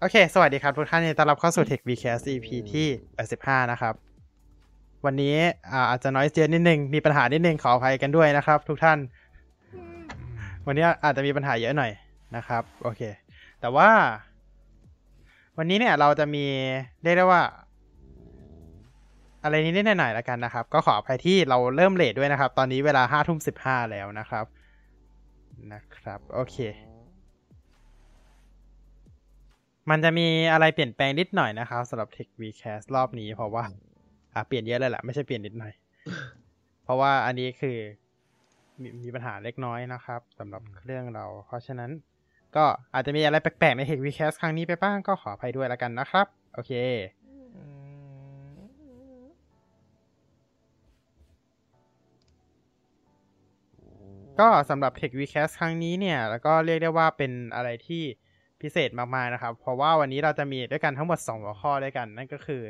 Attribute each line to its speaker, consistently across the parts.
Speaker 1: โอเค สวัสดีครับทุกท่านยินดีต้อนรับเข้าสู่ Tech v c a s EP ที่85นะครับ วันนี้อาอาจจะน้อยเสียนิดนึง มีปัญหานิดนึงขออภัยกันด้วยนะครับ ทุกท่าน วันนี้อาจจะมีปัญหาเยอะหน่อยนะครับ โอเค แต่ว่า วันนี้เนี่ยเราจะมีเรียกได้ว่า อะไรนิดๆหน่อยๆแล้วกันนะครับ ก็ขออภัยที่เราเริ่มเลทด้วยนะครับ ตอนนี้เวลาห้าทุ่มสิบห้าแล้วนะครับ นะครับ โอเค มันจะมีอะไรเปลี่ยนแปลงนิดหน่อยนะครับสำหรับ Tech Vcast รอบนี้เพราะว่า อะเปลี่ยนเยอะเลยแหละไม่ใช่เปลี่ยนนิดหน่อย เพราะว่าอันนี้คือมีมีปัญหาเล็กน้อยนะครับสำหรับเครื่องเรา เพราะฉะนั้น ก็อาจจะมีอะไรแปลกๆใน Tech Vcast ครั้งนี้ไปบ้างก็ขออภัยด้วยแล้วกันนะครับ โอเคก็สำหรับ Tech Vcast ครั้งนี้เนี่ย แล้วก็เรียกได้ว่าเป็นอะไรที่ พิเศษมากๆนะครับ เพราะว่าวันนี้เราจะมีด้วยกันทั้งหมด 2 หัวข้อด้วยกัน นั่นก็คือ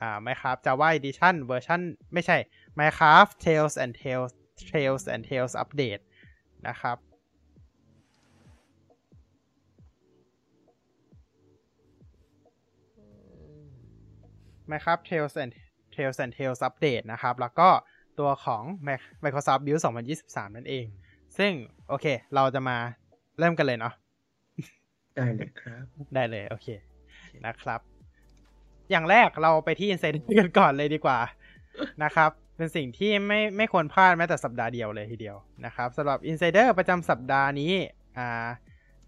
Speaker 1: อ่า Minecraft Java Edition เวอร์ชันไม่ใช่ Minecraft Tales and Tales Tales and Tales Update นะครับ Minecraft Tales and Tales and Tales Update นะครับ แล้วก็ตัวของ Microsoft Build 2023 นั่นเอง ซึ่ง โอเค เราจะมาเริ่มกันเลยเนาะ
Speaker 2: ได้เลยครับ
Speaker 1: ได้เลย โอเค นะครับ อย่างแรกเราไปที่ Insider กันก่อนเลยดีกว่านะครับ เป็นสิ่งที่ไม่ไม่ควรพลาดแม้แต่สัปดาห์เดียวเลยทีเดียวนะครับสำหรับ Insider ประจำสัปดาห์นี้อ่า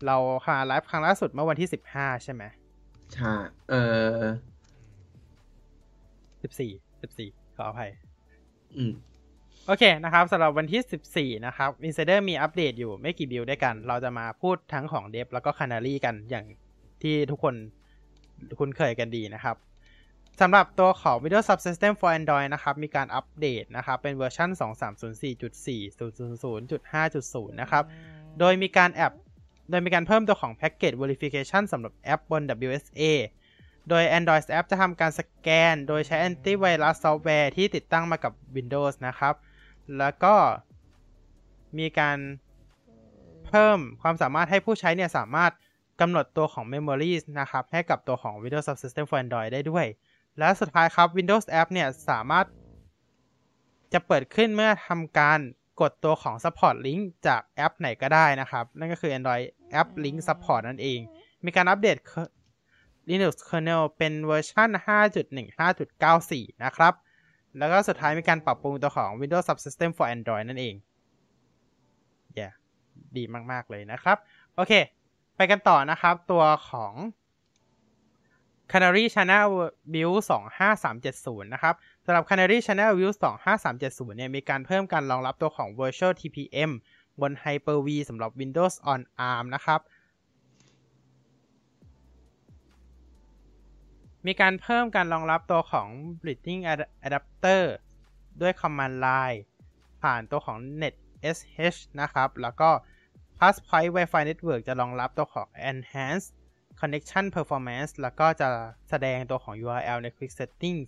Speaker 1: เราค่ะไลฟ์ครั้งล่าสุดเมื่อวันที่15ใช่ไหม
Speaker 2: ใช่เออ
Speaker 1: 14 14ขออภัย
Speaker 2: อืม
Speaker 1: โอเคนะครับสำหรับวันที่ 14 นะครับ Insider มีอัปเดตอยู่ไม่กี่บิลด้วยกัน เราจะมาพูดทั้งของเดฟแล้วก็ Canary กันอย่างที่ทุกคนคุ้นเคยกันดีนะครับสำหรับตัวของ Windows Subsystem for Android นะครับ มีการอัปเดตนะครับ เป็นเวอร์ชัน 2304.4.0.0.5.0 นะครับ โดยมีการแอปโดยมีการเพิ่มตัวของ Package Verification สำหรับแอปบน WSA โดย Android App จะทำการสแกน โดยใช้ Antivirus Software ที่ติดตั้งมากับ Windows นะครับ แล้วก็มีการเพิ่มความสามารถให้ผู้ใช้เนี่ยสามารถกำหนดตัวของ Memories นะครับ ให้กับตัวของ Windows Subsystem for Android ได้ด้วย และสุดท้ายครับ Windows App เนี่ยสามารถ จะเปิดขึ้นเมื่อทำการกดตัวของ Support Link จากแอปไหนก็ได้นะครับ นั่นก็คือ Android App Link Support นั่นเอง มีการอัปเดต Linux kernel เป็นเวอร์ชัน5.15.94 นะครับ แล้วก็สุดท้ายมีการปรับปรุงตัวของ Windows Subsystem for Android นั่นเอง yeah ดีมาก ๆ เลยนะครับ โอเค ไปกันต่อนะครับ ตัวของ Canary Channel Build 25370 นะครับสำหรับ Canary Channel Build 25370 เนี่ย มีการเพิ่มการรองรับตัวของ Virtual TPM บน Hyper-V สำหรับ Windows on ARM นะครับ มีการเพิ่มการรองรับตัวของ Bridging Adapter ด้วย Command Line ผ่านตัวของ Net SH นะครับ แล้วก็ Passpoint Wi-Fi Network จะรองรับตัวของ Enhanced Connection Performance แล้วก็จะแสดงตัวของ URL ใน Quick Settings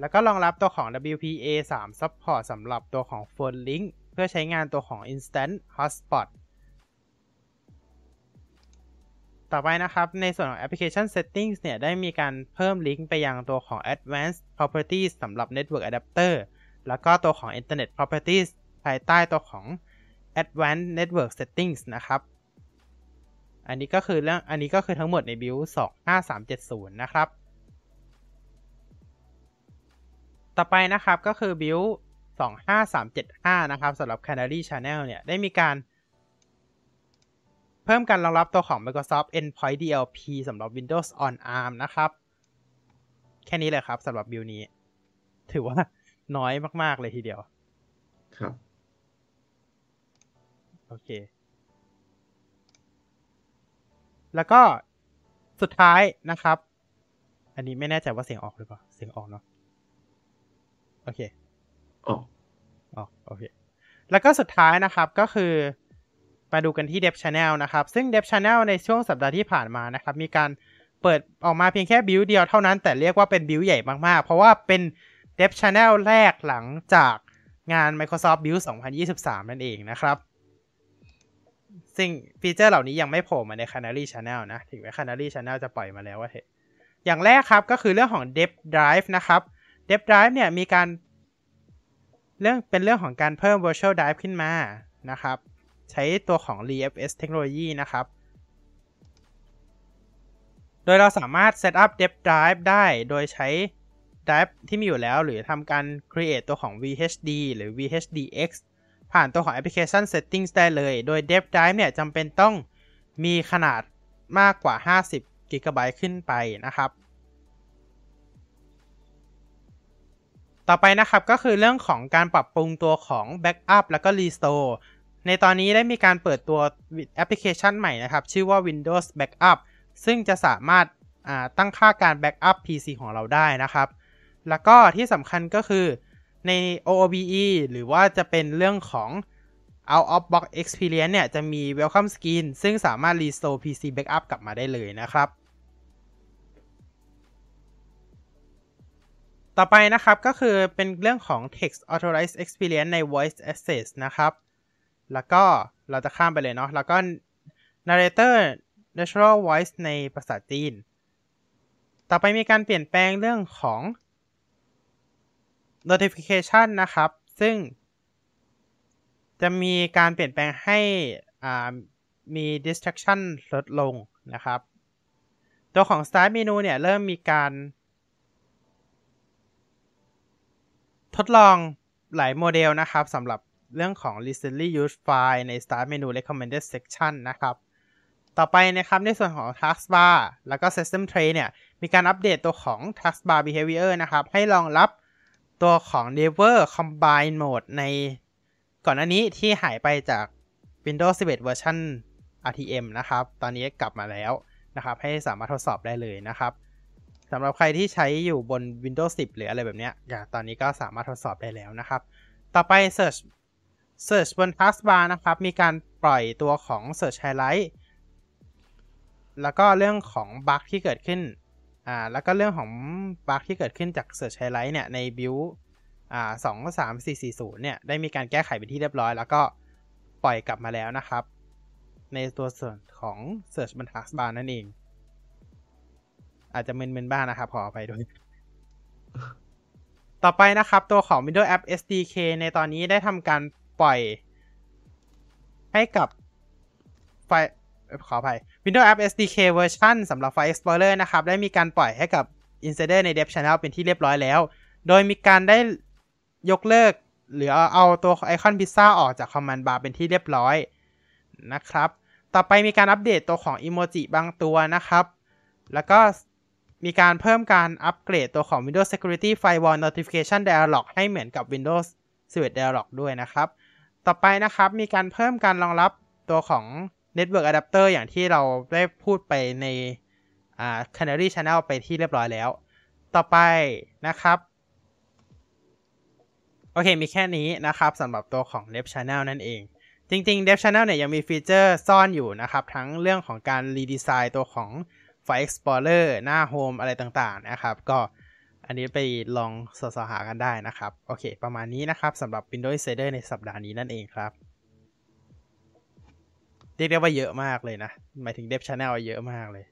Speaker 1: แล้วก็รองรับตัวของ WPA 3 Support สำหรับตัวของ Phone Link เพื่อใช้งานตัวของ Instant Hotspot ต่อไปนะครับ ในส่วนของ Application Settings เนี่ย ได้มีการเพิ่มลิงก์ไปยังตัวของ Advanced Properties สำหรับ Network Adapter แล้วก็ตัวของ Internet Properties ภายใต้ตัวของ Advanced Network Settings นะครับ อันนี้ก็คือเรื่อง อันนี้ก็คือทั้งหมดใน Build 25370 นะครับ ต่อไปนะครับก็คือ Build 25375 นะครับสำหรับ Canary Channel เนี่ย ได้มีการ เพิ่มการรองรับตัวของ Microsoft Endpoint DLP สำหรับ Windows on ARM นะครับ แค่นี้เลยครับสำหรับบิลนี้ ถือว่าน้อยมาก ๆ เลยทีเดียว
Speaker 2: ครับ
Speaker 1: โอเค แล้วก็สุดท้ายนะครับ อันนี้ไม่แน่ใจว่าเสียงออกหรือเปล่า เสียงออกเนาะ โอเค
Speaker 2: ออก
Speaker 1: อ๋อโอเค แล้วก็สุดท้ายนะครับก็คือ มาดูกันที่ Dev Channel นะครับ ซึ่ง Dev Channel ในช่วงสัปดาห์ที่ผ่านมานะครับ มีการเปิดออกมาเพียงแค่บิลเดียวเท่านั้นแต่เรียกว่าเป็นบิลใหญ่มาก ๆ เพราะว่าเป็น Dev Channel แรกหลังจากงาน Microsoft Build 2023 นั่นเองนะครับซึ่งฟีเจอร์เหล่านี้ยังไม่โผล่มาใน Canary Channel นะ ถึงแม้ Canary Channel จะปล่อยมาแล้วว่าเถอะอย่างแรกครับก็คือเรื่องของ d e p t Drive นะครับ d e p t Drive เนี่ยมีการเรื่องเป็นเรื่องของการเพิ่ม Virtual Drive ขึ้นมานะครับ ใช้ตัวของ ReFS เทคโนโลยีนะครับ โดยเราสามารถ set up d e p t Drive ได้โดยใช้ Drive ที่มีอยู่แล้ว หรือทำการ create ตัวของ VHD หรือ VHDX ผ่านตัวของ application settings ได้เลย โดย d e p t Drive เนี่ยจำเป็นต้องมีขนาดมากกว่า 50 GB ขึ้นไปนะครับ ต่อไปนะครับก็คือเรื่องของการปรับปรุงตัวของ Backup แล้วก็ Restore ในตอนนี้ได้มีการเปิดตัวแอปพลิเคชันใหม่นะครับ ชื่อว่า Windows Backup ซึ่งจะสามารถตั้งค่าการ Backup PC ของเราได้นะครับ แล้วก็ที่สำคัญก็คือใน OOBE หรือว่าจะเป็นเรื่องของ Out of Box Experience เนี่ย จะมี Welcome Screen ซึ่งสามารถ Restore PC Backup กลับมาได้เลยนะครับ ต่อไปนะครับก็คือเป็นเรื่องของ Text Authorized Experience ใน Voice Access นะครับ แล้วก็เราจะข้ามไปเลยเนาะ แล้วก็ Narrator Natural Voice ในภาษาจีน ต่อไปมีการเปลี่ยนแปลงเรื่องของ notification นะครับ ซึ่ง จะมีการเปลี่ยนแปลงให้มี distraction ลดลงนะครับ ตัวของ start menu เนี่ย เริ่มมีการ ทดลองหลายโมเดลนะครับสำหรับ เรื่องของ recently used file ใน start menu recommended section นะครับ ต่อไปนะครับในส่วนของ taskbar แล้วก็ system tray เนี่ย มีการอัปเดตตัวของ taskbar behavior นะครับ ให้รองรับตัวของ Never Combine Mode ในก่อนหน้านี้ที่หายไปจาก Windows 11 เวอร์ชัน RTM นะครับ ตอนนี้กลับมาแล้วนะครับ ให้สามารถทดสอบได้เลยนะครับสำหรับใครที่ใช้อยู่บน Windows 10 หรืออะไรแบบนี้อย่างตอนนี้ก็สามารถทดสอบได้แล้วนะครับ ต่อไป Search Search บน Taskbar นะครับ มีการปล่อยตัวของ Search Highlight แล้วก็เรื่องของบั๊กที่เกิดขึ้น อ่า แล้วก็เรื่องของบั๊กที่เกิดขึ้นจาก Search Highlight เนี่ย ใน build อ่าสองสามสี่สี่ศูนย์เนี่ย ได้มีการแก้ไขเป็นที่เรียบร้อย แล้วก็ปล่อยกลับมาแล้วนะครับ ในตัวส่วนของ Search บน Taskbar นั่นเอง อาจจะมึนๆบ้างนะครับ ขออภัยด้วยต่อไปนะครับ ตัวของ Windows App SDK ในตอนนี้ได้ทำการ ปล่อย ให้กับไฟขออภัย Windows App SDK เวอร์ชันสำหรับ File Explorer นะครับ ได้มีการปล่อยให้กับ Insider ใน Dev Channel เป็นที่เรียบร้อยแล้ว โดยมีการได้ยกเลิก หรือเอาตัวไอคอนพิซซ่าออกจาก Command Bar เป็นที่เรียบร้อยนะครับ ต่อไปมีการอัปเดตตัวของอิโมจิบางตัวนะครับ แล้วก็มีการเพิ่มการอัปเกรดตัวของ Windows Security Firewall Notification Dialog ให้เหมือนกับ Windows 11 Dialog ด้วยนะครับ ต่อไปนะครับมีการเพิ่มการรองรับตัวของ Network Adapter อย่างที่เราได้พูดไปใน Canary Channel ไปที่เรียบร้อยแล้ว ต่อไปนะครับ โอเคมีแค่นี้นะครับสำหรับตัวของ Dev Channel นั่นเอง จริงๆ Dev Channel เนี่ยยังมีฟีเจอร์ซ่อนอยู่นะครับ ทั้งเรื่องของการรีดีไซน์ตัวของ File Explorer หน้า Home อะไรต่างๆนะครับ ก็ อันนี้ไปลองสอหากันได้นะครับ โอเค ประมาณนี้นะครับสำหรับ Windows Insider ในสัปดาห์นี้นั่นเองครับ เรียกได้ว่าเยอะมากเลยนะ หมายถึง Dev Channel เยอะมากเลย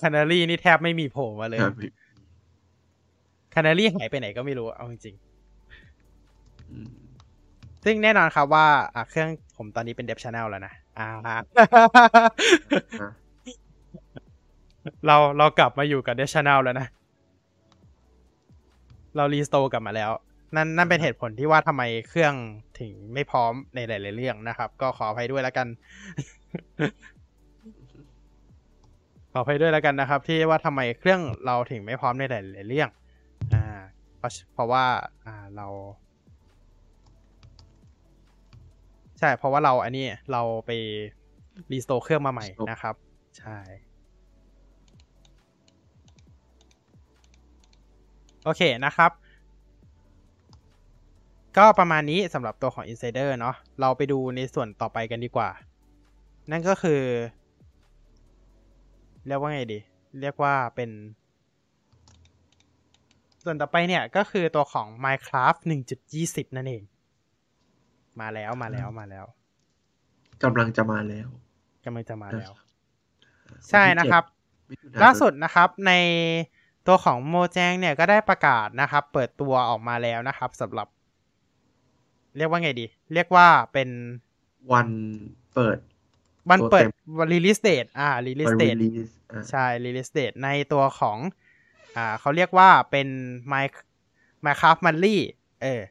Speaker 1: Canary นี่แทบไม่มีโผล่มาเลย
Speaker 2: ครับ
Speaker 1: Canary หายไปไหนก็ไม่รู้ เอาจริง
Speaker 2: อืม
Speaker 1: ๆซึ่งแน่นอนครับว่าอะเครื่องผมตอนนี้เป็น Dev Channel แล้วนะอ่า เราเรากลับมาอยู่กับ Dev Channel แล้วนะ เรารีสโตร์กลับมาแล้ว นั่นนั่นเป็นเหตุผลที่ว่าทำไมเครื่องถึงไม่พร้อมในหลายๆเรื่องนะครับ ก็ขออภัยด้วยแล้วกัน ขออภัยด้วยแล้วกันนะครับ ที่ว่าทำไมเครื่องเราถึงไม่พร้อมในหลายๆเรื่อง อ่า เพราะเพราะว่า อ่าเรา ใช่ เพราะว่าเราอันนี้เราไปรีสโตร์เครื่องมาใหม่นะครับ ใช่ โอเคนะครับ ก็ประมาณนี้สำหรับตัวของ Insider เนาะเราไปดูในส่วนต่อไปกันดีกว่า นั่นก็คือ เรียกว่าไงดี เรียกว่าเป็น ส่วนต่อไปเนี่ยก็คือตัวของ Minecraft 1.20 นั่นเอง มาแล้วมาแล้วมาแล้ว
Speaker 2: กำลังจะมาแล้ว
Speaker 1: กำลังจะมาแล้ว
Speaker 2: วันที่
Speaker 1: ใช่นะครับ
Speaker 2: เจ็ดมิถุนยน
Speaker 1: ล่าสุดนะครับใน ตัวของโมแจงเนี่ยก็ได้ประกาศนะครับ เปิดตัวออกมาแล้วนะครับสำหรับ เรียกว่าไงดี เรียกว่าเป็น
Speaker 2: วันเปิด
Speaker 1: วันเปิด
Speaker 2: ตัวเต็
Speaker 1: release date อ่า release
Speaker 2: วัน
Speaker 1: date
Speaker 2: release อะ
Speaker 1: ใช่ release date ในตัวของ อ่าเขาเรียกว่าเป็น My Minecraft Monthly เออ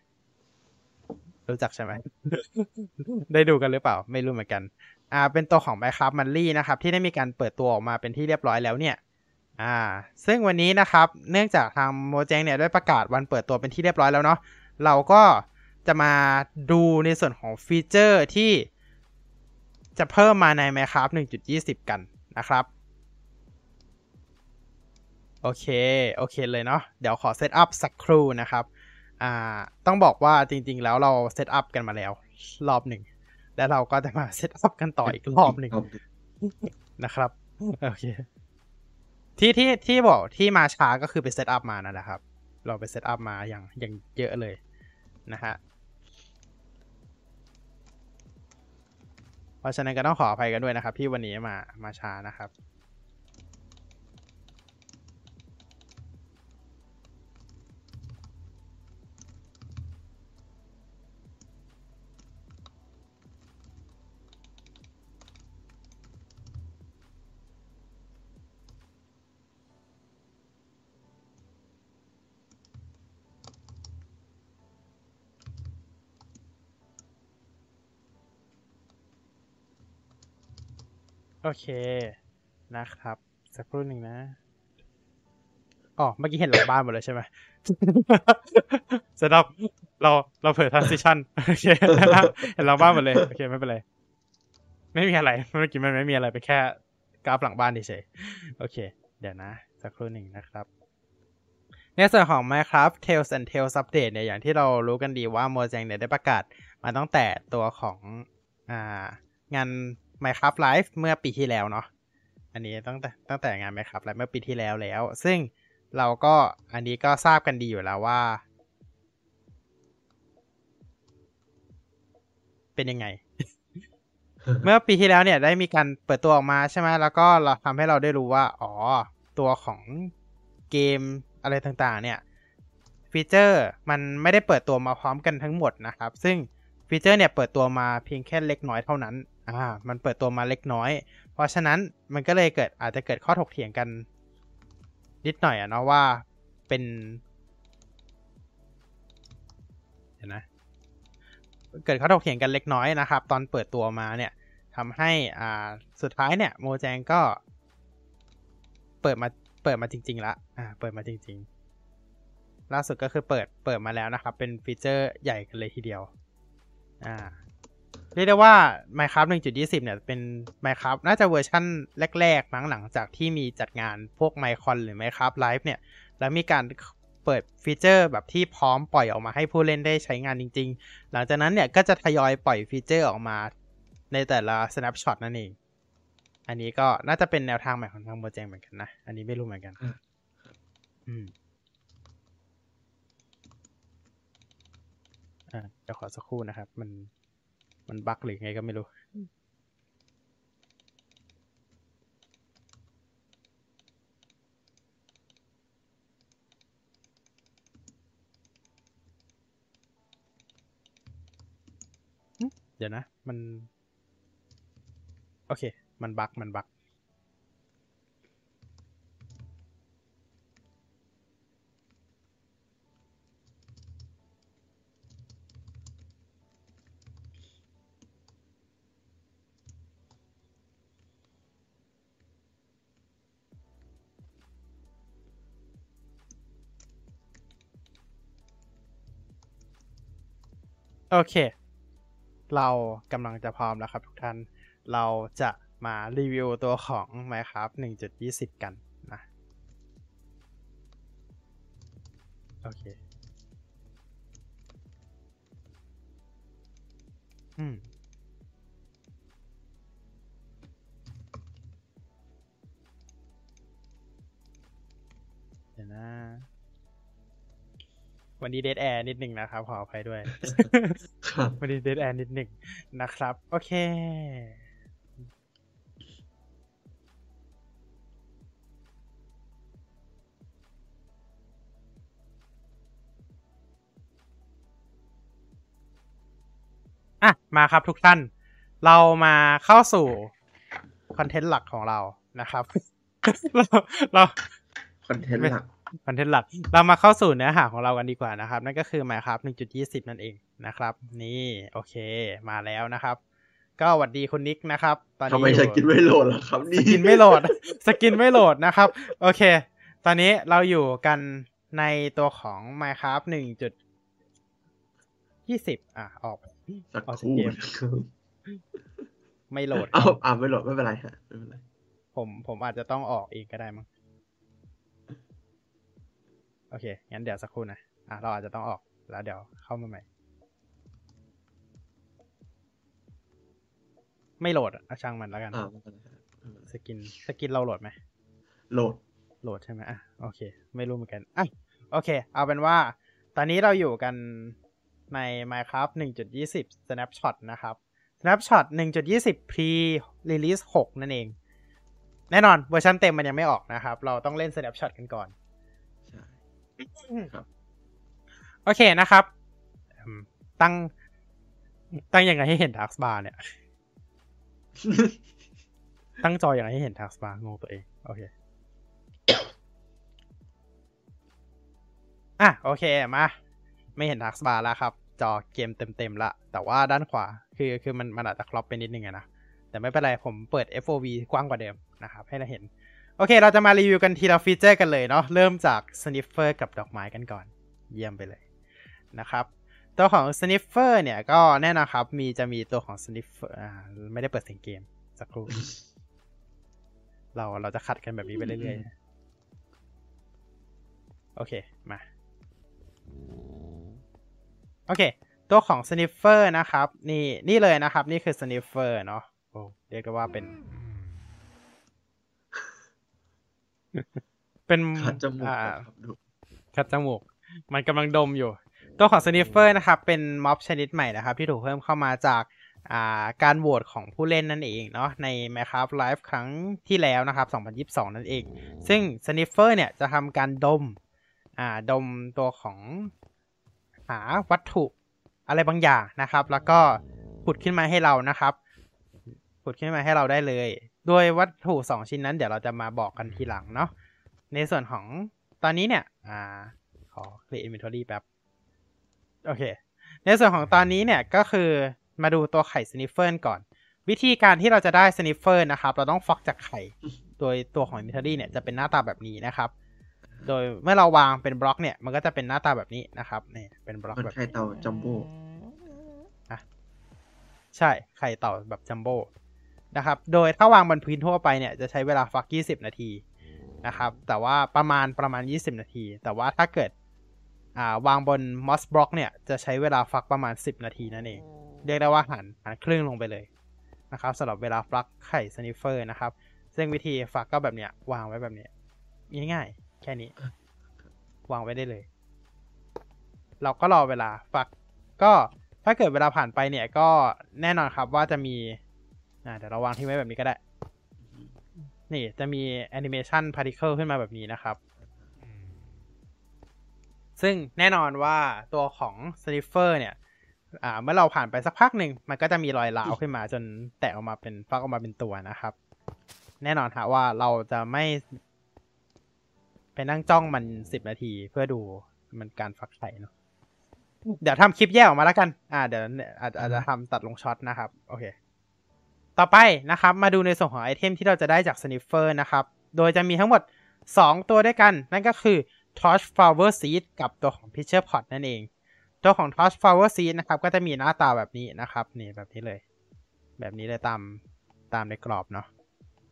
Speaker 1: รู้จักใช่ไหม ได้ดูกันหรือเปล่า ไม่รู้เหมือนกัน อ่า เป็นตัวของ Minecraft Monthly นะครับ ที่ได้มีการเปิดตัวออกมาเป็นที่เรียบร้อยแล้วเนี่ย อ่าซึ่งวันนี้นะครับเนื่องจากทางโมแจงเนี่ยได้ประกาศวันเปิดตัวเป็นที่เรียบร้อยแล้วเนาะเราก็จะมาดูในส่วนของฟีเจอร์ที่จะเพิ่มมาใน Minecraft 1.20 กันนะครับ โอเค โอเคเลยเนาะเดี๋ยวขอ setup สักครู่นะครับอ่าต้องบอกว่าจริงๆแล้วเรา setup กันมาแล้ว รอบหนึ่ง แล้วเราก็จะมา setup กันต่ออีกรอบหนึ่ง
Speaker 2: นะ
Speaker 1: ครับ โอเค ที่ที่ที่บอกที่มาช้าก็คือไป setup มานั่นแหละครับ เราไปเซตอัพมาอย่างอย่างเยอะเลยนะฮะเพราะฉะนั้นก็ต้องขออภัยกันด้วยนะครับ ที่วันนี้มามาช้านะครับ โอเคนะครับ สักครู่หนึ่งนะอ๋อเมื่อกี้เห็นหลังบ้านหมดเลยใช่ไหมเสร็จแล้วเราเราเผย transition โอเคเห็นหลังบ้านหมดเลยโอเคไม่เป็นไรไม่มีอะไรเมื่อกี้มันไม่มีอะไรไปนแค่กราฟหลังบ้านเฉยๆโอเค เดี๋ยวนะ สักครู่หนึ่งนะครับในส่วนของ Minecraft Tales and Tales Update เนี่ย อย่างที่เรารู้กันดีว่า Mojang เนี่ยได้ประกาศมาตั้งแต่ตัวของอ่างาน Minecraft Live เมื่อปีที่แล้วเนาะอันนี้ตั้งแต่ตั้งแต่งาน Minecraft Live เมื่อปีที่แล้วแล้ว ซึ่งเราก็อันนี้ก็ทราบกันดีอยู่แล้วว่า เป็นยังไง เมื่อปีที่แล้วเนี่ยได้มีการเปิดตัวออกมาใช่ไหมแล้วก็เราทำให้เราได้รู้ว่า อ๋อ ตัวของเกมอะไรต่างๆ เนี่ยฟีเจอร์มันไม่ได้เปิดตัวมาพร้อมกันทั้งหมดนะครับ ซึ่งฟีเจอร์เนี่ยเปิดตัวมาเพียงแค่เล็กน้อยเท่านั้น อ่ามันเปิดตัวมาเล็กน้อย เพราะฉะนั้นมันก็เลยเกิดอาจจะเกิดข้อถกเถียงกัน นิดหน่อยอะเนาะว่าเป็นเห็นนะเกิดข้อถกเถียงกันเล็กน้อยนะครับ ตอนเปิดตัวมาเนี่ยทำให้อ่าสุดท้ายเนี่ยโมแจงก็ เปิดมาเปิดมาจริง ๆ ละอ่าเปิดมาจริง ๆ ล่าสุดก็คือเปิดเปิดมาแล้วนะครับ เป็นฟีเจอร์ใหญ่กันเลยทีเดียวอ่า เรียกได้ว่า Minecraft 1.20 เนี่ย เป็น Minecraft น่าจะเวอร์ชั่นแรกๆมั้งหลังจากที่มีจัดงานพวก Minecon หรือ Minecraft Live เนี่ย แล้วมีการเปิดฟีเจอร์แบบที่พร้อมปล่อยออกมาให้ผู้เล่นได้ใช้งานจริง ๆ หลังจากนั้นเนี่ย ก็จะทยอยปล่อยฟีเจอร์ออกมาในแต่ละ snapshot นั่นเอง อันนี้ก็น่าจะเป็นแนวทางใหม่ของทางโมเจงเหมือนกันนะ อันนี้ไม่รู้เหมือนกัน
Speaker 2: อะ
Speaker 1: อืมอ่าเดี๋ยวขอสักครู่นะครับ มัน มันบั๊กหรือไงก็ไม่รู้ เดี๋ยวนะ มัน โอเค มันบั๊กมันบั๊ก โอเค เรากำลังจะพร้อมแล้วครับทุกท่าน เราจะมารีวิวตัวของ Minecraft 1.20 กันนะ โอเค อืม เดี๋ยวนะ วันนี้เดทแอร์นิดหนึ่งนะครับ ขออภัยด้วย
Speaker 2: ครับ
Speaker 1: วันนี้เดทแอร์นิดหนึ่งนะครับ โอเค อะ มาครับทุกท่าน เรามาเข้าสู่คอนเทนต์หลักของเรานะครับ เราเรา
Speaker 2: คอนเทนต์หลัก
Speaker 1: คอนเทนต์หลัก เรามาเข้าสู่เนื้อหาของเรากันดีกว่านะครับ นั่นก็คือ Minecraft 1.20 นั่นเองนะครับ นี่โอเคมาแล้วนะครับ ก็หวัดดีคุณนิกนะครับ ตอนนี้
Speaker 2: ทำไม
Speaker 1: อยู่
Speaker 2: สกินไม่โหลดล่ะครับนี่
Speaker 1: skin ไม่โหลด skin ไม่โหลดนะครับ โอเค ตอนนี้เราอยู่กันในตัวของ Minecraft 1.20 อะ ออก
Speaker 2: สักครู่
Speaker 1: ออกจากเกม
Speaker 2: นะครับ
Speaker 1: ไม่โหลด
Speaker 2: เอาอ่าไม่โหลดไม่เป็นไรฮะไม่เป็นไร
Speaker 1: ผมผมอาจจะต้องออกเองก็ได้มั้ง โอเค งั้นเดี๋ยวสักครู่นะ อะ เราอาจจะต้องออกแล้วเดี๋ยวเข้ามาใหม่ ไม่โหลดอะเอาช่างมันแล้วกัน
Speaker 2: อ่าไม่เป็นไรฮะไม่เป็นไร
Speaker 1: skin skin เราโหลดไหม
Speaker 2: โหลด
Speaker 1: โหลดใช่ไหมอะ โอเค ไม่รู้เหมือนกัน อะ โอเค เอาเป็นว่า ตอนนี้เราอยู่กันใน Minecraft 1.20 Snapshot นะครับ Snapshot 1.20 Pre Release 6 นั่นเอง แน่นอนเวอร์ชันเต็มมันยังไม่ออกนะครับ เราต้องเล่น Snapshot กันก่อน
Speaker 2: ใช่ ครับ
Speaker 1: โอเคนะครับอืมตั้ง ตั้งยังไงให้เห็น Task Bar เนี่ย ตั้งจอยังไงให้เห็น Task Bar งงตัวเอง โอเคอะโอเคมา ไม่เห็น Task Bar แล้วครับ จอเกมเต็มๆละแต่ว่าด้านขวา คือคือมันมันอาจจะ crop ไปนิดนึงอะนะแต่ไม่เป็นไรผมเปิด FOV กว้างกว่าเดิมนะครับ ให้เราเห็น โอเค เราจะมารีวิวกันทีละฟีเจอร์กันเลยเนาะ เริ่มจาก Sniffer กับดอกไม้กันก่อน เยี่ยมไปเลยนะครับ ตัวของ Sniffer เนี่ยก็แน่นอนครับ มีจะมีตัวของ Sniffer อ่าไม่ได้เปิดเสียงเกม สักครู่ เราเราจะขลุกขลักกันแบบนี้ไปเรื่อยๆ โอเค มา โอเค ตัวของ Sniffer นะครับ นี่นี่เลยนะครับ นี่คือ Sniffer เนาะโอ้เรียกได้ว่าเป็น เป็น
Speaker 2: คัดจมูก
Speaker 1: อ่า
Speaker 2: ก่อนครับดู
Speaker 1: คัดจมูก มันกำลังดมอยู่ ตัวของ Sniffer นะครับ เป็นม็อบชนิดใหม่นะครับ ที่ถูกเพิ่มเข้ามาจากอ่าการโหวตของผู้เล่นนั่นเองเนาะใน Minecraft Live ครั้งที่แล้วนะครับ 2022 นั่นเอง ซึ่ง Sniffer เนี่ยจะทำการดม อ่า ดมตัวของหาวัตถุอะไรบางอย่างนะครับ แล้วก็ผุดขึ้นมาให้เรานะครับผุดขึ้นมาให้เราได้เลย โดยวัตถุ 2 ชิ้นนั้นเดี๋ยวเราจะมาบอกกันทีหลังเนาะในส่วนของตอนนี้เนี่ย อ่า ขอ create inventory แป๊บ โอเค ในส่วนของตอนนี้เนี่ยก็คือมาดูตัวไข่ sniffer ก่อน วิธีการที่เราจะได้ sniffer นะครับ เราต้องฟักจากไข่โดยตัวของ inventory เนี่ยจะเป็นหน้าตาแบบนี้นะครับ โดยเมื่อเราวางเป็นบล็อกเนี่ย มันก็จะเป็นหน้าตาแบบนี้นะครับนี่เป็นบล็อก
Speaker 2: มัน
Speaker 1: แบบ
Speaker 2: ไข่
Speaker 1: นี้
Speaker 2: เต่าจัมโบ้
Speaker 1: ใช่ไข่เต่าแบบจัมโบ้ นะครับ โดยถ้าวางบนพื้นทั่วไปเนี่ยจะใช้เวลาฟัก 20 นาทีนะครับ แต่ว่าประมาณประมาณ 20 นาที แต่ว่าถ้าเกิดอ่าวางบน Moss Block เนี่ยจะใช้เวลาฟักประมาณ 10 นาทีนั่นเอง เรียกได้ว่าหั่นหั่นครึ่งลงไปเลยนะครับสำหรับเวลาฟักไข่ Sniffer นะครับ ซึ่งวิธีฟักก็แบบเนี้ยวางไว้แบบเนี้ยง่ายๆ แค่นี้ วางไว้ได้เลย เราก็รอเวลาฟักก็ถ้าเกิดเวลาผ่านไปเนี่ยก็แน่นอนครับว่าจะมี อ่าเดี๋ยวเราวางทิ้งไว้แบบนี้ก็ได้ นี่จะมีแอนิเมชัน particle ขึ้นมาแบบนี้นะครับ ซึ่งแน่นอนว่าตัวของ Sniffer เนี่ยอ่าเมื่อเราผ่านไปสักพักหนึ่งมันก็จะมีรอยร้าวขึ้นมาจนแตกออกมาเป็นฟักออกมาเป็นตัวนะครับ แน่นอนฮะว่าเราจะไม่ไปนั่งจ้องมันสิบนาทีเพื่อดูมันการฟักไข่เนาะเดี๋ยวทำคลิปแยกออกมาแล้วกัน อ่า เดี๋ยวอาจจะทำตัดลงช็อตนะครับ โอเค ต่อไปนะครับมาดูในส่วนของไอเทมที่เราจะได้จาก Sniffer นะครับ โดยจะมีทั้งหมด 2 ตัวด้วยกัน นั่นก็คือ Torch Flower Seed กับตัวของ Pitcher Pot นั่นเอง ตัวของ Torch Flower Seed นะครับ ก็จะมีหน้าตาแบบนี้นะครับ นี่แบบนี้เลย แบบนี้เลยตามตามในกรอบเนาะ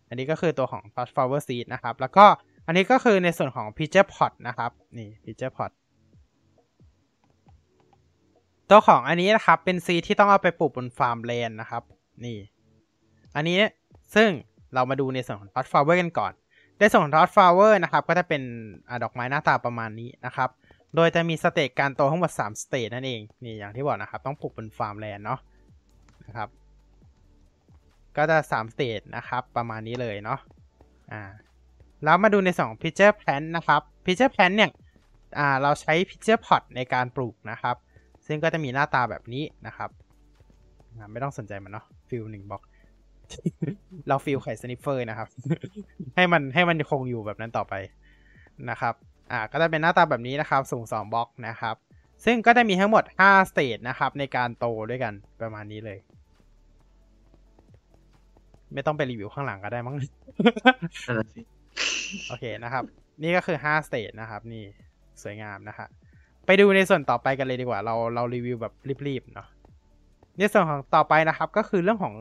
Speaker 1: อันนี้ก็คือตัวของ Torch Flower Seed นะครับ แล้วก็อันนี้ก็คือในส่วนของ Pitcher Pot นะครับ นี่ Pitcher Pot ตัวของอันนี้นะครับ เป็น seed ที่ต้องเอาไปปลูกบน Farmland นะครับ นี่ อันนี้ซึ่งเรามาดูในส่วนของ Torch Flower กันก่อนในส่วนของ Torch Flower นะครับก็จะเป็นดอกไม้หน้าตาประมาณนี้นะครับ โดยจะมี stage การโตทั้งหมด3 stage นั่นเองนี่อย่างที่บอกนะครับต้องปลูกบน Farmland เนาะนะครับ ก็จะ3 stage นะครับประมาณนี้เลยเนาะอ่าแล้วมาดูในส่วนของ Pitcher Plant นะครับ Pitcher Plant เนี่ยอ่าเราใช้ Pitcher Pod ในการปลูกนะครับ ซึ่งก็จะมีหน้าตาแบบนี้นะครับ ไม่ต้องสนใจมันเนาะ fill หนึ่งบล็อก เรา fill ไข่ Sniffer นะครับ ให้มันให้มันคงอยู่แบบนั้นต่อไปนะครับ อ่าก็จะเป็นหน้าตาแบบนี้นะครับ สูง 2บล็อกนะครับ ซึ่งก็จะมีทั้งหมด 5 stage นะครับ ในการโตด้วยกันประมาณนี้เลย ไม่ต้องไปรีวิวข้างหลังก็ได้มั้ง
Speaker 2: นั่นแหละสิ
Speaker 1: โอเคนะครับ นี่ก็คือ 5 สเตจนะครับ นี่สวยงามนะครับไปดูในส่วนต่อไปกันเลยดีกว่า เราเรารีวิวแบบรีบๆเนาะ ในส่วนของต่อไปนะครับ ก็คือเรื่องของ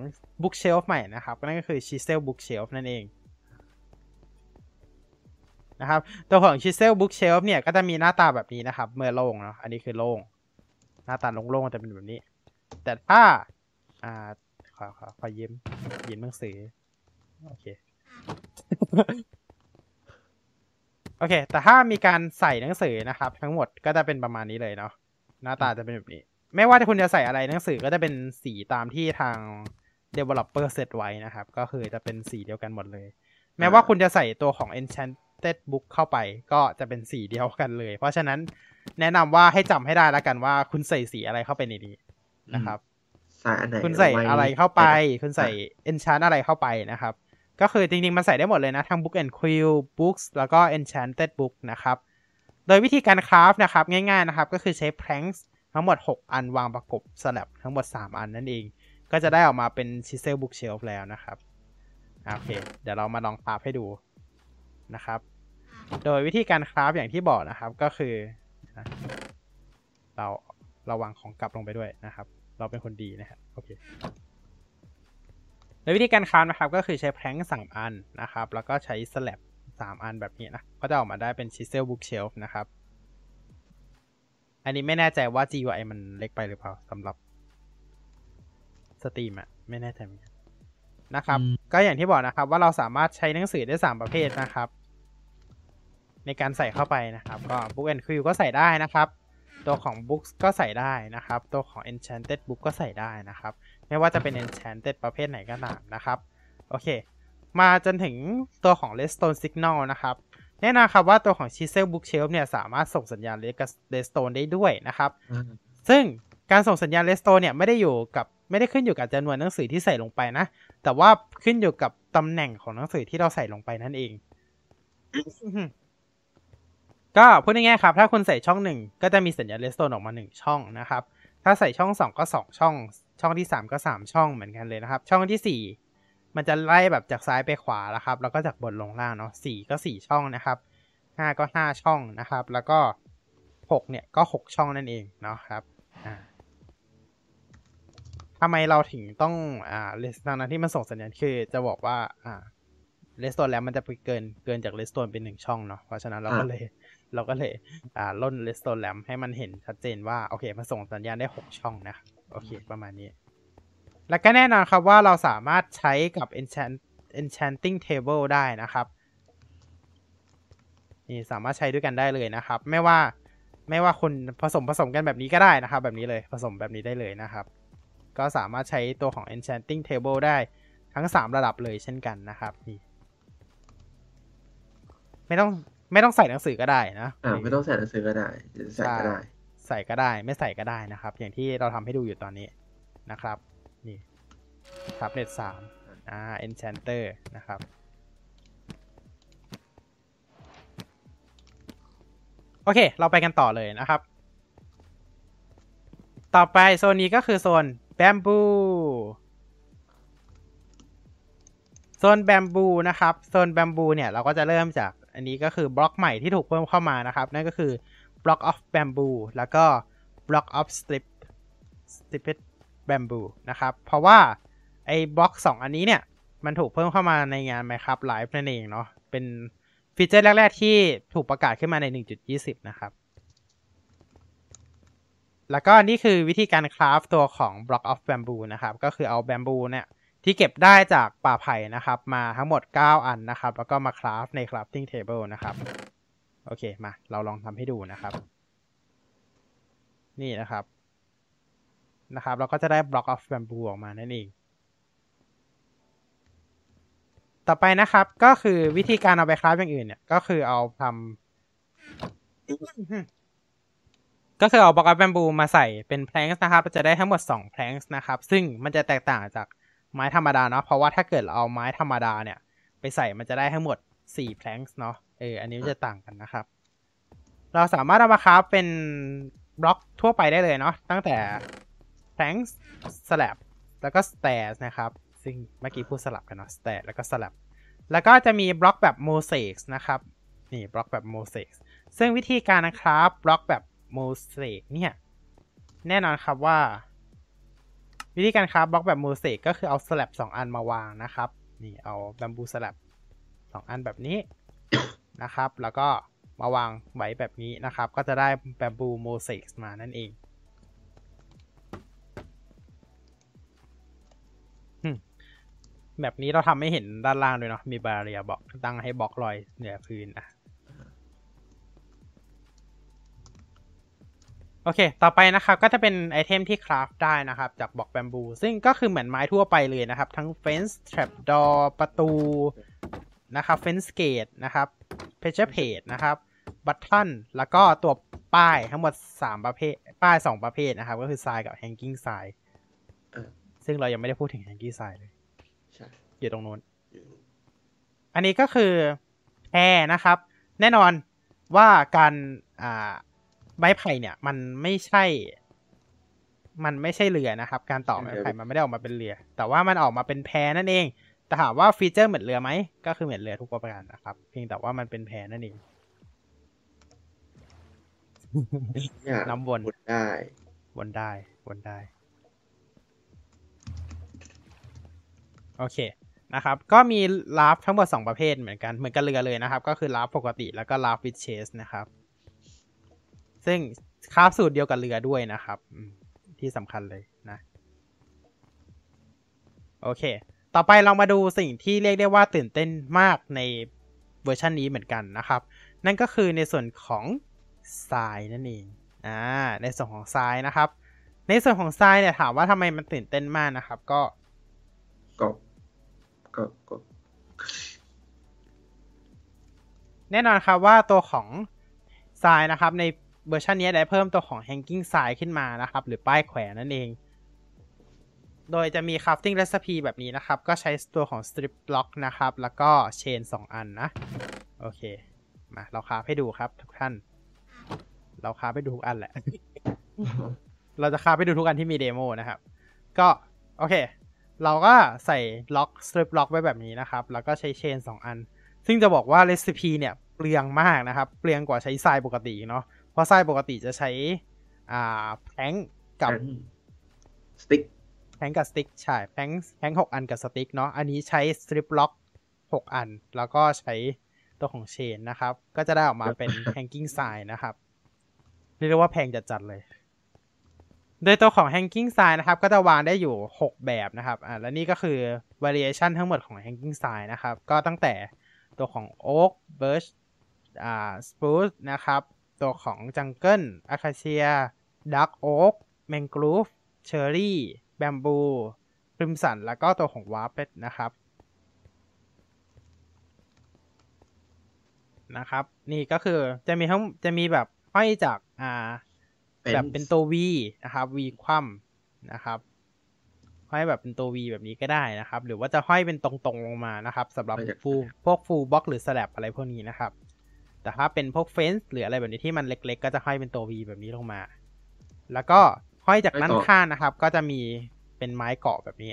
Speaker 1: bookshelf ใหม่นะครับนั่นก็คือ chisel bookshelf นั่นเองนะครับตัวของ chisel bookshelf เนี่ยก็จะมีหน้าตาแบบนี้นะครับ เมื่อโล่งเนาะอันนี้คือโล่ง หน้าตาโล่งๆจะเป็นแบบนี้ แต่ถ้าอ่าขอขอขอยิ้มยิ้มหนังสือโอเคโอเค แต่ถ้ามีการใส่หนังสือนะครับ ทั้งหมดก็จะเป็นประมาณนี้เลยเนาะหน้าตาจะเป็นแบบนี้ ไม่ว่าคุณจะใส่อะไรหนังสือก็จะเป็นสีตามที่ทาง developer set ไว้นะครับ ก็คือจะเป็นสีเดียวกันหมดเลย แม้ว่าคุณจะใส่ตัวของ enchanted book เข้าไป ก็จะเป็นสีเดียวกันเลย เพราะฉะนั้นแนะนำว่าให้จำให้ได้แล้วกันว่าคุณใส่สีอะไรเข้าไปในนี้นะครับ
Speaker 2: ใส่อันไหน
Speaker 1: คุณใส่
Speaker 2: ว้
Speaker 1: อะไรเข้าไป
Speaker 2: อะ
Speaker 1: คุณใส่ enchant อะไรเข้าไปนะครับ ก็คือจริงๆ มันใส่ได้หมดเลยนะ ทั้ง book and quill books แล้วก็ enchanted book นะครับ โดยวิธีการคราฟนะครับ ง่ายๆนะครับ ก็คือใช้ planks ทั้งหมด 6 อันวางประกบสลับทั้งหมด 3 อันนั่นเอง ก็จะได้ออกมาเป็น chisel bookshelf แล้วนะครับ โอเค เดี๋ยวเรามาลองคราฟให้ดูนะครับ โดยวิธีการคราฟอย่างที่บอกนะครับก็คือ เราเราวางของกลับลงไปด้วยนะครับ เราเป็นคนดีนะครับโอเคโดยวิธีการคราฟนะครับก็คือใช้แพลงสามอันนะครับ แล้วก็ใช้สลับสามอันแบบนี้นะ ก็จะออกมาได้เป็น chisel bookshelf นะครับ อันนี้ไม่แน่ใจว่า GUI มันเล็กไปหรือเปล่าสำหรับสตรีมอะไม่แน่ใจเหมือนกันนะครับ ก็อย่างที่บอกนะครับ ว่าเราสามารถใช้หนังสือได้ 3 ประเภทนะครับ ในการใส่เข้าไปนะครับ ก็ book and quill ก็ใส่ได้นะครับ ตัวของ books ก็ใส่ได้นะครับ ตัวของ enchanted book ก็ใส่ได้นะครับ ไม่ว่าจะเป็น enchanted ประเภทไหนก็ตามนะครับ โอเค มาจนถึงตัวของ redstone signal นะครับ แน่นอนครับว่าตัวของ chisel bookshelf เนี่ยสามารถส่งสัญญาณ redstone ได้ด้วยนะครับ
Speaker 2: อ่า
Speaker 1: ซึ่งการส่งสัญญาณ redstone เนี่ยไม่ได้อยู่กับไม่ได้ขึ้นอยู่กับจำนวนหนังสือที่ใส่ลงไปนะ แต่ว่าขึ้นอยู่กับตำแหน่งของหนังสือที่เราใส่ลงไปนั่นเอง ก็พูดง่ายๆครับ ถ้าคุณใส่ช่องหนึ่งก็จะมีสัญญาณ redstone ออกมาหนึ่งช่องนะครับ ถ้าใส่ช่องสองก็สองช่อง ช่องที่สามก็สามช่องเหมือนกันเลยนะครับ ช่องที่สี่ มันจะไล่แบบจากซ้ายไปขวาแล้วครับ แล้วก็จากบนลงล่างเนาะสี่ก็สี่ช่องนะครับห้าก็ห้าช่องนะครับ แล้วก็หกเนี่ยก็หกช่องนั่นเองเนาะครับอ่าทำไมเราถึงต้องอ่าเลสตอนนั้นที่มันส่งสัญญาณคือจะบอกว่าอ่าเลสโตนแล้วมันจะไปเกินเกินจากเลสโตนเป็นหนึ่งช่องเนาะเพราะฉะนั้นเราก็เลยเราก็เลยอ่าล่นเลสโตนแลมให้มันเห็นชัดเจนว่า โอเคมันส่งสัญญาณได้6ช่องนะครับโอเค ประมาณนี้ แล้วก็แน่นอนครับว่าเราสามารถใช้กับ enchant enchanting table ได้นะครับ นี่สามารถใช้ด้วยกันได้เลยนะครับ ไม่ว่าไม่ว่าคุณผสมผสมกันแบบนี้ก็ได้นะครับ แบบนี้เลยผสมแบบนี้ได้เลยนะครับ ก็สามารถใช้ตัวของ enchanting table ได้ทั้ง 3 ระดับเลยเช่นกันนะครับนี่ไม่ต้องไม่ต้องใส่หนังสือก็ได้นะ
Speaker 2: อ่าไม่ต้องใส่หนังสือก็ได้หรือใส่ก็ได้
Speaker 1: ใส่ก็ได้ไม่ใส่ก็ได้นะครับ อย่างที่เราทำให้ดูอยู่ตอนนี้นะครับ นี่ทับเน็ตสามอ่า enchanter นะครับ โอเค เราไปกันต่อเลยนะครับ ต่อไปโซนนี้ก็คือโซนแบมบูโซนแบมบูนะครับ โซนแบมบูเนี่ยเราก็จะเริ่มจากอันนี้ก็คือบล็อกใหม่ที่ถูกเพิ่มเข้ามานะครับ นั่นก็คือ block of bamboo แล้วก็ block of strip stripped bamboo นะครับ เพราะว่า ไอ้บล็อกสองอันนี้เนี่ย มันถูกเพิ่มเข้ามาในงาน Minecraft Live นั่นเองเนาะ เป็นฟีเจอร์แรก ๆ ที่ถูกประกาศขึ้นมาใน 1.20 นะครับ แล้วก็นี่คือวิธีการคราฟตัวของ block of bamboo นะครับ ก็คือเอา bamboo เนี่ยที่เก็บได้จากป่าไผ่นะครับ มาทั้งหมด 9 อันนะครับ แล้วก็มาคราฟใน crafting table นะครับ โอเค มา เราลองทำให้ดูนะครับ นี่นะครับนะครับ เราก็จะได้ block of bamboo ออกมานั่นเอง ต่อไปนะครับ ก็คือวิธีการเอาไปคราฟอย่างอื่นเนี่ย ก็คือเอาทำก็คือเอาบล็อกแบมบูมาใส่เป็นแพลงส์นะครับจะได้ทั้งหมด2แพลงส์นะครับ ซึ่งมันจะแตกต่างจากไม้ธรรมดาเนาะเพราะว่าถ้าเกิดเราเอาไม้ธรรมดาเนี่ย ไปใส่มันจะได้ทั้งหมด4แพลงส์เนาะเอออันนี้มันจะต่างกันนะครับ เราสามารถเอามาคราฟเป็นบล็อกทั่วไปได้เลยเนาะตั้งแต่แพลงส์สลับแล้วก็สเต r นะครับ ซึ่งเมื่อกี้พูดสลับกันเนาะสเต r แล้วก็สลับ แล้วก็จะมีบล็อกแบบโมเสกนะครับ นี่บล็อกแบบโมเสกซึ่งวิธีการนะครับบล็อกแบบโมเสกเนี่ย แน่นอนครับว่า วิธีการครับบล็อกแบบโมเสกก็คือเอาสลับสองอันมาวางนะครับ นี่เอาแบมบูสลับสองอันแบบนี้นะครับ แล้วก็มาวางไว้แบบนี้นะครับ ก็จะได้Bamboo Mosaic มานั่นเอง แบบนี้เราทำให้เห็นด้านล่างด้วยเนาะมี Barrier Block ตั้งให้บล็อกลอยเหนือพื้นอะโอเค ต่อไปนะครับก็จะเป็นไอเทมที่ craft ได้นะครับ จากบล็อก Bamboo ซึ่งก็คือเหมือนไม้ทั่วไปเลยนะครับ ทั้งเฟนส์ t ทร p ดอร์ประตูนะครับ Fence Gate นะครับเพชเชอร์เพจนะครับบัตทันแล้วก็ตัวป้ายทั้งหมด 3 ประเภท ป้าย 2 ประเภทนะครับ ก็คือทรายกับแฮงกิ้งทราย
Speaker 2: เออ
Speaker 1: ซึ่งเรายังไม่ได้พูดถึงแฮงกิ้งทรายเลย
Speaker 2: ใช่
Speaker 1: อยู่ตรงนู้น
Speaker 2: อยู่
Speaker 1: อันนี้ก็คือแพรนะครับ แน่นอนว่าการอ่าไม้ไผ่เนี่ย มันไม่ใช่ มันไม่ใช่เรือนะครับ การต่อไม้ไผ่มันไม่ได้ออกมาเป็นเรือ แต่ว่ามันออกมาเป็นแพนั่นเอง แต่ถามว่าฟีเจอร์เหมือนเรือไหม ก็คือเหมือนเรือทุกประการนะครับ เพียงแต่ว่ามันเป็นแพนั่นเอง
Speaker 2: อยาก
Speaker 1: น้ำวน
Speaker 2: หมุนได้
Speaker 1: วนได้วนได้ โอเค นะครับ ก็มีลาฟทั้งหมด 2 ประเภทเหมือนกัน เหมือนกันเรือเลยนะครับ ก็คือลาฟปกติแล้วก็ลาฟวิดเชสนะครับ ซึ่งคราฟสูตรเดียวกับเรือด้วยนะครับ ที่สำคัญเลยนะ โอเค ต่อไปเรามาดูสิ่งที่เรียกได้ว่าตื่นเต้นมากในเวอร์ชันนี้เหมือนกันนะครับ นั่นก็คือในส่วนของทรายนั่นเอง อ่า ในส่วนของทรายนะครับ ในส่วนของทรายเนี่ยถามว่าทำไมมันตื่นเต้นมากนะครับ ก็
Speaker 2: ก็ ก็ก็
Speaker 1: แน่นอนครับว่าตัวของทรายนะครับ ในเวอร์ชันนี้ได้เพิ่มตัวของ hanging ทรายขึ้นมานะครับ หรือป้ายแขวนนั่นเอง โดยจะมี crafting recipe แบบนี้นะครับ ก็ใช้ตัวของ strip log นะครับ แล้วก็ chain 2 อันนะ โอเค มาเราคาให้ดูครับทุกท่าน เรา craft ให้ดูทุกอันแหละ เราจะ craft ให้ดูทุกอันที่มีเดโมนะครับ ก็ โอเค เราก็ใส่ log strip log ไว้แบบนี้นะครับ แล้วก็ใช้ chain 2 อัน ซึ่งจะบอกว่าเรซิปีเนี่ยเปลืองมากนะครับ เปลืองกว่าใช้ทรายปกติเนาะ เพราะทรายปกติจะใช้อ่าแพงกับ
Speaker 2: สติ๊ก
Speaker 1: แพงกับสติ๊กใช่แพงแพงหกอันกับสติ๊กเนาะ อันนี้ใช้สตริปล็อกหกอัน แล้วก็ใช้ตัวของเชนนะครับ ก็จะได้ออกมาเป็น hanging sign นะครับ เรียกได้ว่าแพงจัดๆเลย โดยตัวของ hanging sign นะครับ ก็จะวางได้อยู่ 6 แบบนะครับอ่าและนี่ก็คือ variation ทั้งหมดของ hanging sign นะครับ ก็ตั้งแต่ตัวของ oak birch อ่า spruce นะครับ ตัวของ jungle acacia dark oak mangrove cherry bamboo crimson แล้วก็ตัวของ warp นะครับนะครับ นี่ก็คือจะมีทั้งจะมีแบบห้อยจากอ่า แบบเป็นตัว V นะครับ V คว่ำนะครับห้อยแบบเป็นตัว V แบบนี้ก็ได้นะครับ หรือว่าจะห้อยเป็นตรงๆลงมานะครับสำหรับฟูพวกฟูลบล็อกหรือสแลบอะไรพวกนี้นะครับ แต่ถ้าเป็นพวกเฟนส์หรืออะไรแบบนี้ที่มันเล็ก ๆ ก็จะห้อยเป็นตัว V แบบนี้ลงมา แล้วก็ห้อยจากด้านข้างนะครับ ก็จะมีเป็นไม้เกาะแบบนี้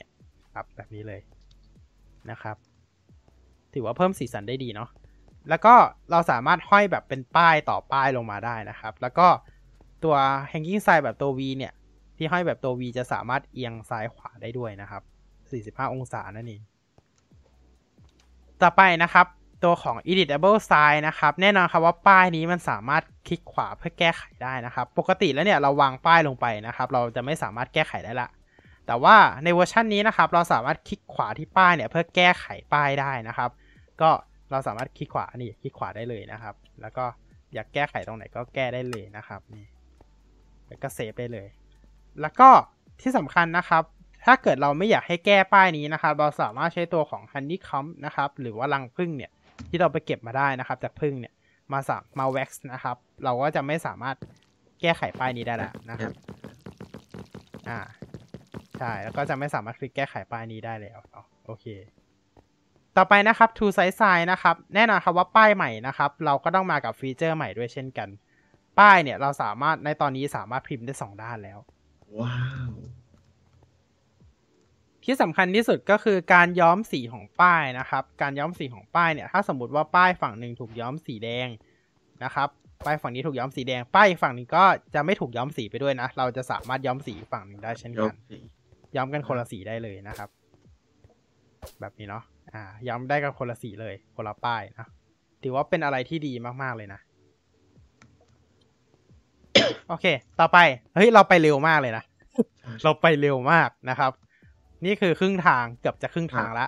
Speaker 1: ครับแบบนี้เลยนะครับ ถือว่าเพิ่มสีสันได้ดีเนาะแล้วก็เราสามารถห้อยแบบเป็นป้ายต่อป้ายลงมาได้นะครับ แล้วก็ ตัว hanging sign แบบตัว V เนี่ย ที่ห้อยแบบตัว V จะสามารถเอียงซ้ายขวาได้ด้วยนะครับ 45 องศานั่นเอง ต่อไปนะครับตัวของ editable sign นะครับ แน่นอนครับว่าป้ายนี้มันสามารถคลิกขวาเพื่อแก้ไขได้นะครับ ปกติแล้วเนี่ยเราวางป้ายลงไปนะครับ เราจะไม่สามารถแก้ไขได้ละ แต่ว่าในเวอร์ชันนี้นะครับ เราสามารถคลิกขวาที่ป้ายเนี่ยเพื่อแก้ไขป้ายได้นะครับ ก็เราสามารถคลิกขวานี่คลิกขวาได้เลยนะครับ แล้วก็อยากแก้ไขตรงไหนก็แก้ได้เลยนะครับนี่ แล้วก็เซฟได้เลย แล้วก็ที่สำคัญนะครับ ถ้าเกิดเราไม่อยากให้แก้ป้ายนี้นะครับ เราสามารถใช้ตัวของ Honeycomb นะครับ หรือว่ารังผึ้งเนี่ย ที่เราไปเก็บมาได้นะครับ จากผึ้งเนี่ย มาสามา wax นะครับ เราก็จะไม่สามารถแก้ไขป้ายนี้ได้แล้วนะครับ อ่า ใช่ แล้วก็จะไม่สามารถคลิกแก้ไขป้ายนี้ได้แล้วเนาะโอเคต่อไปนะครับ two size sign นะครับ แน่นอนครับว่าป้ายใหม่นะครับ เราก็ต้องมากับฟีเจอร์ใหม่ด้วยเช่นกัน ป้ายเนี่ยเราสามารถในตอนนี้สามารถพิมพ์ได้สองด้านแล้ว
Speaker 2: ว้าว
Speaker 1: ที่สำคัญที่สุดก็คือการย้อมสีของป้ายนะครับ การย้อมสีของป้ายเนี่ยถ้าสมมติว่าป้ายฝั่งหนึ่งถูกย้อมสีแดงนะครับป้ายฝั่งนี้ถูกย้อมสีแดง ป้ายอีกฝั่งหนึงก็จะไม่ถูกย้อมสีไปด้วยนะ เราจะสามารถย้อมสีอีกฝั่งหนึ่งได้เช่น
Speaker 2: ย
Speaker 1: กั
Speaker 2: ก
Speaker 1: น
Speaker 2: สี
Speaker 1: ย้อมกันคนละสีได้เลยนะครับ แบบนี้เนาะ อ่า ย้อมได้กันคนละสีเลย คนละป้ายนะ ถือว่าเป็นอะไรที่ดีมากๆเลยนะ โอเค ต่อไป เฮ้ย เราไปเร็วมากเลยนะ เราไปเร็วมากนะครับ นี่คือครึ่งทาง เกือบจะครึ่งทางละ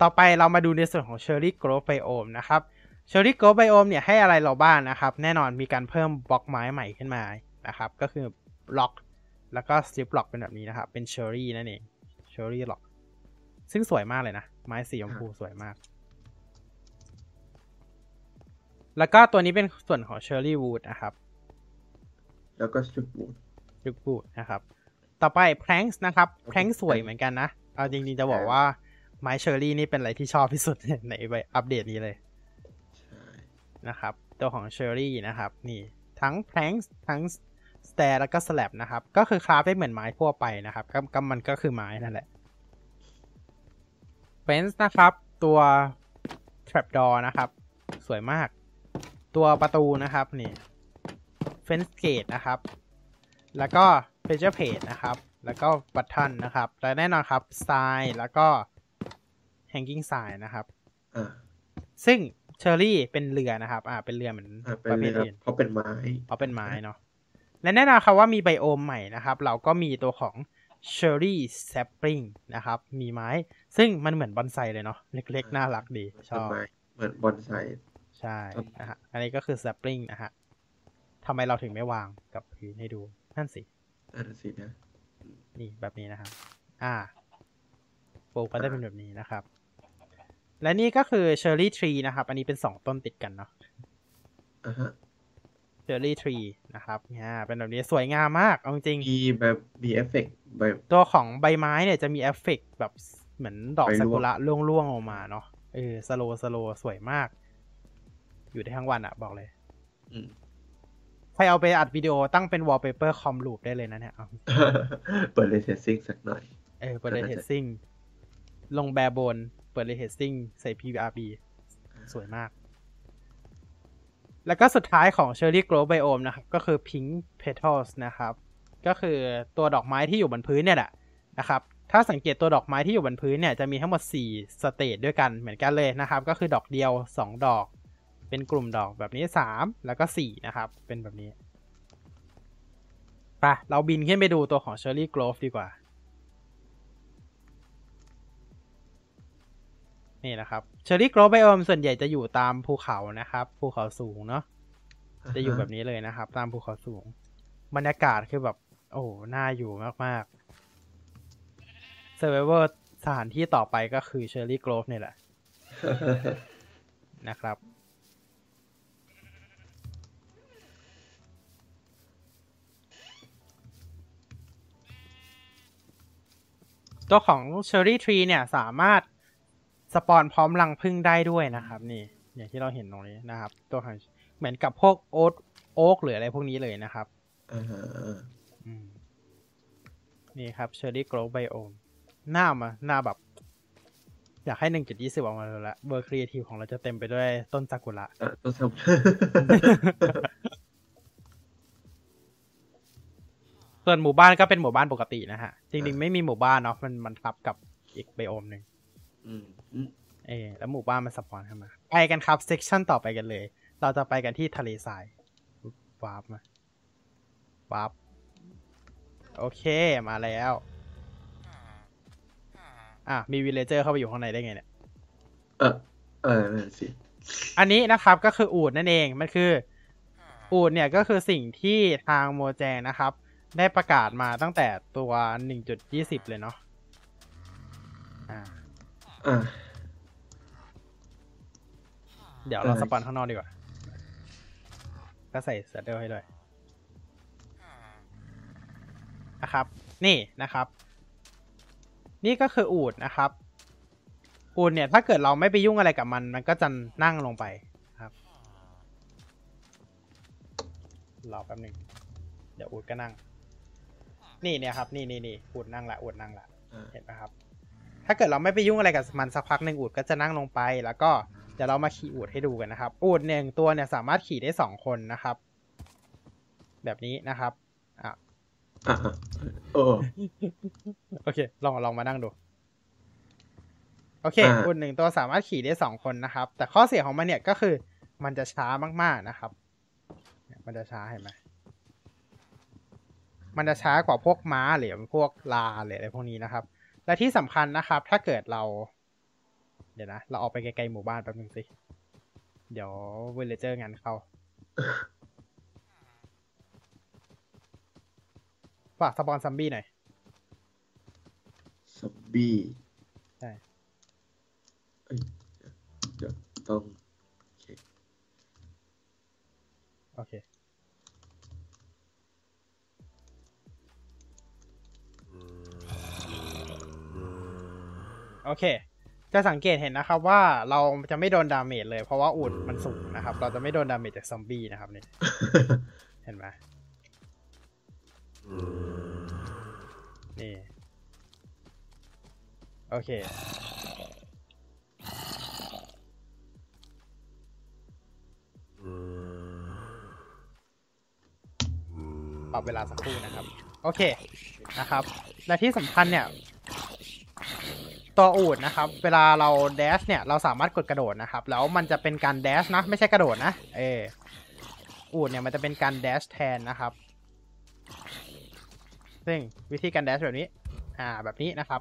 Speaker 1: ต่อไปเรามาดูในส่วนของ Cherry Growth Biome นะครับ Cherry Growth Biome เนี่ยให้อะไรเราบ้างนะครับ แน่นอนมีการเพิ่มบล็อกไม้ใหม่ขึ้นมา นะครับ ก็คือบล็อก แล้วก็ strip block เป็นแบบนี้นะครับ เป็น Cherry นั่นเอง Cherry Block ซึ่งสวยมากเลยนะ ไม้สีชมพูสวยมาก แล้วก็ตัวนี้เป็นส่วนของ Cherry Wood นะครับ
Speaker 2: แล้วก็สตริปบูด
Speaker 1: ยุกบูดนะครับ ต่อไป planks นะครับ planks สวยเหมือนกันนะ เอาจริงๆจะบอกว่าไม้เชอร์รี่นี่เป็นอะไรที่ชอบที่สุดในอัปเดตนี้เลย
Speaker 2: ใช่
Speaker 1: นะครับ ตัวของเชอร์รี่นะครับ นี่ทั้ง planks ทั้ง stair แล้วก็ slab นะครับ ก็คือคราฟได้เหมือนไม้ทั่วไปนะครับก็ก็มันก็คือไม้นั่นแหละ fence นะครับ ตัว trapdoor นะครับ สวยมาก ตัวประตูนะครับ นี่ fence gate นะครับ แล้วก็ pressure plate นะครับ แล้วก็ button นะครับ และแน่นอนครับ sign แล้วก็ hanging sign นะครับ
Speaker 2: อ่า
Speaker 1: ซึ่งเชอร์รี่เป็นเรือนะครับ อ่า เป็นเรือเหมือน
Speaker 2: อ่าเป็น
Speaker 1: ประเภ
Speaker 2: เลย
Speaker 1: ท
Speaker 2: ครับ
Speaker 1: อื่น
Speaker 2: เพราะเป็นไม้
Speaker 1: เพราะเป็นไม้เนาะและแน่นอนครับว่ามีไบโอมใหม่นะครับ เราก็มีตัวของ Cherry Sapling นะครับ มีไม้ ซึ่งมันเหมือนบอนไซเลยเนาะเล็กๆ น่ารักดี ชอบ
Speaker 2: เป็นไม้เหมือนบอนไซ
Speaker 1: ใช่
Speaker 2: ครับ
Speaker 1: นะฮะอันนี้ก็คือ Sapling นะฮะ ทำไมเราถึงไม่วางกับพื้นให้ดู นั่นสิ
Speaker 2: นั่นนะสินะ
Speaker 1: นี่แบบนี้นะครับ อ่าปลูกก็ได้เป็นแบบนี้นะครับ และนี่ก็คือ Cherry Tree นะครับ อันนี้เป็นสองต้นติดกันเนาะ
Speaker 2: อ่าฮะ
Speaker 1: Cherry Tree นะครับเนี่ยเป็นแบบนี้สวยงามมากเอาจริงๆ
Speaker 2: มีแบบมีเอฟเฟกต์แบบ
Speaker 1: ตัวของใบไม้เนี่ยจะมีเอฟเฟกต์แบบเหมือนดอก
Speaker 2: ใบร่วง
Speaker 1: ซากุระร่วงๆออกมาเนาะเออสโลสโลสวยมาก อยู่ได้ทั้งวันอะบอกเลย
Speaker 2: อืม
Speaker 1: ใครเอาไปอัดวิดีโอตั้งเป็นวอลเปเปอร์คอมลูปได้เลยนะเนี่ยเอา
Speaker 2: เปิดเลยเทสซิ่งสักหน่อย
Speaker 1: เออ เปิดเลย
Speaker 2: ก็
Speaker 1: เฮ
Speaker 2: น่า
Speaker 1: ด
Speaker 2: จะ
Speaker 1: ซิ่งลงแบร์โบน เปิดเลยเฮดซิ่งใส่ PVRB สวยมาก แล้วก็สุดท้ายของ Cherry Grove Biome นะครับ ก็คือ Pink Petals นะครับ ก็คือตัวดอกไม้ที่อยู่บนพื้นเนี่ยแหละนะครับ ถ้าสังเกตตัวดอกไม้ที่อยู่บนพื้นเนี่ย จะมีทั้งหมด 4 สเตจด้วยกันเหมือนกันเลยนะครับ ก็คือดอกเดียว 2 ดอก เป็นกลุ่มดอกแบบนี้ 3 แล้วก็ 4 นะครับ เป็นแบบนี้ไปเราบินขึ้นไปดูตัวของ Cherry Grove ดีกว่า นี่นะครับ Cherry Grove Biome ส่วนใหญ่จะอยู่ตามภูเขานะครับ ภูเขาสูงเนาะจะอยู่แบบนี้เลยนะครับ ตามภูเขาสูง บรรยากาศคือแบบ โอ้โหน่าอยู่มากๆ Survivor สถานที่ต่อไปก็คือ Cherry Grove เนี่ยแหละนะครับ ตัวของ Cherry Tree เนี่ยสามารถสปอนพร้อมรังผึ้งได้ด้วยนะครับ นี่ อย่างที่เราเห็นตรงนี้นะครับ ตัวของเหมือนกับพวกโอ๊ตโอ๊กหรืออะไรพวกนี้เลยนะครับ
Speaker 2: อ่าฮะ
Speaker 1: อืมนี่ครับ Cherry Grove Biome หน้ามาหน้าแบบ อยากให้หนึ่งจุดยี่สิบออกมาเลยแล้วเซิร์ฟของเราจะเต็มไปด้วยต้นซากุระ ส่วนหมู่บ้านก็เป็นหมู่บ้านปกตินะฮะ จริงๆไม่มีหมู่บ้านเนาะมันมันทับกับอีก biome หนึ่งำ
Speaker 2: อืมอืม
Speaker 1: เออแล้วหมู่บ้านมัน spawn เข้ามา ไปกันครับเซ c ชันต่อไปกันเลย เราจะไปกันที่ทะเลทราย warp มา warp โอเคมาแล้ว อะ มี villager เข้าไปอยู่ข้างในได้ไงเนี่ย
Speaker 2: เออเออนั่นสิ
Speaker 1: อันนี้นะครับก็คืออูฐนั่นเอง มันคือ อูฐเนี่ยก็คือสิ่งที่ทาง Mojang นะครับ ได้ประกาศมาตั้งแต่ตัว 1.20 เลยเนาะอ่า
Speaker 2: อ่า
Speaker 1: เดี๋ยวเรา
Speaker 2: ได้
Speaker 1: สปอนข้างนอกดีกว่า ก็ใส่เซตเดอร์ให้ด้วยนะครับ นี่นะครับ นี่ก็คืออูดนะครับ อูดเนี่ยถ้าเกิดเราไม่ไปยุ่งอะไรกับมัน มันก็จะนั่งลงไปครับ รอแป๊บหนึ่งเดี๋ยวอูดก็นั่ง นี่เนี่ยครับ นี่นี่นี่อูดนั่งละอูดนั่งละ
Speaker 2: อ่า
Speaker 1: เห็นไหมครับ ถ้าเกิดเราไม่ไปยุ่งอะไรกับมันสักพักหนึ่งอูดก็จะนั่งลงไป แล้วก็เดี๋ยวเรามาขี่อูดให้ดูกันนะครับ อูดหนึ่งตัวเนี่ยสามารถขี่ได้สองคนนะครับ แบบนี้นะครับ อะ
Speaker 2: อ่าโอ้
Speaker 1: โอเค ลองลองมานั่งดู โอเค
Speaker 2: อ่า
Speaker 1: อูดหนึ่งตัวสามารถขี่ได้สองคนนะครับ แต่ข้อเสียของมันเนี่ยก็คือ มันจะช้ามากๆนะครับเนี่ยมันจะช้าเห็นไหม มันจะช้ากว่าพวกม้าหรือพวกลาหรืออะไรพวกนี้นะครับ และที่สำคัญนะครับ ถ้าเกิดเรา เดี๋ยวนะ เราออกไปไกลๆหมู่บ้านแป๊บนึงสิ เดี๋ยว villager งานเข้าฝาก spawn ซอมบี้หน่อย
Speaker 2: ซอมบี้
Speaker 1: ใช่
Speaker 2: เอ้ยเดี๋ยวต้อง โอเค
Speaker 1: โอเค โอเค จะสังเกตเห็นนะครับว่าเราจะไม่โดน damage เลย เพราะว่าอูฐมันสูงนะครับ เราจะไม่โดน damage จากซอมบี้นะครับนี่เห็นไหมนี่ โอเค ปรับเวลาสักครู่นะครับ โอเคนะครับ และที่สำคัญเนี่ย ตัวอูดนะครับ เวลาเราแดชเนี่ยเราสามารถกดกระโดดนะครับ แล้วมันจะเป็นการแดชนะ ไม่ใช่กระโดดนะ เอออูดเนี่ยมันจะเป็นการแดชแทนนะครับ ซึ่งวิธีการแดชแบบนี้ อ่า แบบนี้นะครับ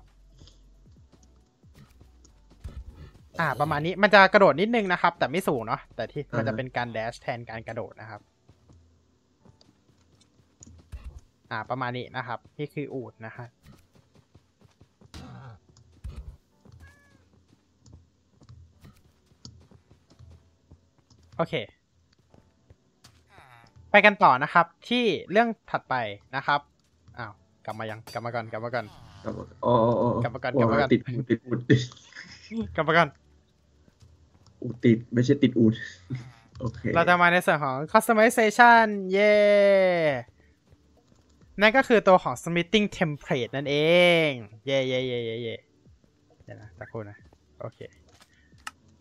Speaker 1: อ่า ประมาณนี้มันจะกระโดดนิดนึงนะครับ แต่ไม่สูงเนาะ แต่ที่มันจะเป็นการแดชแทนการกระโดดนะครับ อ่า ประมาณนี้นะครับ นี่คืออูดนะครั โอเค ไปกันต่อนะครับ ที่เรื่องถัดไปนะครับอ้าวกลับมายังกลับมาก่อนกลับมาก่อน
Speaker 2: กลับมาอ๋ออ๋ออ๋อก
Speaker 1: ลับมาก่อน
Speaker 2: โก
Speaker 1: ลับมาก่อน
Speaker 2: ติดอูดติดอูดติด
Speaker 1: กลับมาก่อน
Speaker 2: อูดติดไม่ใช่ติดอูดโอเค
Speaker 1: เราจะมาในส่วนของ customization เย้นั่นก็คือตัวของ smithing template นั่นเอง เย้เย้เย้เย้เย้เดี๋ยวนะสักครู่นะ โอเค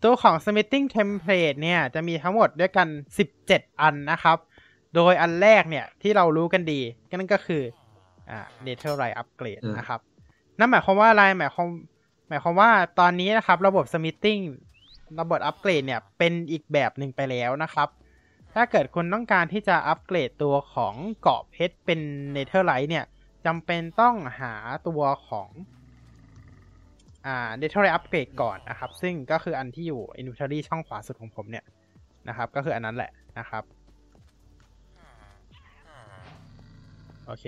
Speaker 1: ตัวของ smithing template เนี่ย จะมีทั้งหมดด้วยกัน 17 อันนะครับ โดยอันแรกเนี่ย ที่เรารู้กันดีก็นั่นก็คืออ่า netherite upgrade
Speaker 2: อืม
Speaker 1: นะครับ นั่นหมายความว่าอะไรหมายความหมายความว่าตอนนี้นะครับ ระบบ smithing ระบบอัปเกรดเนี่ย เป็นอีกแบบหนึ่งไปแล้วนะครับ ถ้าเกิดคุณต้องการที่จะอัปเกรดตัวของเกราะเพชรเป็น netherite เนี่ยจำเป็นต้องหาตัวของ อ่า netherite upgrade ก่อนนะครับ ซึ่งก็คืออันที่อยู่ inventory ช่องขวาสุดของผมเนี่ยนะครับ ก็คืออันนั้นแหละนะครับ โอเค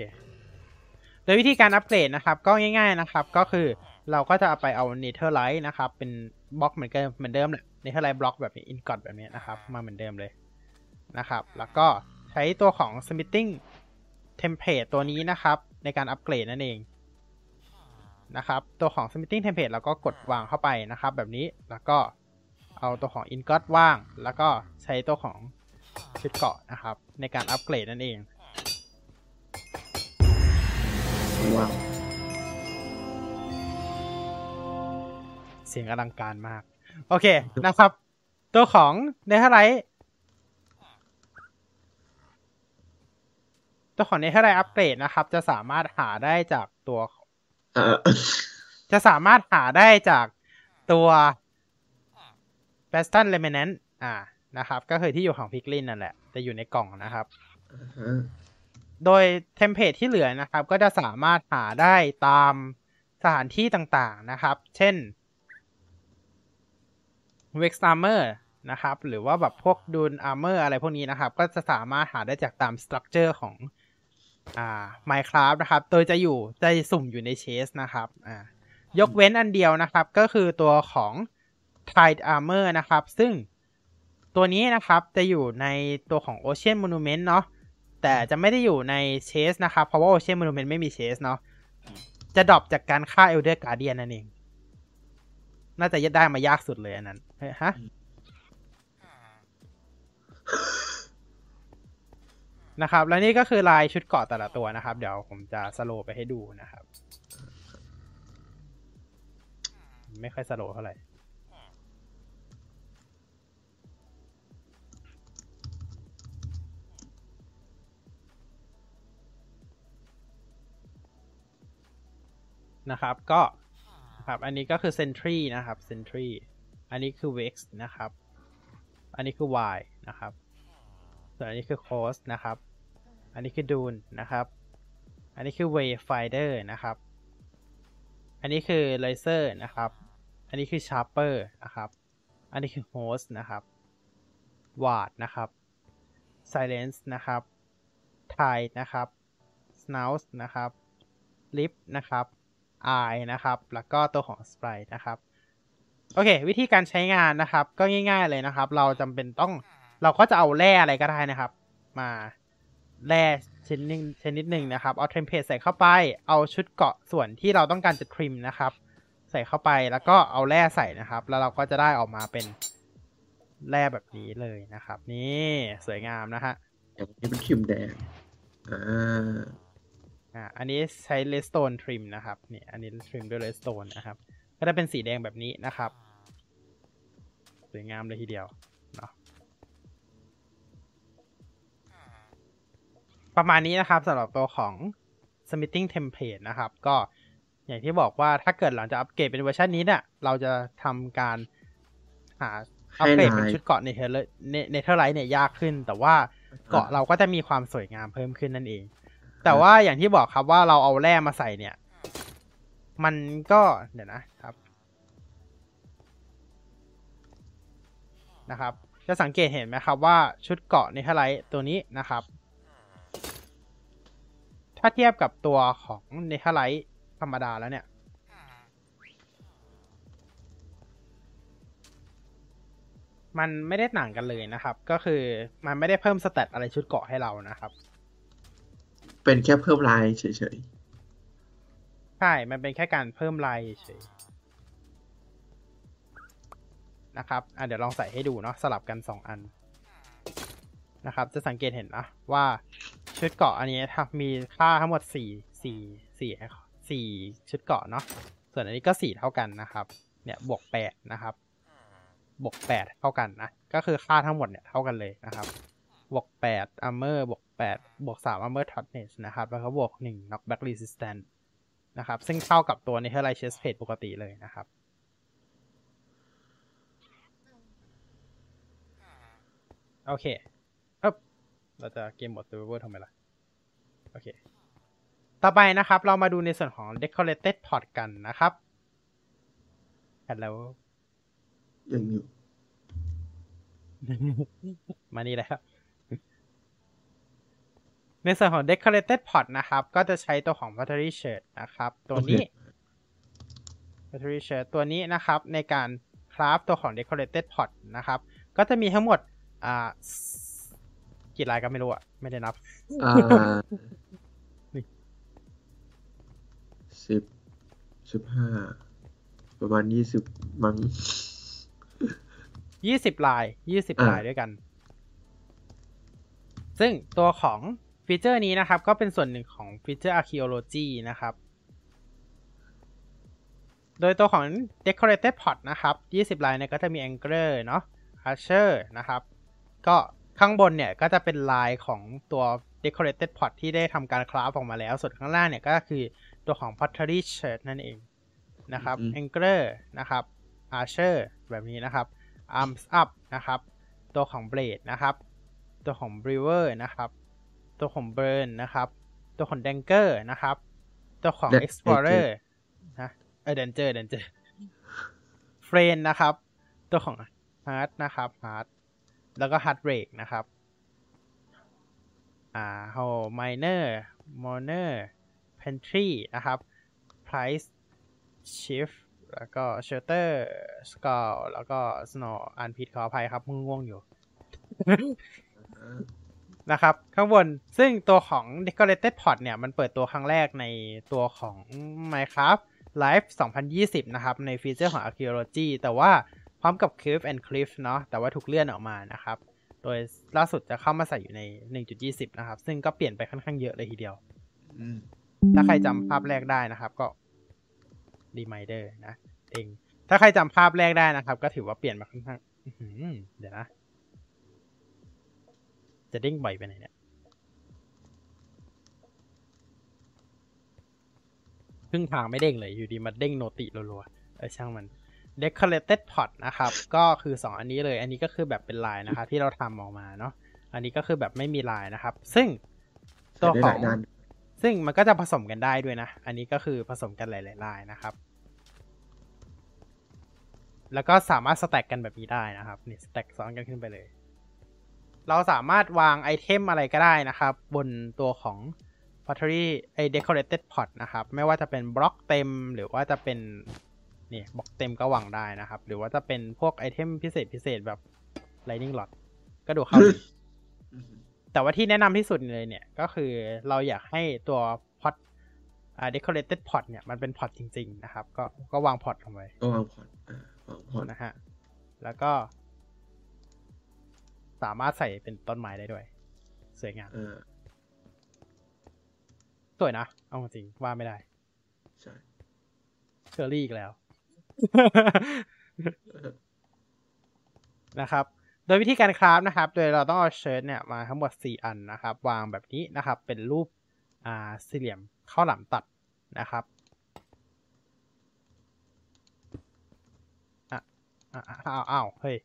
Speaker 1: โดยวิธีการอัปเกรดนะครับ ก็ง่าย ๆนะครับ ก็คือเราก็จะเอาไปเอา Netherite นะครับ เป็นบล็อกเหมือนเดิมเหมือนเดิมแหละ Netherite บล็อกแบบนี้ Ingot แบบนี้นะครับ มาเหมือนเดิมเลยนะครับ แล้วก็ใช้ตัวของ Smithing Template ตัวนี้นะครับ ในการอัปเกรดนั่นเอง นะครับ ตัวของ Smithing Template เราก็กดวางเข้าไปนะครับ แบบนี้แล้วก็เอาตัวของ Ingot ว่าง แล้วก็ใช้ตัวของชุดเกราะนะครับ ในการอัปเกรดนั่นเอง
Speaker 2: ว้าว
Speaker 1: เสียงอลังการมาก โอเคนะครับ ตัวของเนเธอร์ไ t ท์ตัวของเนเธอร์ไ t ท์อัปเกรดนะครับ จะสามารถหาได้จากตัว
Speaker 2: อ่า
Speaker 1: จะสามารถหาได้จากตัว b a s t o n Remnant อ่านะครับ ก็คือที่อยู่ของ piglin นั่นแหละ จะอยู่ในกล่องนะครับ
Speaker 2: อ่าฮะ
Speaker 1: โดย template ที่เหลือนะครับ ก็จะสามารถหาได้ตามสถานที่ต่างๆนะครับ เช่น Vex Armor นะครับ หรือว่าแบบพวกดูน Armor อะไรพวกนี้นะครับ ก็จะสามารถหาได้จากตาม structure ของ อ่า Minecraft นะครับ โดยจะอยู่จะสุ่มอยู่ในเชสนะครับอ่ายกเว้นอันเดียวนะครับ ก็คือตัวของ Tide Armor นะครับ ซึ่งตัวนี้นะครับจะอยู่ในตัวของ Ocean Monument เนาะแต่จะไม่ได้อยู่ในเชสนะครับ เพราะว่า Ocean Monument ไม่มีเชสเนาะจะดรอปจากการฆ่า Elder Guardian นั่นเอง น่าจะยัดได้มายากสุดเลยอันนั้นเฮ้ยฮะ นะครับ แล้วนี่ก็คือลายชุดเกาะแต่ละตัวนะครับ เดี๋ยวผมจะสโลไปให้ดูนะครับ ไม่ค่อยสโลเท่าไหร่นะครับก็ครับอันนี้ก็คือ Sentry นะครับ Sentry อันนี้คือ Vex นะครับ อันนี้คือ Y นะครับ ส่วนอันนี้คือ Coast นะครับ อันนี้คือ Dune นะครับ อันนี้คือ Wayfinder นะครับ อันนี้คือ Laser นะครับ อันนี้คือ Sharper นะครับ อันนี้คือ Host นะครับ Ward นะครับ Silence นะครับ Tide นะครับ Snout นะครับ Lip นะครับ Eye นะครับ แล้วก็ตัวของ Sprite นะครับโอเค วิธีการใช้งานนะครับ ก็ง่าย ๆเลยนะครับ เราจำเป็นต้องเราก็จะเอาแร่อะไรก็ได้นะครับ มา แร่ชนิดหนึ่งชนิดหนึ่งนะครับ เอาเทมเพลตใส่เข้าไป เอาชุดเกาะส่วนที่เราต้องการจะทริมนะครับ ใส่เข้าไปแล้วก็เอาแร่ใส่นะครับ แล้วเราก็จะได้ออกมาเป็นแร่แบบนี้เลยนะครับ นี่สวยงามนะฮะ
Speaker 2: อย่างนี้เป็นครีมแดงอ่า
Speaker 1: อ่าอันนี้ใช้เลสโตนทริมนะครับนี่อันนี้ทริมด้วยเลสโตนนะครับ ก็จะเป็นสีแดงแบบนี้นะครับ สวยงามเลยทีเดียว ประมาณนี้นะครับสำหรับตัวของ Smithing Template นะครับ ก็อย่างที่บอกว่าถ้าเกิดหลังจากอัปเกรดเป็นเวอร์ชันนี้เนี่ยเราจะทำการหาอัปเกรดเป็นชุดเกราะในเทเล netherite เนี่ยยากขึ้น แต่ว่าเกราะเราก็จะมีความสวยงามเพิ่มขึ้นนั่นเอง แต่ว่าอย่างที่บอกครับว่าเราเอาแร่มาใส่เนี่ย มันก็เดี๋ยวนะครับนะครับ จะสังเกตเห็นไหมครับว่าชุดเกราะ netherite ตัวนี้นะครับ ถ้าเทียบกับตัวของ netherite ธรรมดาแล้วเนี่ย มันไม่ได้ต่างกันเลยนะครับ ก็คือมันไม่ได้เพิ่ม stat อะไรชุดเกราะให้เรานะครับ
Speaker 2: เป็นแค่เพิ่มลายเฉย
Speaker 1: ใช่ มันเป็นแค่การเพิ่มลายเฉยนะครับ อะเดี๋ยวลองใส่ให้ดูเนาะสลับกัน 2 อัน นะครับ จะสังเกตเห็นนะว่าชุดเกาะอันนี้ครับมีค่าทั้งหมด 4 4 4 4 ชุดเกาะเนาะส่วนอันนี้ก็ 4 เท่ากันนะครับ เนี่ยบวก 8 นะครับ บวก 8 เท่ากันนะ ก็คือค่าทั้งหมดเนี่ยเท่ากันเลยนะครับ บวก 8 armor บวก 8 บวก 3 armor toughness นะครับ แล้วก็บวก 1 knockback resistance นะครับ ซึ่งเท่ากับตัว Netherite chest plate ปกติเลยนะครับโอเค เราจะเกมหมด Survivor ทำไมล่ะ โอเค ต่อไปนะครับ เรามาดูในส่วนของ Decorated Pot กันนะครับแล้ว
Speaker 2: ๆยังอยู่
Speaker 1: มานี่เลยครับในส่วนของ decorated pot นะครับ ก็จะใช้ตัวของ battery shirt นะครับ ตัวนี้ battery shirt ตัวนี้นะครับ ในการคราฟตัวของ decorated pot นะครับ ก็จะมีทั้งหมดอ่า กี่ลายก็ไม่รู้อะไม่ได้นับ
Speaker 2: อ่า
Speaker 1: นี่
Speaker 2: สิบสิบห้าประมาณยี่สิบมั้ง
Speaker 1: ยี่สิบลายยี่สิบ
Speaker 2: อ่า
Speaker 1: ลายด้วยกัน ซึ่งตัวของฟีเจอร์นี้นะครับ ก็เป็นส่วนหนึ่งของฟีเจอร์ archaeology นะครับ โดยตัวของ decorated pot นะครับ 20ลายเนี่ยก็จะมี angler เนาะ archer นะครับ ก็ ข้างบนเนี่ยก็จะเป็นลายของตัว decorated pot ที่ได้ทำการคราฟออกมาแล้ว ส่วนข้างล่างเนี่ยก็คือตัวของ pottery shirt นั่นเองนะครับ
Speaker 2: อืม
Speaker 1: angler นะครับ archer แบบนี้นะครับ arms up นะครับ ตัวของ blade นะครับ ตัวของ brewer นะครับ ตัวของ burn นะครับ ตัวของ danger นะครับ ตัวของ
Speaker 2: Dan-
Speaker 1: explorer นะเออ danger danger friend นะครับ ตัวของ hard นะครับ hard แล้วก็ hard break นะครับ อ่า how miner moner pantry นะครับ price shift แล้วก็ shelter skull แล้วก็ snow อ่านผิดขออภัยครับมึงง่วงอยู่ นะครับ ข้างบน ซึ่งตัวของ decorated pot เนี่ย มันเปิดตัวครั้งแรกในตัวของ Minecraft Live 2020 นะครับ ในฟีเจอร์ของ archaeology แต่ว่า พร้อมกับ Cliff and Cliff เนาะแต่ว่าถูกเลื่อนออกมานะครับ โดยล่าสุดจะเข้ามาใส่อยู่ใน 1.20 นะครับ ซึ่งก็เปลี่ยนไปค่อนข้างเยอะเลยทีเดียว
Speaker 2: อืม
Speaker 1: ถ้าใครจำภาพแรกได้นะครับ ก็ reminder นะเองถ้าใครจำภาพแรกได้นะครับ ก็ถือว่าเปลี่ยนมาค่อนข้างอื้อหือเดี๋ยวนะ จะเด้งบ่อยไปไหนเนี่ยครึ่งทางไม่เด้งเลยอยู่ดีมาเด้งโนติรัวๆเออช่างมัน decorated pot นะครับ ก็คือ 2 อันนี้เลย อันนี้ก็คือแบบเป็นลายนะครับที่เราทำออกมาเนาะ อันนี้ก็คือแบบไม่มีลายนะครับ ซึ่งตัว
Speaker 2: ใส่ได้
Speaker 1: ข
Speaker 2: ห
Speaker 1: อ
Speaker 2: ลางยด้าน
Speaker 1: ซึ่งมันก็จะผสมกันได้ด้วยนะ อันนี้ก็คือผสมกันหลายๆลายนะครับ แล้วก็สามารถสแต็กกันแบบนี้ได้นะครับนี่สแต็กซ้อนกันขึ้นไปเลย เราสามารถวางไอเทมอะไรก็ได้นะครับ บนตัวของ pottery ไอ decorated pot นะครับ ไม่ว่าจะเป็นบล็อกเต็มหรือว่าจะเป็น นี่บล็อกเต็มก็วางได้นะครับ หรือว่าจะเป็นพวก item พิเศษพิเศษแบบ lightning rod ก็ดูเข้าดี
Speaker 2: อืม
Speaker 1: แต่ว่าที่แนะนำที่สุดเลยเนี่ย ก็คือเราอยากให้ตัว pot อ่า decorated pot เนี่ยมันเป็น pot จริง ๆ นะครับ ก็ก็วาง pot ลงไป
Speaker 2: ก็วาง pot อ่าวาง pot
Speaker 1: นะฮะ แล้วก็ สามารถใส่เป็นต้นไม้ได้ด้วย สวยงาม
Speaker 2: อ่า
Speaker 1: สวยนะ เอาจริงว่าไม่ได้
Speaker 2: ใช่
Speaker 1: เชอรี่อีกแล้ว
Speaker 2: เออ
Speaker 1: นะครับ โดยวิธีการคราฟนะครับ โดยเราต้องเอาเชิร์ตเนี่ยมาทั้งหมด 4 อันนะครับ วางแบบนี้นะครับ เป็นรูปอ่าสี่เหลี่ยมข้าวหลามตัดนะครับอะอะอะอ้าวอ้าวเฮ้ย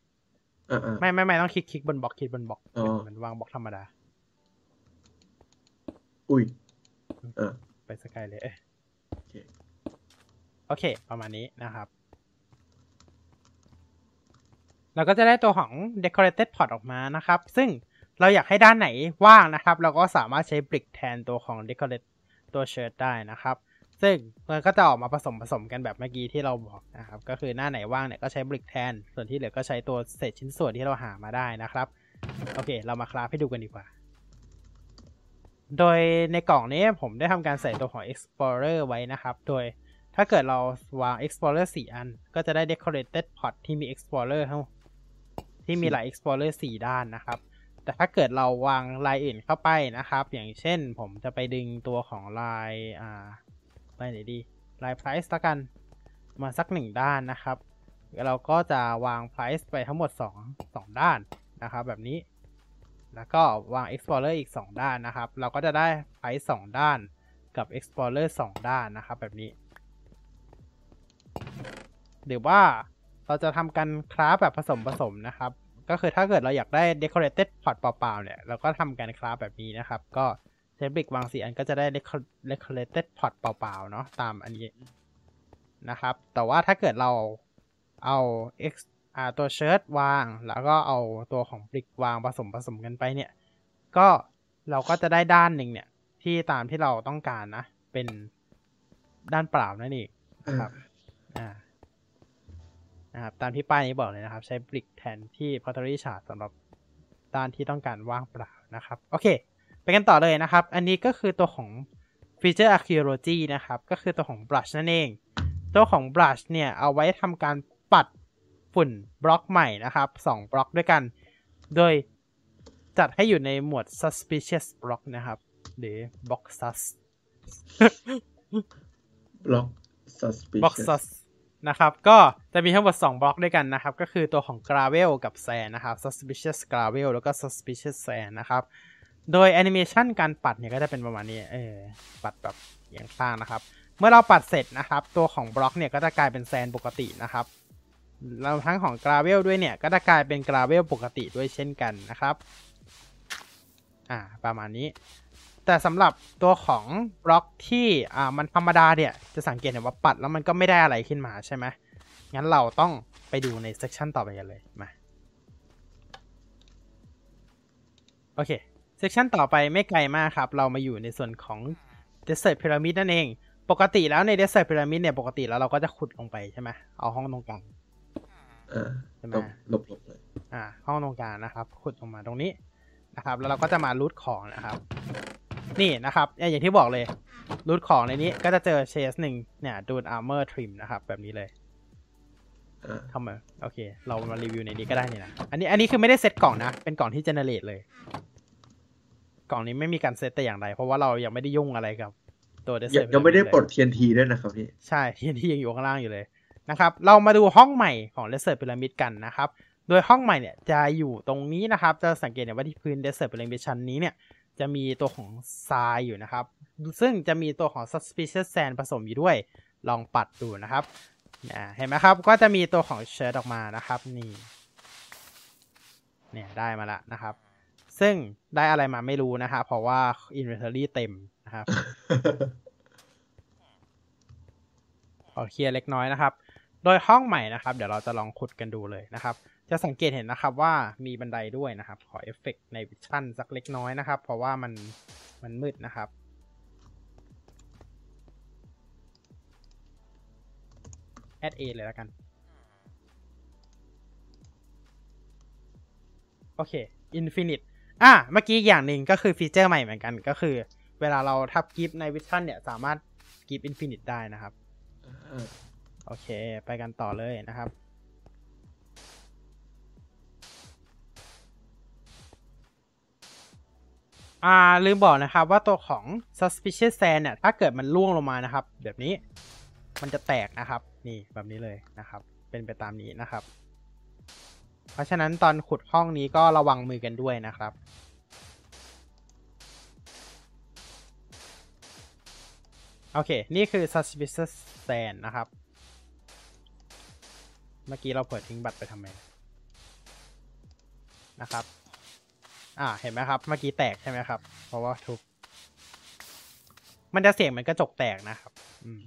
Speaker 2: อ่าอ่า
Speaker 1: ไม่ไม่ไม่ต้องคลิกคลิกบนบล็อกคลิกบนบล็อก
Speaker 2: อ๋อ
Speaker 1: เหมือนวางบล็อกธรรมดา
Speaker 2: อุ้ยอ่า
Speaker 1: ไปสกายเลยเอ้ย
Speaker 2: โอเค
Speaker 1: โอเค ประมาณนี้นะครับ เราก็จะได้ตัวของ decorated pot ออกมานะครับ ซึ่งเราอยากให้ด้านไหนว่างนะครับ เราก็สามารถใช้ brick แทนตัวของ decorate ตัว shirt ได้นะครับ ซึ่งมันก็จะออกมาผสมผสมกันแบบเมื่อกี้ที่เราบอกนะครับ ก็คือหน้าไหนว่างเนี่ยก็ใช้ brick แทน ส่วนที่เหลือก็ใช้ตัวเศษชิ้นส่วนที่เราหามาได้นะครับ โอเค เรามาคราฟให้ดูกันดีกว่า โดยในกล่องนี้ผมได้ทำการใส่ตัวของ explorer ไว้นะครับ โดยถ้าเกิดเราวาง explorer 4 อัน ก็จะได้ decorated pot ที่มี explorer ทั้ง ที่มีหลาย explorer 4 ด้านนะครับ แต่ถ้าเกิดเราวางลายอื่นเข้าไปนะครับ อย่างเช่นผมจะไปดึงตัวของลายอ่าลายไหนดีลาย price ละกันมาสักหนึ่งด้านนะครับ เราก็จะวาง price ไปทั้งหมด 2 2 ด้านนะครับแบบนี้ แล้วก็วาง explorer อีก 2 ด้านนะครับ เราก็จะได้ price 2 ด้านกับ explorer 2 ด้านนะครับแบบนี้ หรือว่า เราจะทำการคราฟแบบผสมผสมนะครับ ก็คือถ้าเกิดเราอยากได้ decorated pot เปล่าๆเนี่ย เราก็ทำการคราฟแบบนี้นะครับ ก็ใช้บริกวางสีอันก็จะได้ deco- decorated pot เปล่าๆเนาะตามอันนี้นะครับ แต่ว่าถ้าเกิดเราเอา x อ่าตัวเชิ้ตวาง แล้วก็เอาตัวของบริกวางผสมผสมกันไปเนี่ย ก็เราก็จะได้ด้านหนึ่งเนี่ย ที่ตามที่เราต้องการนะ เป็นด้านเปล่านั่นเองนะครับ อ่า นะครับตามที่ป้ายนี้บอกเลยนะครับ ใช้บริกแทนที่ pottery chart สำหรับด้านที่ต้องการว่างเปล่านะครับ โอเค ไปกันต่อเลยนะครับ อันนี้ก็คือตัวของ feature archaeology นะครับ ก็คือตัวของ brush นั่นเอง ตัวของ brush เนี่ย เอาไว้ทำการปัดฝุ่นบล็อกใหม่นะครับ 2 บล็อกด้วยกัน โดยจัดให้อยู่ในหมวด suspicious block นะครับ หรือ box sus
Speaker 2: บล็อก suspicious
Speaker 1: block sus นะครับ ก็จะมีทั้งหมด 2 บล็อกด้วยกันนะครับ ก็คือตัวของ gravel กับ sand นะครับ suspicious gravel แล้วก็ suspicious sand นะครับ โดยแอนิเมชันการปัดเนี่ยก็จะเป็นประมาณนี้ เออ ปัดแบบอย่างข้างนะครับ เมื่อเราปัดเสร็จนะครับ ตัวของบล็อกเนี่ยก็จะกลายเป็น sand ปกตินะครับแล้วทั้งของ gravel ด้วยเนี่ย ก็จะกลายเป็น gravel ปกติด้วยเช่นกันนะครับ อ่า ประมาณนี้ แต่สำหรับตัวของบล็อกที่อ่ามันธรรมดาเนี่ยจะสังเกตเห็นว่าปัดแล้วมันก็ไม่ได้อะไรขึ้นมาใช่ไหมงั้นเราต้องไปดูในเซสชันต่อไปกันเลยมาโอเคเซซ c ชันต่อไปไม่ไกลมากครับ เรามาอยู่ในส่วนของ Desert Pyramid นั่นเอง ปกติแล้วใน Desert Pyramid เนี่ยปกติแล้วเราก็จะขุดลงไปใช่ไหมเอาห้องตรงกลาง
Speaker 2: อ่า
Speaker 1: ใช่ไหม
Speaker 2: ต้องหลบหลบเลย
Speaker 1: อ่าห้องตรงกลางนะครับ ขุดลงมาตรงนี้นะครับ แล้วเราก็จะมา loot ของนะครับ นี่นะครับ อย่างที่บอกเลย loot ของในนี้ก็จะเจอ chest หนึ่งเนี่ย Dune Armor Trim นะครับ แบบนี้เลย
Speaker 2: อ่า
Speaker 1: เข้ามาโอเค เรามารีวิวในนี้ก็ได้นี่นะ อันนี้อันนี้คือไม่ได้เซตกล่องนะ เป็นกล่องที่ generate เลย กล่องนี้ไม่มีการเซตแต่อย่างใดเพราะว่าเรายังไม่ได้ยุ่งอะไรกับ ตัว
Speaker 2: ยัง
Speaker 1: Desert
Speaker 2: ยังไม่ได้
Speaker 1: Pyramid
Speaker 2: ปลด TNT ด้วยนะครับพี่
Speaker 1: ใช่ที่ที่ยังอยู่ข้างล่างอยู่เลยนะครับ เรามาดูห้องใหม่ของ Desert Pyramid กันนะครับ โดยห้องใหม่เนี่ยจะอยู่ตรงนี้นะครับ จะสังเกตเห็นว่าที่พื้น Desert Pyramid ชั้นนี้เนี่ย จะมีตัวของทรายอยู่นะครับ ซึ่งจะมีตัวของ suspicious sand ผสมอยู่ด้วย ลองปัดดูนะครับอ่าเห็นไหมครับ ก็จะมีตัวของเชิร์ตออกมานะครับ นี่ เนี่ยได้มาแล้วนะครับ ซึ่งได้อะไรมาไม่รู้นะครับเพราะว่า inventory เต็มนะครับขอเคลียร์เล็กน้อยนะครับ โดยห้องใหม่นะครับ เดี๋ยวเราจะลองขุดกันดูเลยนะครับ จะสังเกตเห็นนะครับว่ามีบันไดด้วยนะครับ ขอ effect night vision สักเล็กน้อยนะครับ เพราะว่ามันมันมืดนะครับ add เอาเลยแล้วกัน โอเค Infinite อะเมื่อกี้อย่างหนึ่งก็คือฟีเจอร์ใหม่เหมือนกันก็คือ เวลาเราทับ give night vision เนี่ย สามารถ give infinite ได้นะครับ
Speaker 2: อ่า
Speaker 1: โอเค ไปกันต่อเลยนะครับ อ่าลืมบอกนะครับว่าตัวของ suspicious sand เนี่ยถ้าเกิดมันร่วงลงมานะครับ แบบนี้มันจะแตกนะครับ นี่แบบนี้เลยนะครับ เป็นไปตามนี้นะครับ เพราะฉะนั้นตอนขุดห้องนี้ก็ระวังมือกันด้วยนะครับโอเค นี่คือ suspicious sand นะครับ เมื่อกี้เราเปิดทิ้งบัตรไปทำไมนะครับ อ่าเห็นไหมครับ เมื่อกี้แตกใช่ไหมครับ เพราะว่าทุบมันจะเสียงเหมือนกระจกแตกนะครับ อืม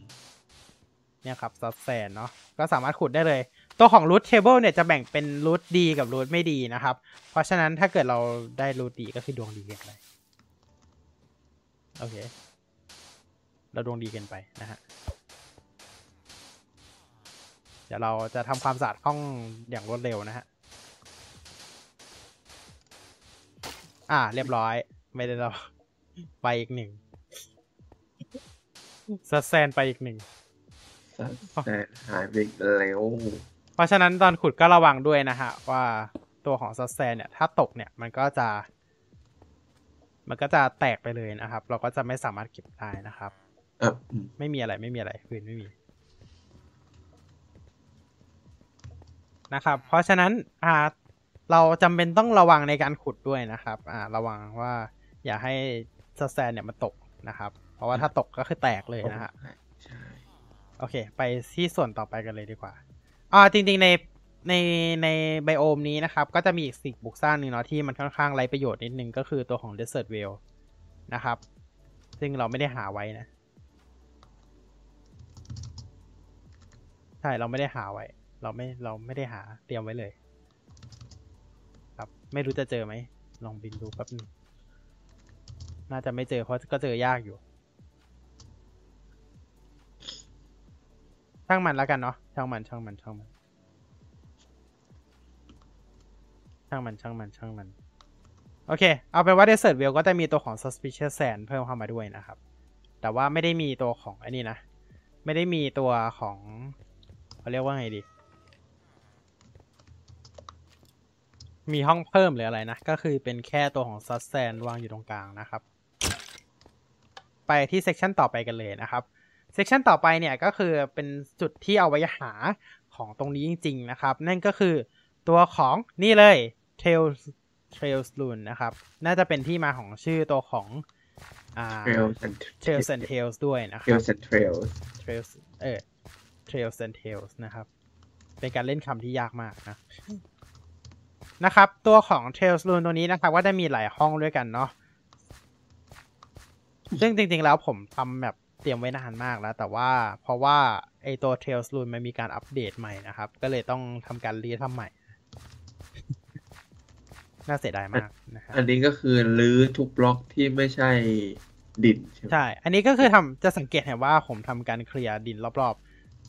Speaker 1: เนี่ยครับซัสแซนเนาะก็สามารถขุดได้เลย ตัวของ root table เนี่ยจะแบ่งเป็น root ดีกับ root ไม่ดีนะครับ เพราะฉะนั้นถ้าเกิดเราได้ root ดีก็คือดวงดีเกินไปโอเค เราดวงดีเกินไปนะฮะเดี๋ยวเราจะทำความสะอาดห้องอย่างรวดเร็วนะฮะ อ่า เรียบร้อย ไม่ได้เราไปอีกหนึ่งซัสแซนไปอีกหนึ่ง
Speaker 2: แต่หายไปอีกแล้ว
Speaker 1: เพราะฉะนั้นตอนขุดก็ระวังด้วยนะฮะ ว่าตัวของซัสแซนเนี่ย ถ้าตกเนี่ยมันก็จะ มันก็จะแตกไปเลยนะครับ เราก็จะไม่สามารถเก็บได้นะครับ
Speaker 2: อะอืม
Speaker 1: ไม่มีอะไรไม่มีอะไรพื้นไม่มีนะครับ เพราะฉะนั้นอ่า เราจำเป็นต้องระวังในการขุดด้วยนะครับ อ่า ระวังว่าอย่าให้สแตนเนี่ยมันตกนะครับ เพราะว่าถ้าตกก็คือแตกเลยนะฮะ
Speaker 2: ใช่
Speaker 1: โอเค ไปที่ส่วนต่อไปกันเลยดีกว่า อ่า จริงๆ ในในในไบโอมนี้นะครับ ก็จะมีอีกสิ่งปลูกสร้างหนึ่งเนาะที่มันค่อนข้างไร้ประโยชน์นิดนึงก็คือตัวของ Desert w e l l นะครับ ซึ่งเราไม่ได้หาไว้นะ ใช่ เราไม่ได้หาไว้ เราไม่เราไม่ได้หาเตรียมไว้เลยครับ ไม่รู้จะเจอไหม ลองบินดูแป๊บนึงน่าจะไม่เจอเพราะก็เจอยากอยู่ ช่างมันแล้วกันเนาะ ช่างมัน ช่างมัน ช่างมัน ช่างมัน ช่างมัน ช่างมัน โอเค เอาเป็นว่า Desert w e l l ก็จะมีตัวของ Suspicious Sand เพิ่มเข้ามาด้วยนะครับ แต่ว่าไม่ได้มีตัวของอันนี้นะ ไม่ได้มีตัวของเขาเรียกว่าไงดี มีห้องเพิ่มหรืออะไรนะ ก็คือเป็นแค่ตัวของ Sus Sand วางอยู่ตรงกลางนะครับ ไปที่เซ c ชันต่อไปกันเลยนะครับเซ c ชันต่อไปเนี่ยก็คือเป็นจุดที่เอาไว้หาของตรงนี้จริง ๆ นะครับ นั่นก็คือตัวของนี่เลย Trails Trails Rune นะครับ น่าจะเป็นที่มาของชื่อตัวของอ่า
Speaker 2: เทรลสัน
Speaker 1: Trails and Tales ด้วยนะค
Speaker 2: เทร
Speaker 1: รั
Speaker 2: ล
Speaker 1: บ
Speaker 2: สันเทรล
Speaker 1: Trails เออ Trails and Tales นะครับ เป็นการเล่นคำที่ยากมากนะ นะครับ ตัวของ Trails Rune ตัวนี้นะครับ ก็จะมีหลายห้องด้วยกันเนาะซึ่งจริงๆแล้วผมทำแบบเตรียมไว้นานมากแล้ว แต่ว่าเพราะว่าไอตัว Trails Rune มันมีการอัปเดตใหม่นะครับ ก็เลยต้องทำการรีทำใหม่ น่าเสียดายมากนะครับ
Speaker 2: อันนี้ก็คือรื้อทุกบล็อกที่ไม่ใช่ดินใช่ไหม
Speaker 1: ใช่ อันนี้ก็คือทำจะสังเกตเห็นว่าผมทำการเคลียร์ดินรอบๆ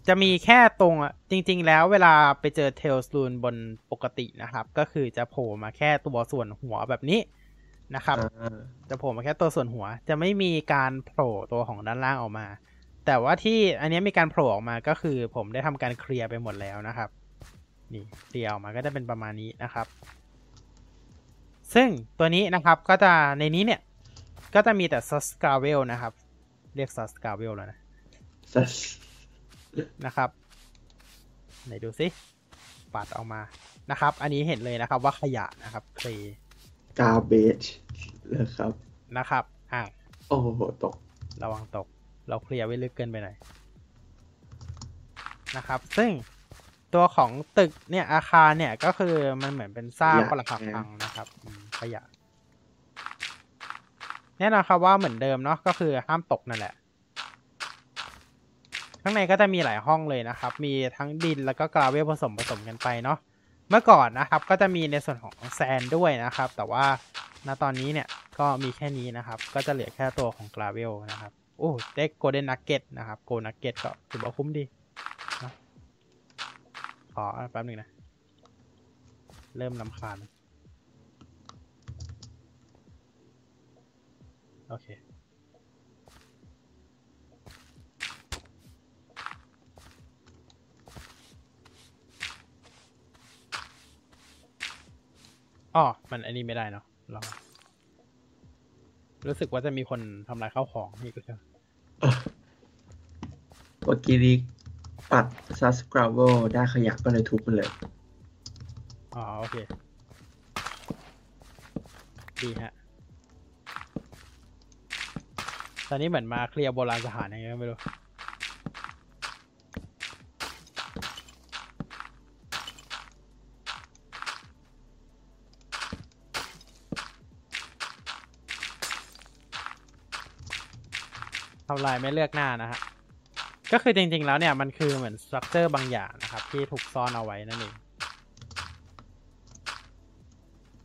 Speaker 1: จะมีแค่ตรงอะจริง ๆ แล้วเวลาไปเจอเทลส o ูนบนปกตินะครับ ก็คือจะโผล่มาแค่ตัวส่วนหัวแบบนี้นะครับ
Speaker 2: อ่า
Speaker 1: จะโผล่มาแค่ตัวส่วนหัว จะไม่มีการโผล่ตัวของด้านล่างออกมา แต่ว่าที่อันนี้มีการโผล่ออกมาก็คือ ผมได้ทำการเคลียร์ไปหมดแล้วนะครับนี่เคลียร์ออกมาก็จะเป็นประมาณนี้นะครับ ซึ่งตัวนี้นะครับก็จะในนี้เนี่ย ก็จะมีแต่ซัสกาเวลนะครับ เรียกซัสกาเวลแล้วนะ
Speaker 2: สัส
Speaker 1: นะครับ ไหนดูสิปัดออกมานะครับ อันนี้เห็นเลยนะครับว่าขยะนะครับเคล
Speaker 2: กาเบจเลยครับ
Speaker 1: นะครับอ่า
Speaker 2: โอ้โหตก
Speaker 1: ระวังตก เราเคลียร์ไว้ลึกเกินไปหน่อยนะครับ ซึ่งตัวของตึกเนี่ยอาคารเนี่ยก็คือมันเหมือนเป็นซากปรักหักพังนะครับอืมขยะแน่นอนครับว่าเหมือนเดิมเนาะก็คือห้ามตกนั่นแหละ ข้างในก็จะมีหลายห้องเลยนะครับ มีทั้งดินแล้วก็กราเวลผสมผสมกันไปเนาะ เมื่อก่อนนะครับก็จะมีในส่วนของแซนด้วยนะครับ แต่ว่าณตอนนี้เนี่ยก็มีแค่นี้นะครับ ก็จะเหลือแค่ตัวของกราเวลนะครับ โอ้ได้โกลเด้นนักเก็ตนะครับโกลนักเก็ตก็ถือว่าคุ้มดีเนะขอแป๊บหนึ่งนะ เริ่มลำคาญโอเค อ๋อมันอันนี้ไม่ได้เนาะลองรู้สึกว่าจะมีคนทำลายข้าวของนี่ก็จะ
Speaker 2: เมื่อกี้นี้ปัดซัสกราเวลได้ขยะก็เลยทุบมันเลย
Speaker 1: อ๋อ โอเค ดีฮะ ตอนนี้เหมือนมาเคลียร์โบราณสถานยังไงก็ไม่รู้ ทำลายไม่เลือกหน้านะฮะก็คือจริงๆแล้วเนี่ยมันคือเหมือนสตรัคเจอร์บางอย่างนะครับ ที่ถูกซ่อนเอาไว้นั่นเอง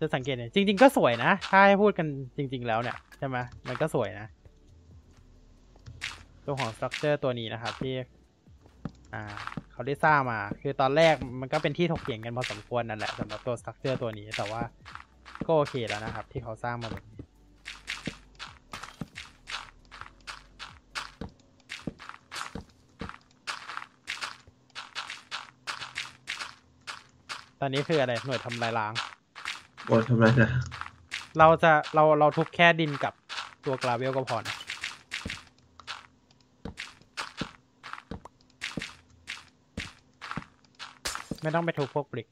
Speaker 1: จะสังเกตเนี่ยจริง ๆ ก็สวยนะ ถ้าให้พูดกันจริง ๆ แล้วเนี่ยใช่ไหมมันก็สวยนะ ตัวของสตรัคเจอร์ตัวนี้นะครับที่อ่าเขาได้สร้างมา คือตอนแรกมันก็เป็นที่ถกเถียงกันพอสมควรนั่นแหละสำหรับตัวสตรัคเจอร์ตัวนี้แต่ว่าก็โอเคแล้วนะครับ ที่เขาสร้างมาแบบนี้ ตอนนี้คืออะไรหน่วยทำลายล้าง
Speaker 2: บอลทำไรนะ
Speaker 1: เราจะเราเราทุบแค่ดินกับตัวกราเวลก็พอนะไม่ต้องไปทุบพวกบริก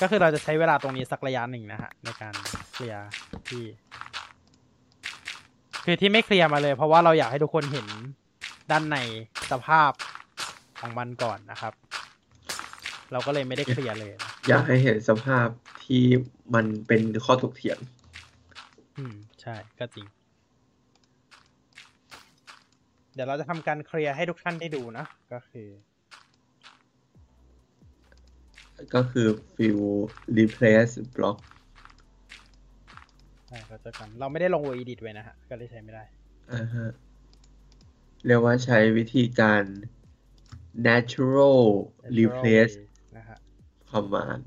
Speaker 1: ก็คือเราจะใช้เวลาตรงนี้สักระยะหนึ่งนะฮะในการเคลียร์ที่ คือที่ไม่เคลียร์มาเลย เพราะว่าเราอยากให้ทุกคนเห็นด้านในสภาพของมันก่อนนะครับ เราก็เลยไม่ได้เคลียร์เลยนะ
Speaker 2: อยากให้เห็นสภาพที่มันเป็นข้อถกเถียง
Speaker 1: อืม ใช่ ก็จริง เดี๋ยวเราจะทำการเคลียร์ให้ทุกท่านได้ดูนะ ก็คือ
Speaker 2: ก็คือ fill replace block
Speaker 1: ใช่เราจะกัน เราไม่ได้ลง edit ไว้นะฮะ ก็เลยใช้ไม่ได้
Speaker 2: อ่าฮะ เรียกว่าใช้วิธีการ natural replace
Speaker 1: นะฮะ
Speaker 2: command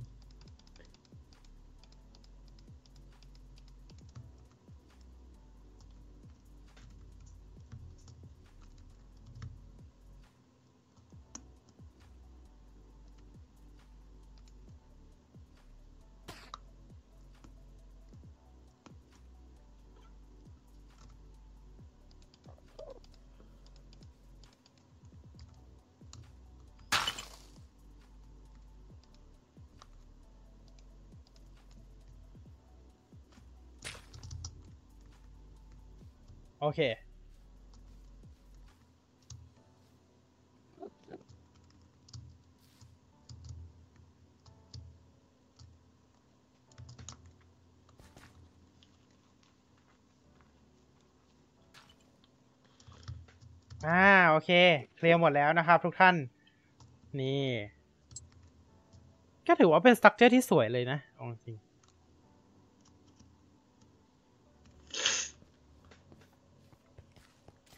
Speaker 1: โอเค อ่า โอเค เคลียร์หมดแล้วนะครับทุกท่าน นี่ ก็ถือว่าเป็นสตรัคเจอร์ที่สวยเลยนะอาจริง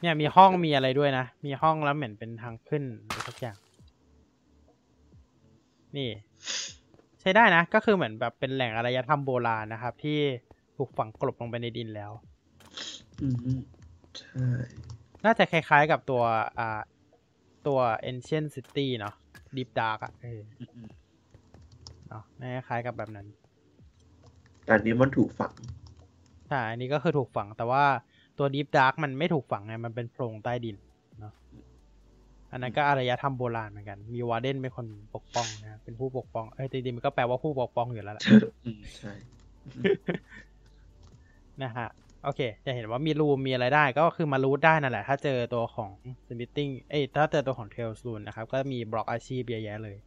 Speaker 1: เนี่ยมีห้องมีอะไรด้วยนะ มีห้องแล้วเหมือนเป็นทางขึ้นอะไรสักอย่าง นี่ ใช้ได้นะ ก็คือเหมือนแบบเป็นแหล่งอารยธรรมโบราณนะครับ ที่ถูกฝังกลบลงไปในดินแล้ว
Speaker 2: อืมใช่
Speaker 1: น่าจะคล้ายๆกับตัวอ่าตัว Ancient City เนาะ Deep Dark อะเออ
Speaker 2: อืม
Speaker 1: เนาะน่าจะคล้ายกับแบบนั้น
Speaker 2: แต่อันนี้มันถูกฝัง
Speaker 1: ใช่อันนี้ก็คือถูกฝังแต่ว่า ตัว Deep Dark มันไม่ถูกฝังไง มันเป็นโพรงใต้ดินเนาะอันนั้นก็อารยธรรมโบราณเหมือนกัน มีวาร์เดนเป็นคนปกป้องนะครับเป็นผู้ปกป้อง เอ้ยจริงๆมันก็แปลว่าผู้ปกป้องอยู่แล้วแหละ
Speaker 2: อืมใช่
Speaker 1: นะฮะโอเค จะเห็นว่ามีรูมมีอะไรได้ก็คือมารูทได้นั่นแหละ ถ้าเจอตัวของ Smitting เอ้ยถ้าเจอตัวของ Trails Rune นะครับ ก็มีบล็อกอาชีพเยอะแยะเลย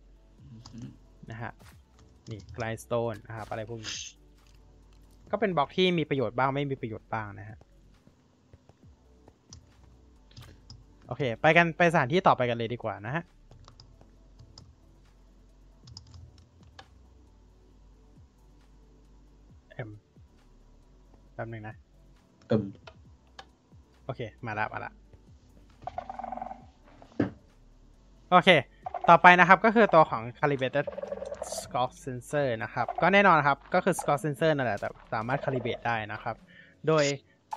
Speaker 2: อืม
Speaker 1: นะฮะนี่ Grindstone นะครับอะไรพวกนี้ ก็เป็นบล็อกที่มีประโยชน์บ้างไม่มีประโยชน์บ้างนะฮะ โอเค ไปกันไปสถานที่ต่อไปกันเลยดีกว่านะฮะเอ็มแป๊บหนึงนะ
Speaker 2: เอิม
Speaker 1: โอเค มาละมาละโอเค ต่อไปนะครับก็คือตัวของ calibrated scope sensor นะครับ ก็แน่นอนครับ ก็คือ scope sensor นั่นแหละ แต่สามารถ calibrate ได้นะครับ โดย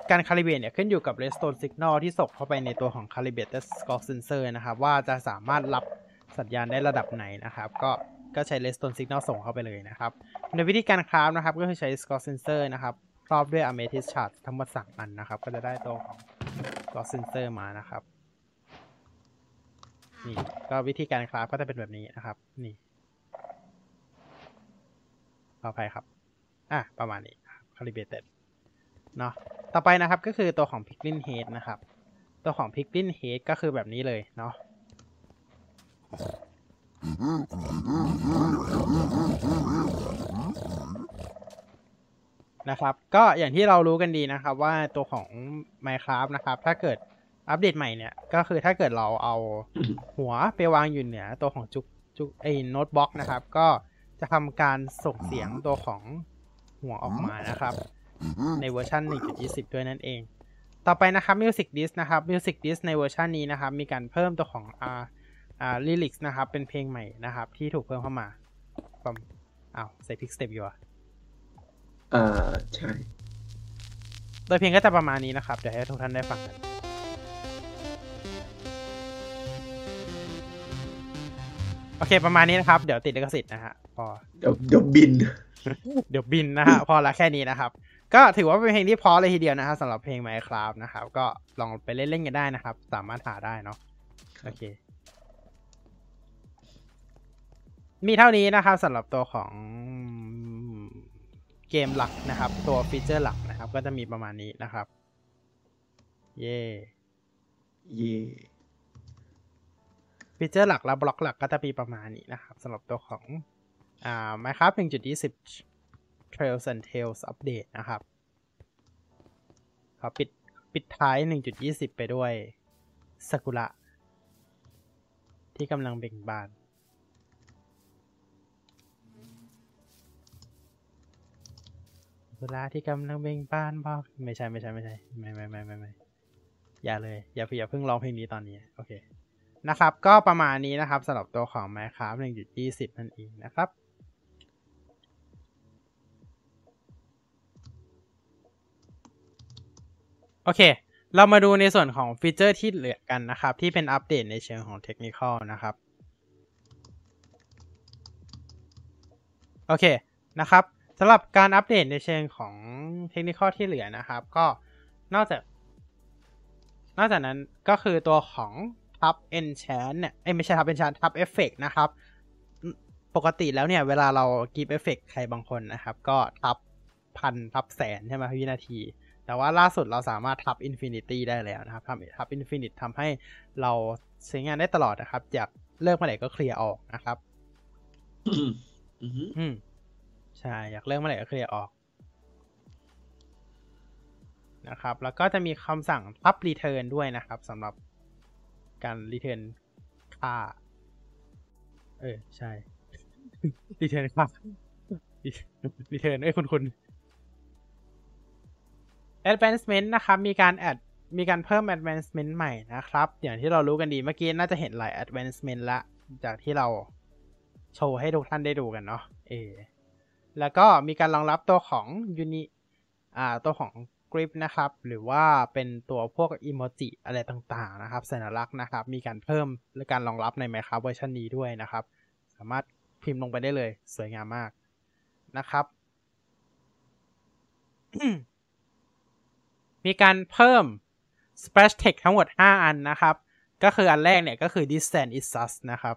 Speaker 1: การ calibrate เนี่ยขึ้นอยู่กับ redstone signal ที่ส่งเข้าไปในตัวของ calibrated scope sensor นะครับ ว่าจะสามารถรับสัญญาณได้ระดับไหนนะครับ ก็ก็ใช้ redstone signal ส่งเข้าไปเลยนะครับในวิธีการคราฟนะครับ ก็คือใช้ scope sensor นะครับครอบด้วย amethyst shard ทั้งหมดสามอันนะครับ ก็จะได้ตัวของ scope sensor มานะครับนี่ก็วิธีการคราฟก็จะเป็นแบบนี้นะครับ นี่ขออภัยครับ อะ ประมาณนี้ครับ calibrated เนาะต่อไปนะครับก็คือตัวของ Piglin Head นะครับ ตัวของ Piglin Head ก็คือแบบนี้เลยเนาะนะครับ ก็อย่างที่เรารู้กันดีนะครับว่าตัวของ Minecraft นะครับ ถ้าเกิดอัปเดตใหม่เนี่ย ก็คือถ้าเกิดเราเอาหัวไปวางอยู่เหนือตัวของจุกจุกไอ้ note block นะครับ ก็จะทำการส่งเสียงตัวของหัวออกมานะครับ ในเวอร์ชัน1.20 ด้วยนั่นเอง ต่อไปนะครับ Music Disc นะครับ Music Disc ในเวอร์ชันนี้นะครับ มีการเพิ่มตัวของอ่าอ่า Relic นะครับ เป็นเพลงใหม่นะครับ ที่ถูกเพิ่มเข้ามาปั๊มอ้าว ใส่ Pigstep อยู่อะ
Speaker 2: อ่าใช่
Speaker 1: โดยเพลงก็จะประมาณนี้นะครับ เดี๋ยวให้ทุกท่านได้ฟังกันโอเค ประมาณนี้นะครับ เดี๋ยวติดลิขสิทธิ์นะฮะพอ
Speaker 2: เดี๋ยวเดี๋ยวบิน
Speaker 1: เดี๋ยวบินนะฮะ พอละแค่นี้นะครับ ก็ถือว่าเป็นเพลงที่เพราะเลยทีเดียวนะฮะสำหรับเพลง Minecraft นะครับ ก็ลองไปเล่นๆกันได้นะครับ สามารถหาได้เนาะโอเค มีเท่านี้นะครับสำหรับตัวของเกมหลักนะครับ ตัวฟีเจอร์หลักนะครับ ก็จะมีประมาณนี้นะครับ เย่
Speaker 2: เย่
Speaker 1: ฟีเจอร์หลักและบล็อกหลักก็จะมีประมาณนี้นะครับสำหรับตัวของอ่า Minecraft 1.20 Trails and Tales Update นะครับขอปิดปิดท้าย 1.20 ไปด้วยซากุระที่กำลังเบ่งบานซากุระที่กำลังเบ่งบานบอกไม่ใช่ไม่ใช่ไม่ใช่ไม่ไม่ไม่ไม่ไม่อย่าเลย อย่าอย่าเพิ่งร้องเพลงนี้ตอนนี้ โอเค นะครับ ก็ประมาณนี้นะครับสำหรับตัวของ Minecraft 1.20 นั่นเองนะครับ โอเค เรามาดูในส่วนของฟีเจอร์ที่เหลือกันนะครับ ที่เป็นอัปเดตในเชิงของเทคนิคนะครับ โอเคนะครับสำหรับการอัปเดตในเชิงของเทคนิคที่เหลือนะครับ ก็นอกจากนอกจากนั้นก็คือตัวของทับ enchant เนี่ยเอ้ยไม่ใช่ทับ enchant ทับ effect นะครับ ปกติแล้วเนี่ยเวลาเรากีบเอฟเฟกใครบางคนนะครับ ก็ทับพันทับแสนใช่ไหมวินาที แต่ว่าล่าสุดเราสามารถทับ infinity ได้แล้วนะครับทำทับ infinite ทำให้เราใช้งานได้ตลอดนะครับ อยากเลิกเมื่อไหร่ก็เคลียร์ออกนะครับ
Speaker 2: อืมอืม
Speaker 1: อืมใช่ อยากเลิกเมื่อไหร่ก็เคลียร์ออกนะครับ แล้วก็จะมีคำสั่งทับ return ด้วยนะครับสำหรับการ return ค่า เออ ใช่ return ค่า return เอ้ยคุณคุณ advancement นะครับ มีการแอดมีการเพิ่ม advancement ใหม่นะครับ อย่างที่เรารู้กันดีเมื่อกี้น่าจะเห็นหลาย advancement ละ จากที่เราโชว์ให้ทุกท่านได้ดูกันเนาะ เออแล้วก็มีการรองรับตัวของ uni อ่า ตัวของ grip นะครับ หรือว่าเป็นตัวพวก emoji อะไรต่างๆนะครับ สัญลักษณ์นะครับ มีการเพิ่มและการรองรับใน Minecraft เวอร์ชันนี้ด้วยนะครับ สามารถพิมพ์ลงไปได้เลย สวยงามมากนะครับ มีการเพิ่ม splash text ทั้งหมด 5 อันนะครับ ก็คืออันแรกเนี่ยก็คือ distance is sus นะครับ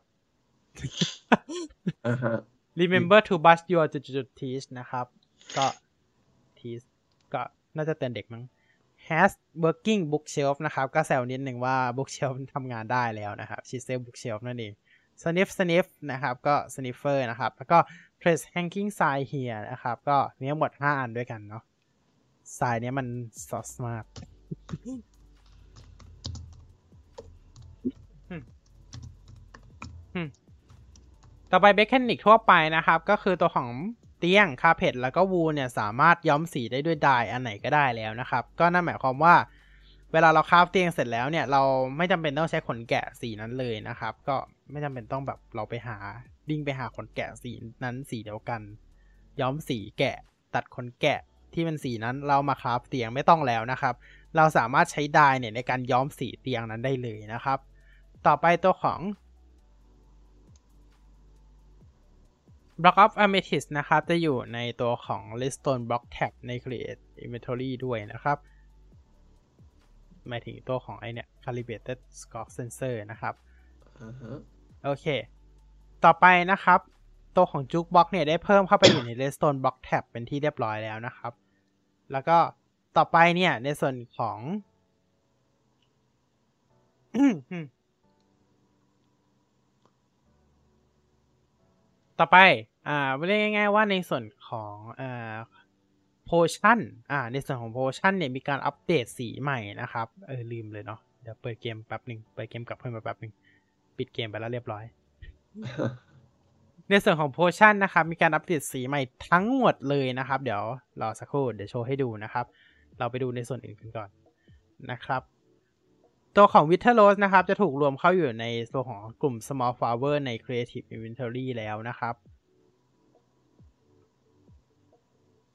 Speaker 2: อ่าฮะ
Speaker 1: remember to brush your teeth นะครับ ก็ teeth ก็น่าจะเตือนเด็กมั้ง has working bookshelf นะครับ ก็แซวนิดหนึ่งว่า bookshelf ทำงานได้แล้วนะครับ she said bookshelf นั่นเอง sniff sniff นะครับ ก็ sniffer นะครับ แล้วก็ trace hanging sign here นะครับ ก็มีทั้งหมด 5 อันด้วยกันเนาะ สายเนี้ยมันซอสมากต่อไปเบคแคนิกทั่วไปนะครับ ก็คือตัวของเตียงคาเพดแล้วก็วูเนี่ยสามารถย้อมสีได้ด้วยดายอันไหนก็ได้แล้วนะครับ ก็นั่นหมายความว่าเวลาเราคราฟเตียงเสร็จแล้วเนี่ยเราไม่จำเป็นต้องใช้ขนแกะสีนั้นเลยนะครับ ก็ไม่จำเป็นต้องแบบเราไปหาดิ้งไปหาขนแกะสีนั้นสีเดียวกัน ย้อมสีแกะ ตัดขนแกะ ที่เป็นสีนั้นเรามาคราฟเตียงไม่ต้องแล้วนะครับ เราสามารถใช้ดายเนี่ยในการย้อมสีเตียงนั้นได้เลยนะครับ ต่อไปตัวของ Block of Amethyst นะครับ จะอยู่ในตัวของ Redstone Block Tab ใน Create Inventory ด้วยนะครับ หมายถึงตัวของไอเนี่ย Calibrated Scope Sensor นะครับ
Speaker 2: อ่าฮะ
Speaker 1: โอเค ต่อไปนะครับ ตัวของ Jukebox เนี่ยได้เพิ่มเข้าไปอยู่ใน Redstone Block Tab เป็นที่เรียบร้อยแล้วนะครับ แล้วก็ต่อไปเนี่ย ในส่วนของ ต่อไป อ่าเรียกง่าย ๆ ว่าในส่วนของอ่าโพชั่นอ่า ในส่วนของโพชั่นเนี่ยมีการอัปเดตสีใหม่นะครับ เออ ลืมเลยเนาะ เดี๋ยวเปิดเกมแป๊บหนึ่งเปิดเกมกลับเพิ่มมาแป๊บหนึ่งปิดเกมไปแล้วเรียบร้อย ในส่วนของโพชั่นนะครับ มีการอัปเดตสีใหม่ทั้งหมดเลยนะครับ เดี๋ยวรอสักครู่เดี๋ยวโชว์ให้ดูนะครับ เราไปดูในส่วนอื่นกันก่อนนะครับ ตัวของ w i t h e r Rose นะครับ จะถูกรวมเข้าอยู่ในตัวของกลุ่ม Small Flower ใน Creative Inventory แล้วนะครับ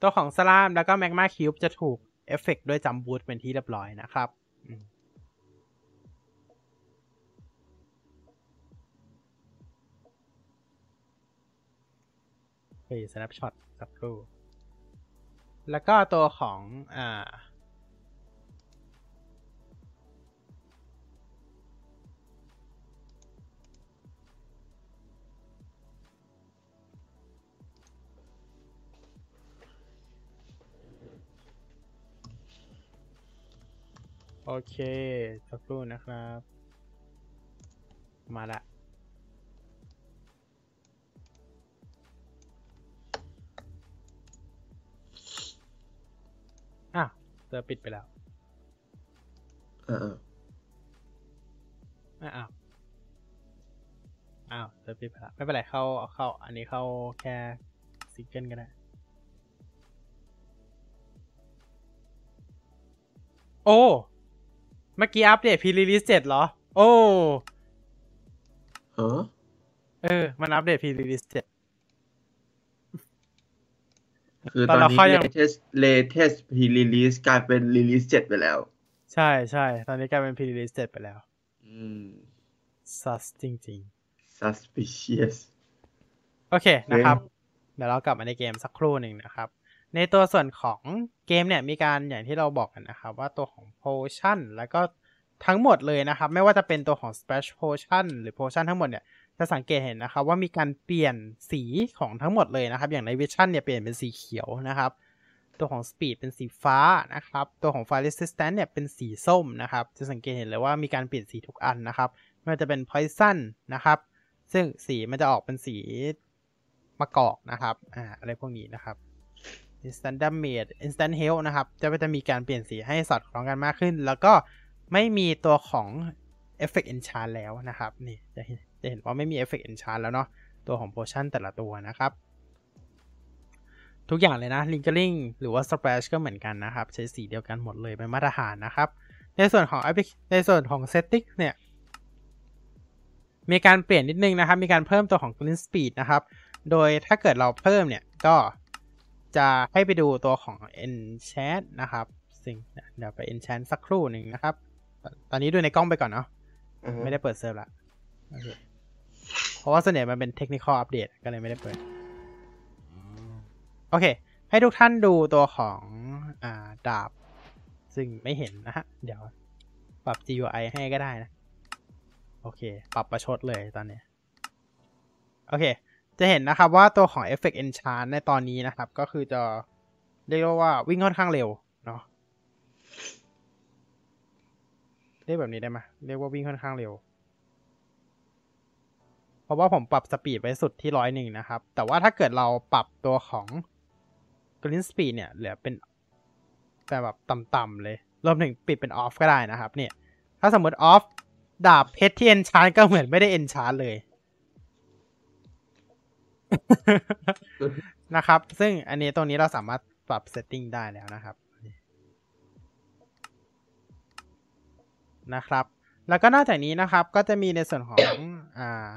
Speaker 1: ตัวของ Slam แล้วก็ Magma Cube จะถูกเอฟเฟกด้วยจัมบูทเป็นที่เรียบร้อยนะครับ อืมไป snapshot สักครู่แล้วก็ตัวของอ่าโอเคสักครู่นะครับ มาละ เจอปิดไปแล้ว
Speaker 2: อ่า
Speaker 1: อ้าวอ้าวอ้าวเจอปิดไปแล้วไม่เป็นไรเข้าเข้า อันนี้เข้าแค่ซิงเกิลก็ได้ โอ้ เมื่อกี้อัปเดต pre-release เจ็ดเหรอ โอ้
Speaker 2: ฮะ
Speaker 1: เออ มันอัปเดต pre-release เจ็ด
Speaker 2: คือ
Speaker 1: ต
Speaker 2: ต
Speaker 1: อ
Speaker 2: อนน
Speaker 1: เรา
Speaker 2: นี้
Speaker 1: เข้ายัง
Speaker 2: latest latest pre release กลายเป็น release 7ไปแล้ว
Speaker 1: ใช่ใช่ตอนนี้กลายเป็น pre-release เจ็ดไปแล้ว
Speaker 2: อืม
Speaker 1: sus จริง
Speaker 2: suspicious
Speaker 1: ๆโอเคนะครับ เดี๋ยวเรากลับมาในเกมสักครู่หนึ่งนะครับ ในตัวส่วนของเกมเนี่ยมีการอย่างที่เราบอกกันนะครับว่าตัวของ potion แล้วก็ทั้งหมดเลยนะครับ ไม่ว่าจะเป็นตัวของ splash potion หรือ potion ทั้งหมดเนี่ย จะสังเกตเห็นนะครับว่ามีการเปลี่ยนสีของทั้งหมดเลยนะครับ อย่างใน vision เนี่ยเปลี่ยนเป็นสีเขียวนะครับ ตัวของ speed เป็นสีฟ้านะครับ ตัวของ fire resistance เนี่ยเป็นสีส้มนะครับ จะสังเกตเห็นเลยว่ามีการเปลี่ยนสีทุกอันนะครับไม่ว่าจะเป็น poison นะครับ ซึ่งสีมันจะออกเป็นสีมะกอกนะครับอ่าอะไรพวกนี้นะครับ instant damage instant health นะครับ จะจะมีการเปลี่ยนสีให้สอดคล้องกันมากขึ้น แล้วก็ไม่มีตัวของ effect enchant แล้วนะครับ นี่จะเห็น จะเห็นว่าไม่มี effect enchant แล้วเนาะตัวของ potion แต่ละตัวนะครับ ทุกอย่างเลยนะ lingering หรือว่า splash ก็เหมือนกันนะครับ ใช้สีเดียวกันหมดเลยเป็นมาตรฐานนะครับ ในส่วนของ applic- ในส่วนของ setting เนี่ยมีการเปลี่ยนนิดนึงนะครับ มีการเพิ่มตัวของ green speed นะครับ โดยถ้าเกิดเราเพิ่มเนี่ย ก็จะให้ไปดูตัวของ enchant นะครับ สิ่งเดี๋ยวไป enchant สักครู่หนึ่งนะครับ ตอนนี้ดูในกล้องไปก่อนเนาะ
Speaker 2: อ่าฮะ
Speaker 1: ไม่ได้เปิดเซิร์ฟละโอ เพราะว่าส่วนใหญ่มันเป็นเทคนิคอลอัปเดตก็เลยไม่ได้เปิด โอเค ให้ทุกท่านดูตัวของอ่าดาบ ซึ่งไม่เห็นนะฮะ เดี๋ยวปรับ GUI ให้ก็ได้นะ โอเค ปรับประชดเลยตอนนี้ โอเค จะเห็นนะครับว่าตัวของ Effect Enchant ในตอนนี้นะครับ ก็คือจะเรียกว่าวิ่งค่อนข้างเร็วเนาะเรียกแบบนี้ได้ไหมเรียกว่าวิ่งค่อนข้างเร็ว ราะว่าผมปรับสปีดไว้สุดที่ร้อยหนึ่งนะครับ แต่ว่าถ้าเกิดเราปรับตัวของ Green Speed เนี่ยเหลือเป็นแต่แบบต่ำๆเลยรวมถึงปิดเป็น off ก็ได้นะครับเนี่ย ถ้าสมมติ off ดาบเพชรที่ enchant ก็เหมือนไม่ได้ enchant เลย นะครับ ซึ่งอันนี้ตรงนี้เราสามารถปรับ setting ได้แล้วนะครับนะครับ แล้วก็นอกจากนี้นะครับ ก็จะมีในส่วนของอ่า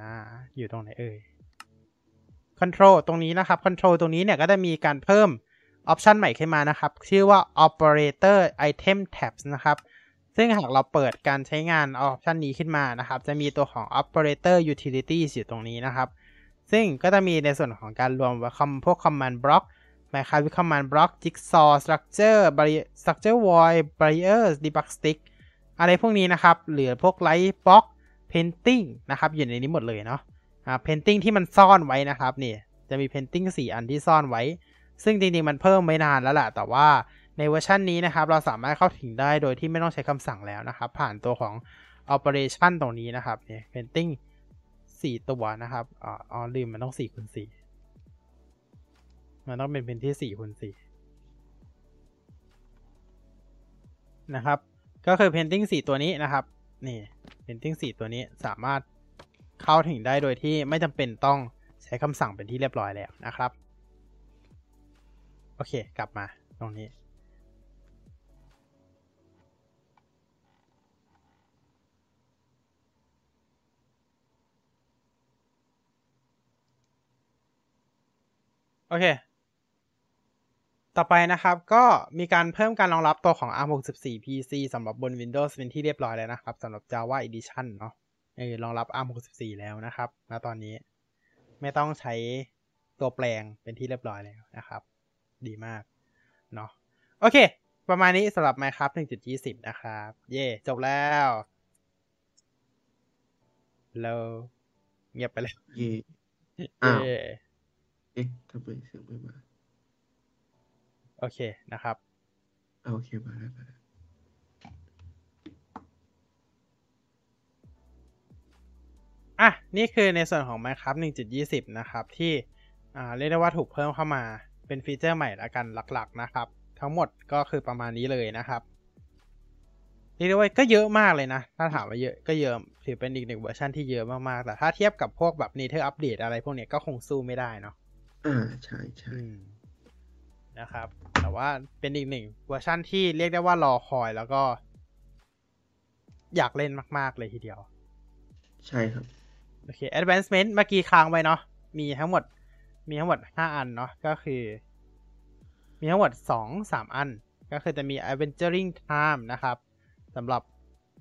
Speaker 1: นะอยู่ตรงไหนเอ่ย Control ตรงนี้นะครับ Control ตรงนี้เนี่ยก็จะมีการเพิ่มออปชันใหม่ขึ้นมานะครับ ชื่อว่า Operator Item Tabs นะครับ ซึ่งหากเราเปิดการใช้งานออปชันนี้ขึ้นมานะครับ จะมีตัวของ Operator Utilities อยู่ตรงนี้นะครับ ซึ่งก็จะมีในส่วนของการรวมคำพวก Command Block หมายความว่า Command Block Jigsaw Structure Barrier Structure Void Barriers Debug Stick อะไรพวกนี้นะครับ หรือพวก Light Block Painting นะครับ อยู่ในนี้หมดเลยเนาะอ่า painting ที่มันซ่อนไว้นะครับนี่จะมี painting 4 อันที่ซ่อนไว้ ซึ่งจริงๆ มันเพิ่มไม่นานแล้วแหละแต่ว่าในเวอร์ชันนี้นะครับ เราสามารถเข้าถึงได้โดยที่ไม่ต้องใช้คำสั่งแล้วนะครับ ผ่านตัวของ operation ตรงนี้นะครับเนี่ย painting 4 ตัวนะครับอ๋อลืมมันต้อง4คูณ4มันต้องเป็นเป็นที่4คูณ4นะครับ ก็คือ painting 4 ตัวนี้นะครับ นี่ painting 4 ตัวนี้สามารถเข้าถึงได้โดยที่ไม่จำเป็นต้องใช้คำสั่งเป็นที่เรียบร้อยแล้วนะครับ โอเค กลับมาตรงนี้โอเค ต่อไปนะครับก็มีการเพิ่มการรองรับตัวของ ARM64 PC สำหรับบน Windows เป็นที่เรียบร้อยแล้วนะครับสำหรับ Java Edition เนาะเออรองรับ ARM64 แล้วนะครับณตอนนี้ไม่ต้องใช้ตัวแปลงเป็นที่เรียบร้อยแล้วนะครับ ดีมากเนาะโอเค ประมาณนี้สำหรับ Minecraft 1.20 นะครับ เย่จบแล้วเราเงียบไปแล้ว
Speaker 2: เย่อ้าว
Speaker 1: เย่
Speaker 2: เอ๊ะทำไมเสียงไม่มา
Speaker 1: โอเคนะครับ
Speaker 2: อ่าโอเคมาแล้วมาแล้ว
Speaker 1: อะ นี่คือในส่วนของ Minecraft 1.20 นะครับ ที่อ่าเรียกได้ว่าถูกเพิ่มเข้ามาเป็นฟีเจอร์ใหม่ละกันหลักๆนะครับ ทั้งหมดก็คือประมาณนี้เลยนะครับเรียกได้ว่าก็เยอะมากเลยนะ ถ้าถามว่าเยอะก็เยอะถือเป็นอีกหนึ่งเวอร์ชันที่เยอะมากๆ แต่ถ้าเทียบกับพวกแบบ Nether Update อะไรพวกเนี้ยก็คงสู้ไม่ได้เนาะ
Speaker 2: อ่าใช่ใช่
Speaker 1: อืม นะครับ แต่ว่าเป็นอีกหนึ่งเวอร์ชันที่เรียกได้ว่ารอคอยแล้วก็ อยากเล่นมาก ๆ เลยทีเดียว
Speaker 2: ใช่ครับ
Speaker 1: โอเค advancement เมื่อกี้ค้างไว้เนาะมีทั้งหมด มีทั้งหมด5อันเนาะก็คือ มีทั้งหมด2 3อัน ก็คือจะมี adventuring time นะครับสำหรับ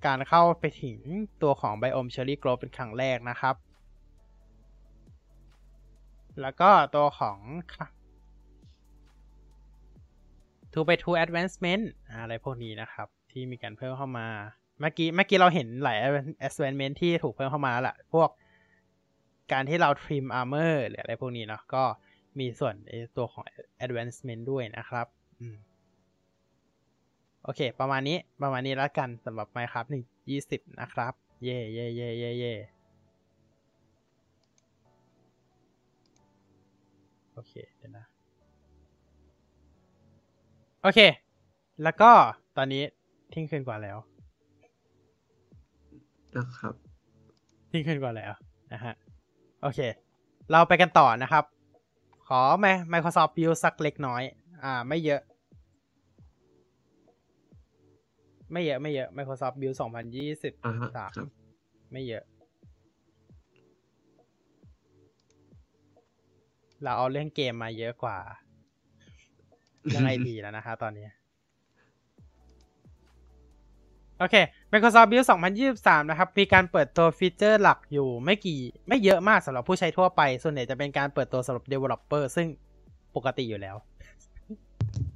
Speaker 1: การเข้าไปถึงตัวของ biome cherry grove เป็นครั้งแรกนะครับ แล้วก็ตัวของ to by to advancement อะไรพวกนี้นะครับ ที่มีการเพิ่มเข้ามา เมื่อกี้เมื่อกี้เราเห็นหลาย advancement ที่ถูกเพิ่มเข้ามาแล้วล่ะพวกการที่เรา trim armor หรืออะไรพวกนี้เนาะก็มีส่วนในตัวของ advancement ด้วยนะครับโอเค ประมาณนี้ประมาณนี้แล้วกันสำหรับ Minecraft 1.20 นะครับ เย่เย่เย่เย่เย่โอเค เดี๋ยวนะ โอเค แล้วก็ตอนนี้เที่ยงคืนกว่าแล้ว
Speaker 2: นะครับ
Speaker 1: เที่ยงคืนกว่าแล้วนะฮะ โอเค เราไปกันต่อนะครับ ขอ Microsoft Build สักเล็กน้อย อ่า ไม่เยอะ ไม่เยอะ ไม่เยอะ Microsoft Build
Speaker 2: อ่าฮะครับ
Speaker 1: 2023ไม่เยอะ เราเอาเรื่องเกมมาเยอะกว่า เรื่องไอทีแล้วนะคะตอนนี้ โอเค Microsoft Build 2023 นะครับ มีการเปิดตัวฟีเจอร์หลักอยู่ไม่กี่ ไม่เยอะมากสำหรับผู้ใช้ทั่วไป ส่วนใหญ่จะเป็นการเปิดตัวสำหรับ Developer ซึ่งปกติอยู่แล้ว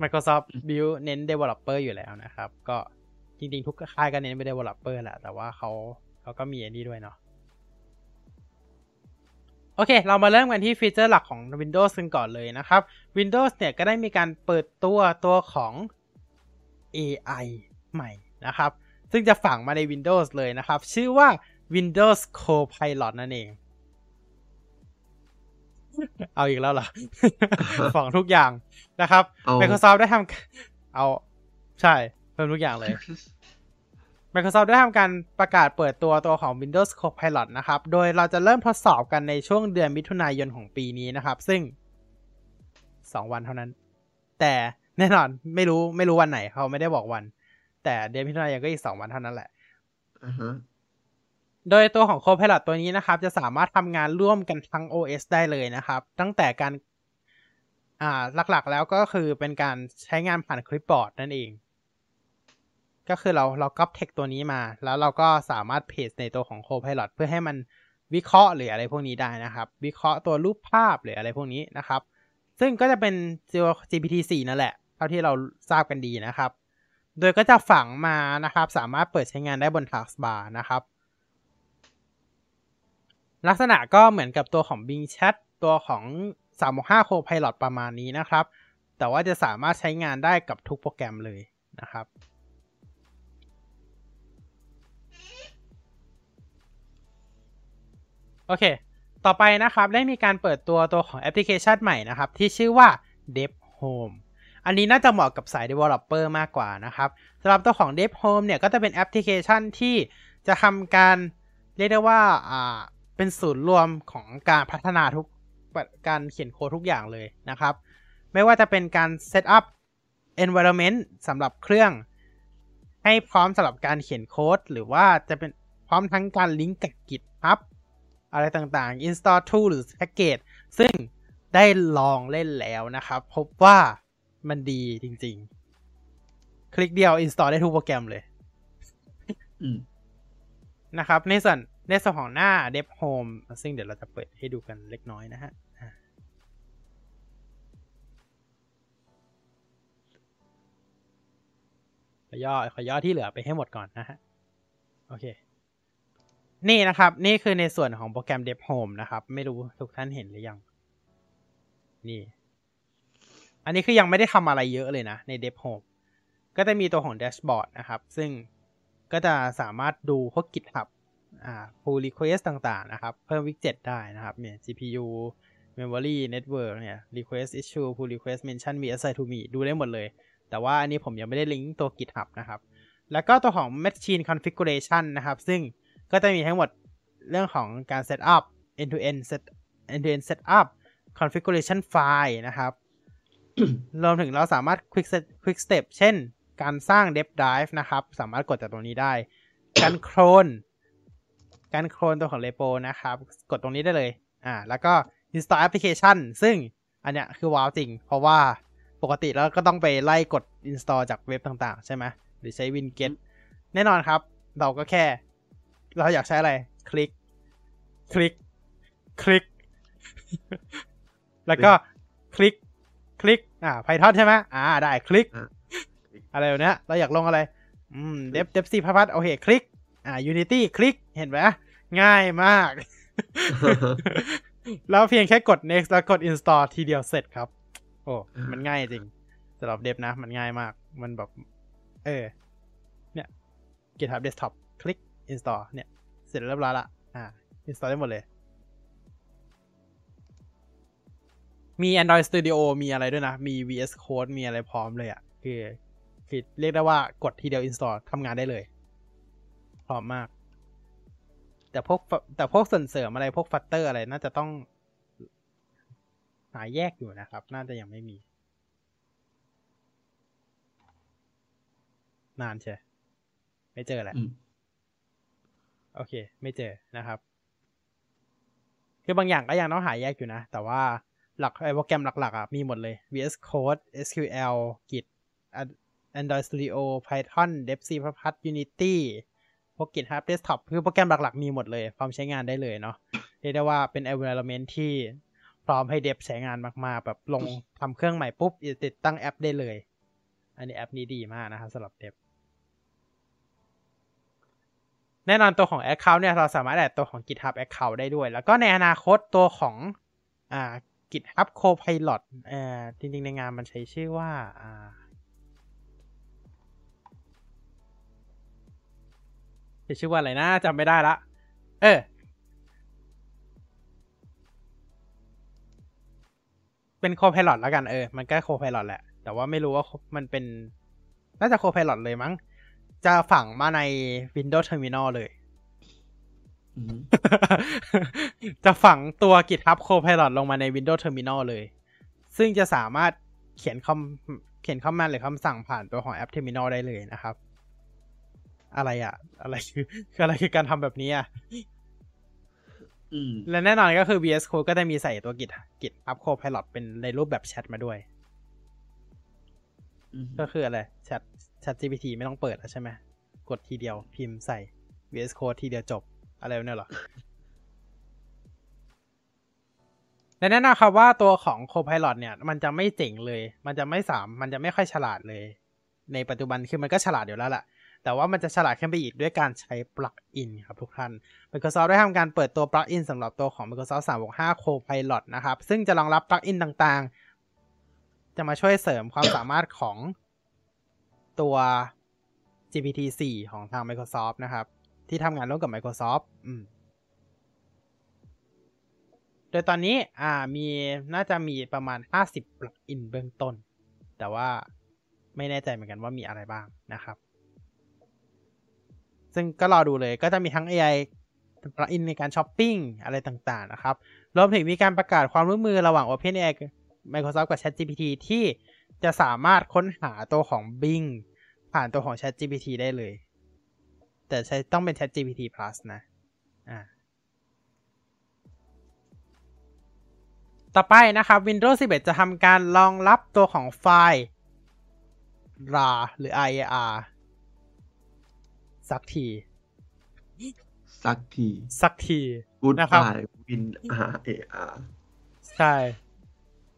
Speaker 1: Microsoft Build เน้น Developer อยู่แล้วนะครับ ก็จริงๆ ทุกค่ายก็เน้นเป็น Developer แหละ แต่ว่าเขาเขาก็มีอันนี้ด้วยเนาะ โอเค เรามาเริ่มกันที่ฟีเจอร์หลักของ Windows กันก่อนเลยนะครับ Windows เนี่ยก็ได้มีการเปิดตัวตัวของ AI ใหม่นะครับ ซึ่งจะฝังมาใน Windows เลยนะครับ ชื่อว่า Windows Copilot นั่นเอง เอาอีกแล้วเหรอฝังทุกอย่างนะครับ
Speaker 2: เอา
Speaker 1: Microsoft ได้ทำเอาใช่เพิ่มทุกอย่างเลย Microsoft ได้ทำการประกาศเปิดตัวตัวของ Windows Copilot นะครับ โดยเราจะเริ่มทดสอบกันในช่วงเดือนมิถุนายนของปีนี้นะครับ ซึ่ง 2 วันเท่านั้น แต่แน่นอนไม่รู้ไม่รู้วันไหนเขาไม่ได้บอกวัน แต่เดือนมิถุนายนก็อีก 2 วันเท่านั้นแหละ
Speaker 2: อ่าฮะ
Speaker 1: โดยตัวของ Copilot ตัวนี้นะครับ จะสามารถทำงานร่วมกันทั้ง OS ได้เลยนะครับ ตั้งแต่การอ่าหลักๆแล้วก็คือเป็นการใช้งานผ่านคลิปบอร์ดนั่นเอง ก็คือเราเราก๊อปเทคตัวนี้มา แล้วเราก็สามารถเพจในตัวของ Copilot เพื่อให้มันวิเคราะห์หรืออะไรพวกนี้ได้นะครับ วิเคราะห์ตัวรูปภาพหรืออะไรพวกนี้นะครับ ซึ่งก็จะเป็นตัว GPT-4 นั่นแหละ เท่าที่เราทราบกันดีนะครับ โดยก็จะฝังมานะครับ สามารถเปิดใช้งานได้บน Taskbar นะครับ ลักษณะก็เหมือนกับตัวของ Bing Chat ตัวของ365 Copilot ประมาณนี้นะครับ แต่ว่าจะสามารถใช้งานได้กับทุกโปรแกรมเลยนะครับ โอเค ต่อไปนะครับได้มีการเปิดตัวตัวของแอปพลิเคชันใหม่นะครับ ที่ชื่อว่า Dev Home อันนี้น่าจะเหมาะกับสาย Developer มากกว่านะครับสำหรับตัวของ Dev Home เนี่ยก็จะเป็นแอปพลิเคชันที่จะทำการเรียกได้ว่าอ่าเป็นศูนย์รวมของการพัฒนาทุกการเขียนโค้ดทุกอย่างเลยนะครับ ไม่ว่าจะเป็นการ set up environment สำหรับเครื่อง ให้พร้อมสำหรับการเขียนโค้ด หรือว่าจะเป็นพร้อมทั้งการลิงก์กับ GitHub อะไรต่างๆ install tool หรือ package ซึ่งได้ลองเล่นแล้วนะครับ พบว่ามันดีจริง ๆ คลิกเดียว install ได้ทุกโปรแกรมเลย
Speaker 2: อืม
Speaker 1: นะครับ ในส่วนในส่วนของหน้า Dev Home ซึ่งเดี๋ยวเราจะเปิดให้ดูกันเล็กน้อยนะฮะอ่าขอย่อขอย่อที่เหลือไปให้หมดก่อนนะฮะ โอเค นี่นะครับ นี่คือในส่วนของโปรแกรม Dev Home นะครับ ไม่รู้ทุกท่านเห็นหรือยัง นี่ อันนี้คือยังไม่ได้ทำอะไรเยอะเลยนะ ใน Dev Home ก็จะมีตัวของ Dashboard นะครับ ซึ่งก็จะสามารถดูพวก GitHub อ่า pull request ต่างๆ นะครับ เพิ่ม widget ได้นะครับ เนี่ย GPU memory network เนี่ย request issue pull request mention มี assign to me ดูได้หมดเลย แต่ว่าอันนี้ผมยังไม่ได้ลิงก์ตัว GitHub นะครับ แล้วก็ตัวของ machine configuration นะครับ ซึ่ง ก็จะมีทั้งหมดเรื่องของการ set up end to end set end to end setup configuration file นะครับ รวมถึงเราสามารถ quick set quick step เช่น การสร้าง dev drive นะครับ สามารถกดจากตรงนี้ได้ การโคลน การโคลนตัวของ repo นะครับ กดตรงนี้ได้เลย อ่า แล้วก็ install application ซึ่งอันเนี้ยคือว้าวจริง เพราะว่าปกติแล้วก็ต้องไปไล่กด install จากเว็บต่างๆ ใช่ไหมหรือใช้ winget แน่นอนครับ เราก็แค่ เราอยากใช้อะไร คลิก คลิก คลิก แล้วก็คลิก คลิก อ่า Python ใช่ไหมอ่า ได้คลิก
Speaker 2: อะ
Speaker 1: อะไรแบบเนี้ยเราอยากลงอะไร อืม เดฟเดฟซีพัพัดโอเคคลิก อ่า Unity คลิก เห็นไหมง่ายมาก แล้วเพียงแค่กด next แล้วกด install ทีเดียวเสร็จครับ โอ้ มันง่ายจริงสำหรับเดฟนะ มันง่ายมาก มันแบบ เออ เนี่ย GitHub Desktop คลิก install เนี่ย เสร็จเรียบร้อยละอ่า install ได้หมดเลย มี Android Studio มีอะไรด้วยนะ มี VS Code มีอะไรพร้อมเลยอะ่ะ คือคือเรียกได้ว่ากดทีเดียว install ทำงานได้เลย พร้อมมาก แต่พวกแต่พวกส่วนเสริมอะไรพวกฟัตเตอร์อะไรน่าจะต้องหาแยกอยู่นะครับ น่าจะยังไม่มี นานใช่ ไม่เจอแหละ โอเค ไม่เจอนะครับ คือบางอย่างก็ยังต้องหาแยกอยู่นะ แต่ว่าหลักไอโปรแกรมหลักๆอะมีหมดเลย VS Code SQL Git Android Studio Python DevC Unity พวก GitHub Desktop คือโปรแกรมหลักๆ มีหมดเลย พร้อมใช้งานได้เลยเนาะเรียกได้ว่าเป็น environment ที่พร้อมให้เดฟใช้งานมากๆ แบบลงทำเครื่องใหม่ปุ๊บติดตั้งแอปได้เลย อันนี้แอปนี้ดีมากนะครับสำหรับเดฟ แน่นอนตัวของ Account เนี่ยเราสามารถแอดตัวของ GitHub Account ได้ด้วย แล้วก็ในอนาคตตัวของอ่า GitHub Copilot เอ่อจริงๆ ในงานมันใช้ชื่อว่าอ่าใช้ชื่อว่าอะไรนะจำไม่ได้ละ เออ เป็น Copilot แล้วกันเออ มันก็ Copilot แหละ แต่ว่าไม่รู้ว่ามันเป็น น่าจะ Copilot เลยมั้ง จะฝังมาใน Windows Terminal เลย
Speaker 2: อืม
Speaker 1: จะฝังตัว GitHub Copilot ลงมาใน Windows Terminal เลย ซึ่งจะสามารถเขียนคำเขียนคำมันหรือคำสั่งผ่านตัวของแอป Terminal ได้เลยนะครับ อะไรอะอะไรคือคืออะไรคือการทำแบบนี้อะ
Speaker 2: อืม
Speaker 1: และแน่นอนก็คือ VS Code ก็จะมีใส่ตัว Git GitHub Copilot เป็นในรูปแบบแชทมาด้วย
Speaker 2: อืม
Speaker 1: ก็คืออะไรแชท แชท GPT ไม่ต้องเปิดแล้วใช่ไหมกดทีเดียวพิมพ์ใส่ VS Code ทีเดียวจบ อะไรแบบนี้เหรอและแน่นอนครับว่าตัวของ Copilot เนี่ย มันจะไม่เจ๋งเลย มันจะไม่สาม มันจะไม่ค่อยฉลาดเลย ในปัจจุบันคือมันก็ฉลาดอยู่แล้วแหละแต่ว่ามันจะฉลาดขึ้นไปอีกด้วยการใช้ปลั๊กอินครับทุกท่าน Microsoft ได้ทำการเปิดตัวปลั๊กอินสำหรับตัวของ Microsoft 365 Copilot นะครับ ซึ่งจะรองรับปลั๊กอินต่างๆ จะมาช่วยเสริมความสามารถของ ตัว GPT-4 ของทาง Microsoft นะครับ ที่ทำงานร่วมกับ Microsoft อืมโดยตอนนี้อ่ามีน่าจะมีประมาณ 50 plugin เบื้องต้น แต่ว่าไม่แน่ใจเหมือนกันว่ามีอะไรบ้างนะครับ ซึ่งก็รอดูเลยก็จะมีทั้ง AI plugin ในการช้อปปิ้งอะไรต่างๆนะครับ รวมถึงมีการประกาศความร่วมมือระหว่าง OpenAI Microsoft กับ ChatGPT ที่จะสามารถค้นหาตัวของ Bing ผ่านตัวของ ChatGPT ได้เลย แต่ใช้ต้องเป็น ChatGPT Plus นะอ่าต่อไปนะครับ Windows 11 จะทำการรองรับตัวของไฟล์ RAR หรือ IAR สักที
Speaker 2: สักที
Speaker 1: สักที
Speaker 2: Good
Speaker 1: นะครับ
Speaker 2: bye Win R A R
Speaker 1: ใช่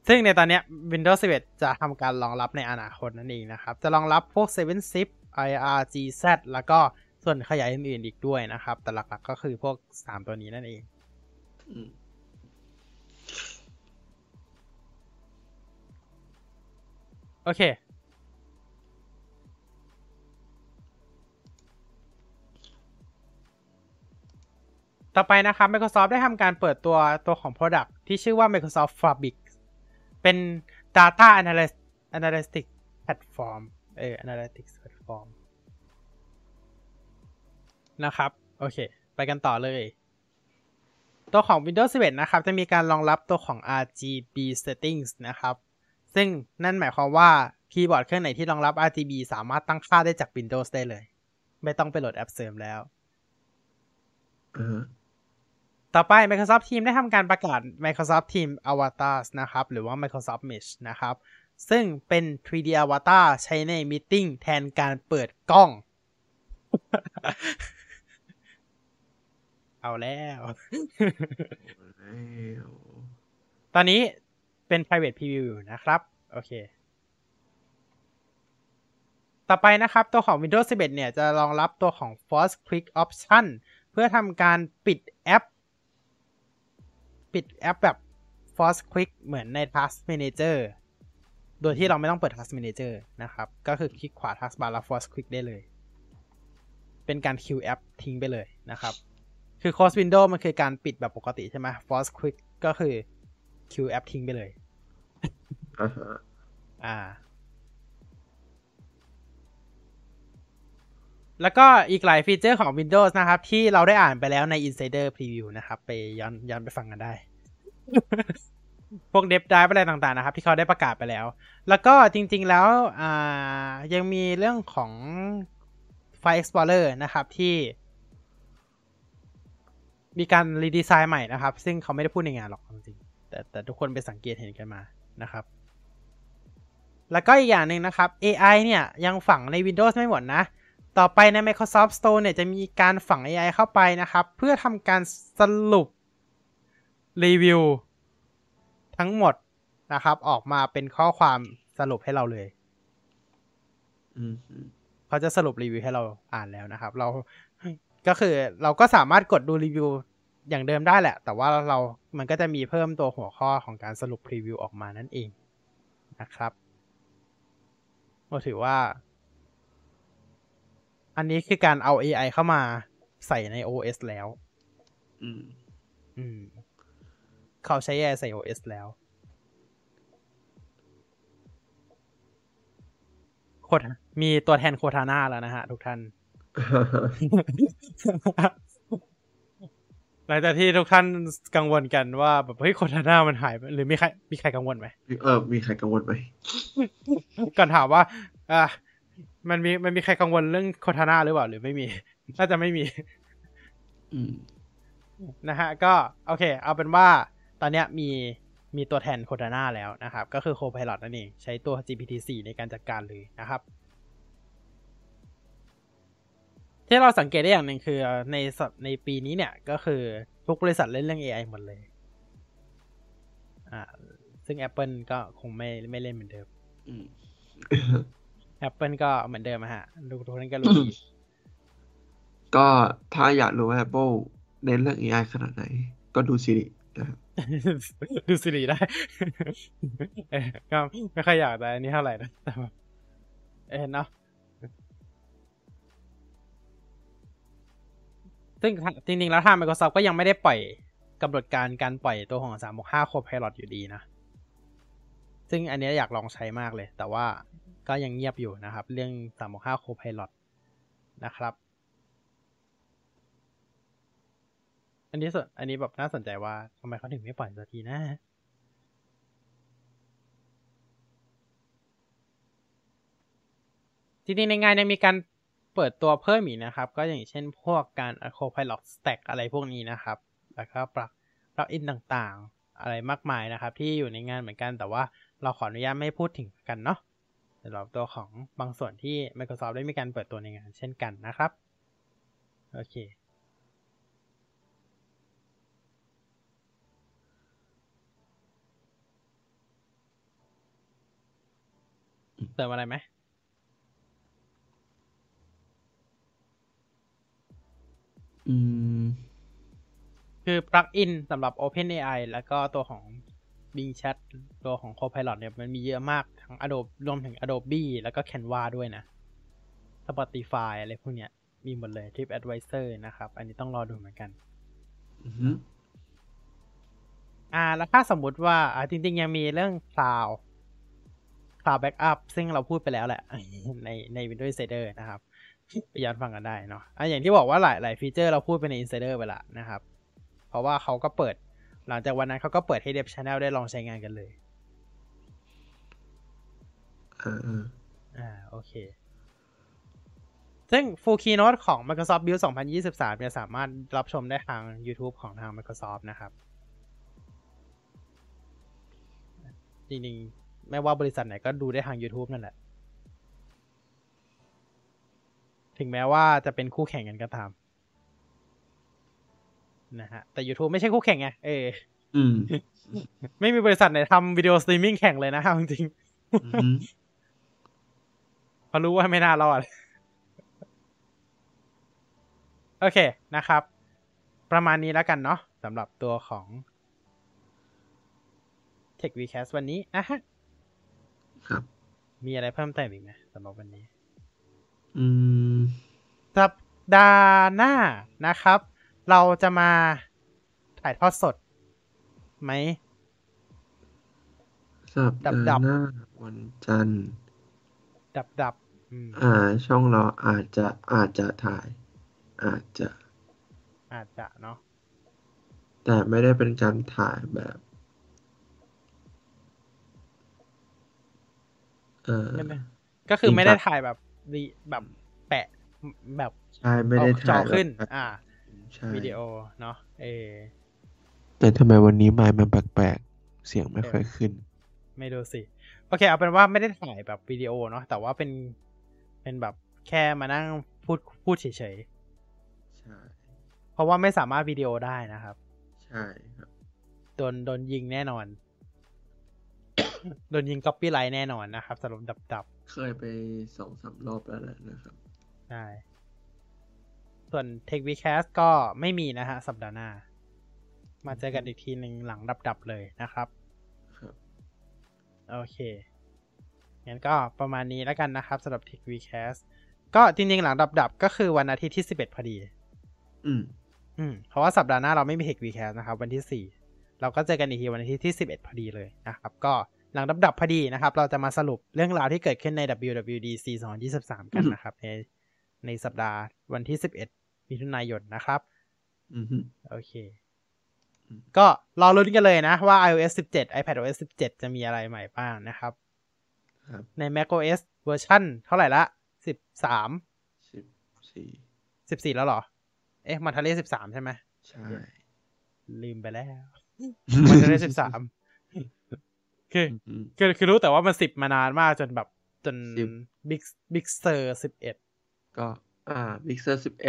Speaker 1: ซึ่งในตอนเนี้ย Windows 11 จะทำการรองรับในอนาคตนั่นเองนะครับ จะรองรับพวก 7 zip IR GZ แล้วก็ส่วนขยายอื่นๆอีกด้วยนะครับ แต่หลักๆก็คือพวก 3 ตัวนี้นั่นเอง
Speaker 2: อืม
Speaker 1: โอเค ต่อไปนะครับ Microsoft ได้ทำการเปิดตัวตัวของ Product ที่ชื่อว่า Microsoft Fabric เป็น Data Analytics Platform เออ Analytics Platform นะครับ โอเค ไปกันต่อเลย ตัวของ Windows 11 นะครับ จะมีการรองรับตัวของ RGB settings นะครับ ซึ่งนั่นหมายความว่าคีย์บอร์ดเครื่องไหนที่รองรับ RGB สามารถตั้งค่าได้จาก Windows ได้เลย ไม่ต้องไปโหลดแอปเสริมแล้ว ต่อไป Microsoft Teams ได้ทำการประกาศ Microsoft Teams Avatars นะครับ หรือว่า Microsoft Mesh นะครับ ซึ่งเป็น 3D Avatar ใช้ในมีติ้งแทนการเปิดกล้อง เอาแล้ว
Speaker 2: แล้ว
Speaker 1: ตอนนี้เป็น private preview อยู่นะครับ โอเค ต่อไปนะครับ ตัวของ Windows 11 เนี่ย จะรองรับตัวของ Force Quick Option เพื่อทำการปิดแอป ปิดแอปแบบ Force Quick เหมือนใน Task Manager โดยที่เราไม่ต้องเปิด Task Manager นะครับ ก็คือคลิกขวา Task Bar แล้ว Force Quick ได้เลย เป็นการ Q แอปทิ้งไปเลยนะครับ คือ Close Window มันคือการปิดแบบปกติใช่ไหม Force Quick ก็คือ Q แอปทิ้งไปเลย
Speaker 2: อ่า
Speaker 1: แล้วก็อีกหลายฟีเจอร์ของ Windows นะครับ ที่เราได้อ่านไปแล้วใน Insider Preview นะครับ ไปย้อนย้อนไปฟังกันได้ พวกเดฟไดอะไรต่างๆนะครับ ที่เขาได้ประกาศไปแล้ว แล้วก็จริงๆแล้วอ่ายังมีเรื่องของ File Explorer นะครับที่ มีการรีดีไซน์ใหม่นะครับ ซึ่งเขาไม่ได้พูดในงานหรอกจริงๆแต่แต่ทุกคนไปสังเกตเห็นกันมานะครับ แล้วก็อีกอย่างหนึ่งนะครับ AI เนี่ยยังฝังใน Windows ไม่หมดนะ ต่อไปใน Microsoft Store เนี่ยจะมีการฝัง AI เข้าไปนะครับ เพื่อทำการสรุปรีวิวทั้งหมดนะครับ ออกมาเป็นข้อความสรุปให้เราเลย
Speaker 2: อืม
Speaker 1: เขาจะสรุปรีวิวให้เราอ่านแล้วนะครับ เราก็คือเราก็สามารถกดดูรีวิวอย่างเดิมได้แหละ แต่ว่าเรา มันก็จะมีเพิ่มตัวหัวข้อของการสรุปรีวิวออกมานั่นเองนะครับก็ถือว่า อันนี้คือการเอา AI เข้ามาใส่ใน OS แล้ว
Speaker 2: อืม
Speaker 1: อืม เขาใช้ AI ใส่ OS แล้วโคตมีตัวแทนโคทาน่าแล้วนะฮะ ทุกท่าน หลังจากที่ทุกท่านกังวลกันว่าแบบเฮ้ยโคทาน่ามันหายไปหรือมีใครมีใครกังวลไหม
Speaker 2: เออ มีใครกังวลไหม
Speaker 1: ก่อนถามว่า อ่า มันมีมันมีใครกังวลเรื่องโคทาน่าหรือเปล่าหรือไม่มี น่าจะไม่มี
Speaker 2: อืม
Speaker 1: นะฮะ ก็โอเค เอาเป็นว่าตอนเนี้ยมีมีตัวแทนโคทาน่าแล้วนะครับ ก็คือ Copilot นั่นเอง ใช้ตัว GPT-4 ในการจัดการเลยนะครับที่เราสังเกตได้อย่างหนึ่งคือในสัปในปีนี้เนี่ย ก็คือทุกบริษัทเล่นเรื่อง AI หมดเลย อ่า ซึ่ง Apple ก็คงไม่ไม่เล่นเหมือนเดิม
Speaker 2: อืม
Speaker 1: Apple ก็เหมือนเดิมอะฮะทุกทุกท่านก็รู้ดี
Speaker 2: ก็ถ้าอยากรู้ว่า Apple เน้นเรื่อง AI ขนาดไหน ก็ดูซีรีส์นะครับ
Speaker 1: ดูสิริได้เออก็ไม่ค่อยอยากแต่อันนี้เท่าไหร่นะแต่ว่าเออเนาะซึ่งจริงๆ แล้วทาง Microsoft ก็ยังไม่ได้ปล่อยกำหนดการการปล่อยตัวของ 365 Copilot อยู่ดีนะ ซึ่งอันเนี้ยอยากลองใช้มากเลย แต่ว่า ก็ยังเงียบอยู่นะครับ เรื่อง365 Copilot นะครับ อันนี้สนอันนี้แบบน่าสนใจว่าทำไมเขาถึงไม่ปล่อยสักทีนะจริงๆในงานยังมีการเปิดตัวเพิ่มอีกนะครับ ก็อย่างเช่นพวกการ Copilot Stack อะไรพวกนี้นะครับ แล้วก็ปลักปลักอินต่างๆ อะไรมากมายนะครับ ที่อยู่ในงานเหมือนกันแต่ว่าเราขออนุญาตไม่พูดถึงกันเนาะ สำหรับตัวของบางส่วนที่ Microsoft ได้มีการเปิดตัวในงานเช่นกันนะครับ โอเค เติมอะไรไหม
Speaker 2: อืม
Speaker 1: คือ plugin สำหรับ OpenAI แล้วก็ตัวของ Bing Chat ตัวของ Copilot เนี่ยมันมีเยอะมากทั้ง Adobe รวมถึง Adobe แล้วก็ Canva ด้วยนะ Spotify อะไรพวกเนี้ย มีหมดเลย TripAdvisor นะครับ อันนี้ต้องรอดูเหมือนกัน
Speaker 2: อือฮึ
Speaker 1: อ่า แล้วถ้าสมมุติว่า อ่า จริง ๆ ยังมีเรื่อง Cloud Cloud Backup ซึ่งเราพูดไปแล้วแหละ ในใน Windows Insider นะครับไปย้อนฟังกันได้เนาะอะอย่างที่บอกว่าหลายหลายฟีเจอร์เราพูดไปใน Insider ไปละนะครับ เพราะว่าเขาก็เปิด หลังจากวันนั้นเขาก็เปิดให้ Dev Channel ได้ลองใช้งานกันเลย
Speaker 2: อ่า
Speaker 1: อ่าโอเค ซึ่ง Full Keynote ของ Microsoft Build 2023 เนี่ยสามารถรับชมได้ทาง YouTube ของทาง Microsoft นะครับ จริงๆ ไม่ว่าบริษัทไหนก็ดูได้ทาง YouTube นั่นแหละ ถึงแม้ว่าจะเป็นคู่แข่งกันก็ตาม นะฮะ แต่ YouTube ไม่ใช่คู่แข่งไงเออ
Speaker 2: อืม
Speaker 1: ไม่มีบริษัทไหนทำ video streaming แข่งเลยนะเอาจริง
Speaker 2: อือฮึ
Speaker 1: ๆเพราะรู้ว่าไม่น่ารอด โอเคนะครับ ประมาณนี้แล้วกันเนาะสำหรับตัวของ Tech Vcast วันนี้นะฮะ
Speaker 2: ครับ
Speaker 1: มีอะไรเพิ่มเติมอีกไหมสำหรับวันนี้
Speaker 2: อืม
Speaker 1: สัปดาห์หน้านะครับ เราจะมาถ่ายทอดสดไหม
Speaker 2: สัปดา
Speaker 1: ดับ
Speaker 2: ห์
Speaker 1: ๆ
Speaker 2: หน้าวันจันทร์
Speaker 1: ดับดับๆอืม
Speaker 2: อ่า ช่องเราอาจจะอาจจะถ่าย อาจจะ
Speaker 1: อาจจะเนาะ
Speaker 2: แต่ไม่ได้เป็นการถ่ายแบบ เออ
Speaker 1: ใช่ไหมก็คือไม่ได้ถ่ายแบบรีแบบแปะแบบ
Speaker 2: ใช่ไม่ได้
Speaker 1: เอาจอ
Speaker 2: ถ่าย
Speaker 1: ขึ้น
Speaker 2: แบบ
Speaker 1: อ่า
Speaker 2: ใช่
Speaker 1: วิดีโอเนาะเออ
Speaker 3: แต่ทำไมวันนี้ไมค์มันแปลกๆ เสียงไม่ค่อยขึ้น
Speaker 1: ไม่ดูสิ โอเคเอาเป็นว่าไม่ได้ถ่ายแบบวิดีโอเนาะแต่ว่าเป็นเป็นแบบแค่มานั่งพูดพูดเฉย
Speaker 2: ใช่
Speaker 1: ๆเพราะว่าไม่สามารถวิดีโอได้นะครับ
Speaker 2: ใช่ครับ
Speaker 1: โดนโดนยิงแน่นอน โดนยิงก๊อปปี้ไลท์แน่นอนนะครับสำหรับดับดับ
Speaker 2: เคยไปสองสามรอบแล้วแหละนะครับ
Speaker 1: ใช่ ส่วน Tech v c a s t ก็ไม่มีนะฮะ สัปดาห์หน้า มาเจอกันอีกทีหนึ่งหลังดับดับๆเลยนะครับ
Speaker 2: ครับ
Speaker 1: โอเค งั้นก็ประมาณนี้แล้วกันนะครับสำหรับ Tech v c a s t ก็จริงๆหลังดับดับๆก็คือวันอาทิตย์ที่11พอดี
Speaker 2: อืม
Speaker 1: อืม เพราะว่าสัปดาห์หน้าเราไม่มี Tech v c a s t นะครับ วันที่4เราก็เจอกันอีกทีวันอาทิตย์ที่11พอดีเลยนะครับ ก็หลังดับดับๆพอดีนะครับ เราจะมาสรุปเรื่องราวที่เกิดขึ้นใน WWDC 2023 กันนะครับ ในในสัปดาห์วันที่ 11 มิถุนายนนะครับ
Speaker 2: อืมฮึ
Speaker 1: โอเค
Speaker 2: อืม
Speaker 1: ก็รอลุ้นกันเลยนะว่า iOS 17 iPadOS 17 จะมีอะไรใหม่บ้างนะครับ
Speaker 2: ครับ
Speaker 1: ใน macOS เวอร์ชันเท่าไหร่ละ 13
Speaker 2: สิบสี่
Speaker 1: 14 แล้วเหรอ เอ๊ะมันทะเล13 ใช่ไหม
Speaker 2: ใช่
Speaker 1: ลืมไปแล้วมันทะเล13คือ
Speaker 2: อืม
Speaker 1: คือคือรู้แต่ว่ามัน 10 มานานมากจนแบบจน
Speaker 2: สิบ
Speaker 1: Big Big Sur 11
Speaker 2: ก็ อ่าบิ๊กเซอร์สิบเ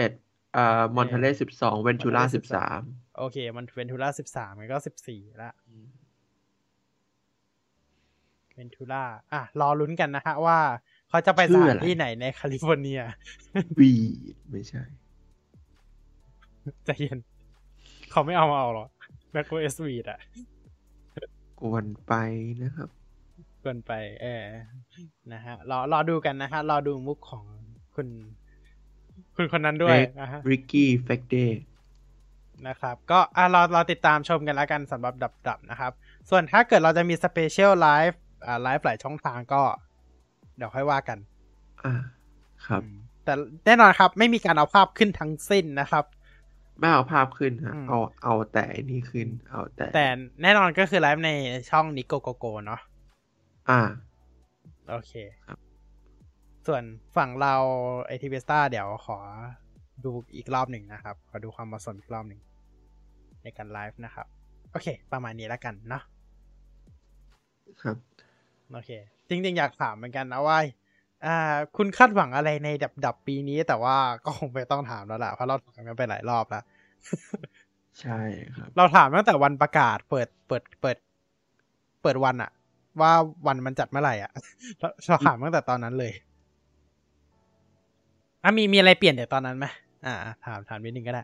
Speaker 2: อ็ดอ่า มอนเทเลสิบสองเวนทูล่า
Speaker 1: Montale
Speaker 2: สิบสาม
Speaker 1: โอเค มันเวนทูล่า13มันก็14ละ Ventura อะ รอลุ้นกันนะฮะว่าเขาจะไปสถานที่ไหนในแคลิฟอร์เนีย
Speaker 2: วีไม่ใช่
Speaker 1: ใจเย็น เขาไม่เอามาเอาหรอก macOS v อะ
Speaker 2: กวนไปนะครับ
Speaker 1: เกินไป เออนะฮะรอรอดูกันนะฮะรอดูมุกของคุณ คุณคนนั้นด้วย
Speaker 2: Craig
Speaker 1: นะฮะ
Speaker 2: ริกกี้เฟกเด
Speaker 1: นะครับ ก็อะรอรอติดตามชมกันแล้วกันสำหรับดับดับนะครับ ส่วนถ้าเกิดเราจะมีสเปเชียลไลฟ์อ่าไลฟ์หลายช่องทางก็ เดี๋ยวค่อยว่ากัน
Speaker 2: อ่าครับ
Speaker 1: อืมแต่แน่นอนครับ ไม่มีการเอาภาพขึ้นทั้งสิ้นนะครับ
Speaker 2: ไม่เอาภาพขึ้นฮะ
Speaker 1: อืม
Speaker 2: เอาเอาแต่อันนี่ขึ้น เอาแต่
Speaker 1: แต่แน่นอนก็คือไลฟ์ในช่องนิโกโกโกเนาะ
Speaker 2: อ่า
Speaker 1: โอเค
Speaker 2: ครับ
Speaker 1: ส่วนฝั่งเราไอทีเวสตาเดี๋ยวขอดูอีกรอบหนึ่งนะครับ ขอดูความเหมาะสมอีกรอบหนึ่งในการไลฟ์นะครับ โอเค ประมาณนี้แล้วกันเนาะ
Speaker 2: ครับ
Speaker 1: โอเค จริงๆ อยากถามเหมือนกันนะว่าอ่า คุณคาดหวังอะไรในดับดับปีนี้ แต่ว่าก็คงไม่ต้องถามแล้วล่ะเพราะเราถามกันไปหลายรอบแล้ว
Speaker 2: ใช่ครับ
Speaker 1: เราถามตั้งแต่วันประกาศเปิดเปิดเปิด เปิดวันอะว่าวันมันจัดเมื่อไหร่อะเราเราถามตั้งแต่ตอนนั้นเลย อะมีมีอะไรเปลี่ยนจากตอนนั้นไหมอ่า ถามถามนิดนึงก็ได้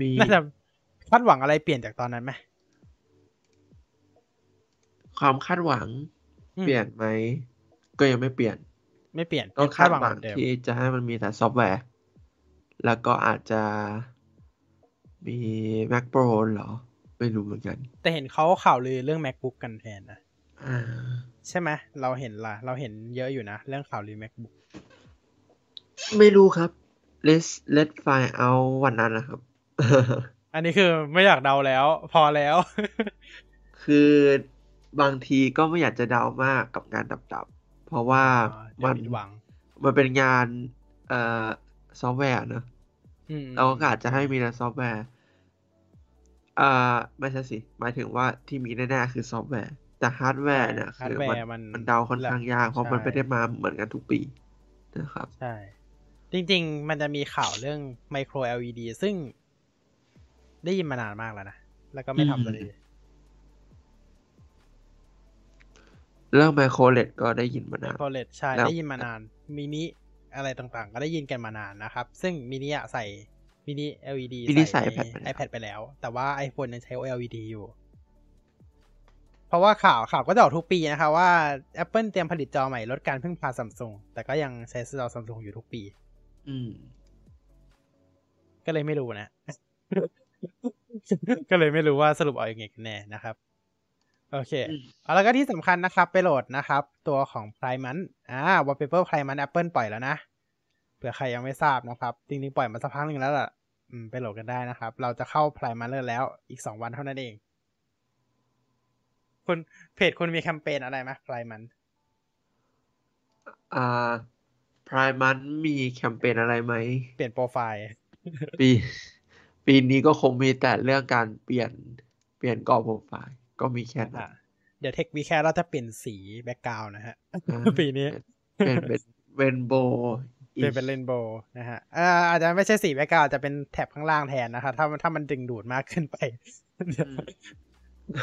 Speaker 2: มี
Speaker 1: น่าจะคาดหวังอะไรเปลี่ยนจากตอนนั้นไหม
Speaker 2: ความคาดหวัง
Speaker 1: อืม
Speaker 2: เปลี่ยนไหม ก็ยังไม่เปลี่ยน
Speaker 1: ไม่เปลี่ยน
Speaker 2: ก็
Speaker 1: ยัง
Speaker 2: คาด
Speaker 1: หวัง
Speaker 2: หวั
Speaker 1: เห
Speaker 2: ง
Speaker 1: มือนเดิม
Speaker 2: ที่จะให้มันมีแต่ซอฟต์แวร์ แล้วก็อาจจะมี Mac Pro เหรอ ไม่รู้เหมือนกัน
Speaker 1: แต่เห็นเขาข่าวลือเรื่อง macbook กันแทนนะ
Speaker 2: อ่า
Speaker 1: ใช่ไหมเราเห็นละเราเห็นเยอะอยู่นะ เรื่องข่าวลือ macbook
Speaker 2: ไม่รู้ครับ let's let find out วันนั้นนะครับ
Speaker 1: อันนี้คือไม่อยากเดาแล้ว พอแล้ว
Speaker 2: คือบางทีก็ไม่อยากจะเดามากกับงานดับๆ เพราะว่า
Speaker 1: อ๋อเดี๋ยวมันผิดหวัง
Speaker 2: มันเป็นงานเอ่อซอฟต์แวร์เนอะ
Speaker 1: อืม
Speaker 2: เราก็อาจจะให้มีแต่ซอฟต์แวร์อ่าไม่ใช่สิ หมายถึงว่าที่มีแน่ๆคือซอฟต์แวร์ แต่ฮาร์ดแวร์เนี่ย
Speaker 1: ฮาร์ดแวร์คือ
Speaker 2: มัน
Speaker 1: มัน
Speaker 2: มันเดาค่อนข้างยากเพราะมัน
Speaker 1: ใช่
Speaker 2: ไม่ได้มาเหมือนกันทุกปีนะครับ
Speaker 1: ใช่จริง ๆ มันจะมีข่าวเรื่อง micro LED ซึ่งได้ยินมานานมากแล้วนะ แล้วก็ไม่ทำเลย
Speaker 2: เรื่องไมโครเลดก็ได้ยินมานาน
Speaker 1: micro LED ใช่
Speaker 2: แล้ว
Speaker 1: ได้ยินมานานมินิอะไรต่างๆ ก็ได้ยินกันมานานนะครับ ซึ่งมินิอะใส่มินิ LED
Speaker 2: มินิใส่
Speaker 1: ใน
Speaker 2: iPad ไปแล้ว
Speaker 1: iPad ไปแล้ว แต่ว่า iPhone ยังใช้ OLED อยู่เพ ราะว่าข่าวข่าวก็จะออกทุกปีนะคะว่า Apple เตรียมผลิตจอใหม่ลดการพึ่งพาซัมซุงแต่ก็ยังใช้จอซัมซุงอยู่ทุกปี
Speaker 2: อืม
Speaker 1: ก็เลยไม่รู้นะ ก็เลยไม่รู้ว่าสรุปเอาอย่างไงกันแน่นะครับ โอเคเอาแล้วก็ที่สำคัญนะครับ ไปโหลดนะครับ ตัวของ p r i m a n อ่า Wallpaper p r i m a n Apple ปล่อยแล้วนะเผื่อใครยังไม่ทราบนะครับ จริงๆ ปล่อยมาสักพักหนึ่งแล้วล่ะไปโหลดกันได้นะครับ เราจะเข้า p r i m a n แล้ว อีกสองวันเท่านั้นเอง คุณเพจคุณมีแคมเปญอะไรไหม p r i m a n
Speaker 2: อ่า Prime Month มีแคมเปญอะไรไหม
Speaker 1: เปลี่ยนโปรไฟล์
Speaker 2: ปี ปีนี้ก็คงมีแต่เรื่องการเปลี่ยน เปลี่ยนกรอบโปรไฟล์ ก็มีแค่นั้
Speaker 1: อะ
Speaker 2: น
Speaker 1: เดี๋ยวเทควีแคเราจะเปลี่ยนสี background นะฮะ
Speaker 2: อ่า
Speaker 1: ปีนี้
Speaker 2: เปลี่ยนเป็น rainbow
Speaker 1: เปลี่ยนเป็น rainbow นะฮะอ่าอาจจะไม่ใช่สี background อาจจะเป็นแถบข้างล่างแทนนะครับถ้ามันถ้ามันดึงดูดมากขึ้นไป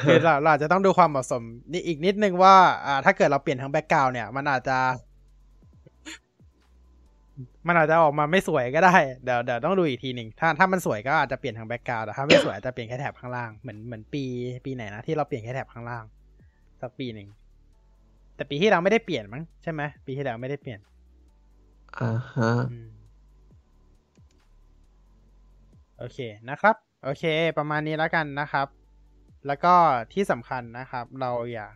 Speaker 1: คือเราเราอาจจะต้องดูความเหมาะสมนี่อีกนิดนึงว่า อ่า ถ้าเกิดเราเปลี่ยนทั้ง background เนี่ย มันอาจจะ มันอาจจะออกมาไม่สวยก็ได้ เดี๋ยวเดี๋ยวต้องดูอีกทีหนึ่งถ้าถ้ามันสวยก็อาจจะเปลี่ยนทั้งแบ็กกราวแต่ถ้าไม่สวยอาจจะเปลี่ยนแค่แถบข้างล่างเหมือนเหมือนปี ปีไหนนะที่เราเปลี่ยนแค่แถบข้างล่างสักปีหนึ่งแต่ปีที่เราไม่ได้เปลี่ยนมั้งใช่ไหมปีที่แล้วไม่ได้เปลี่ยน
Speaker 2: อ่าฮะ
Speaker 1: อืมโอเคนะครับ โอเค ประมาณนี้แล้วกันนะครับ แล้วก็ที่สำคัญนะครับ เราอยาก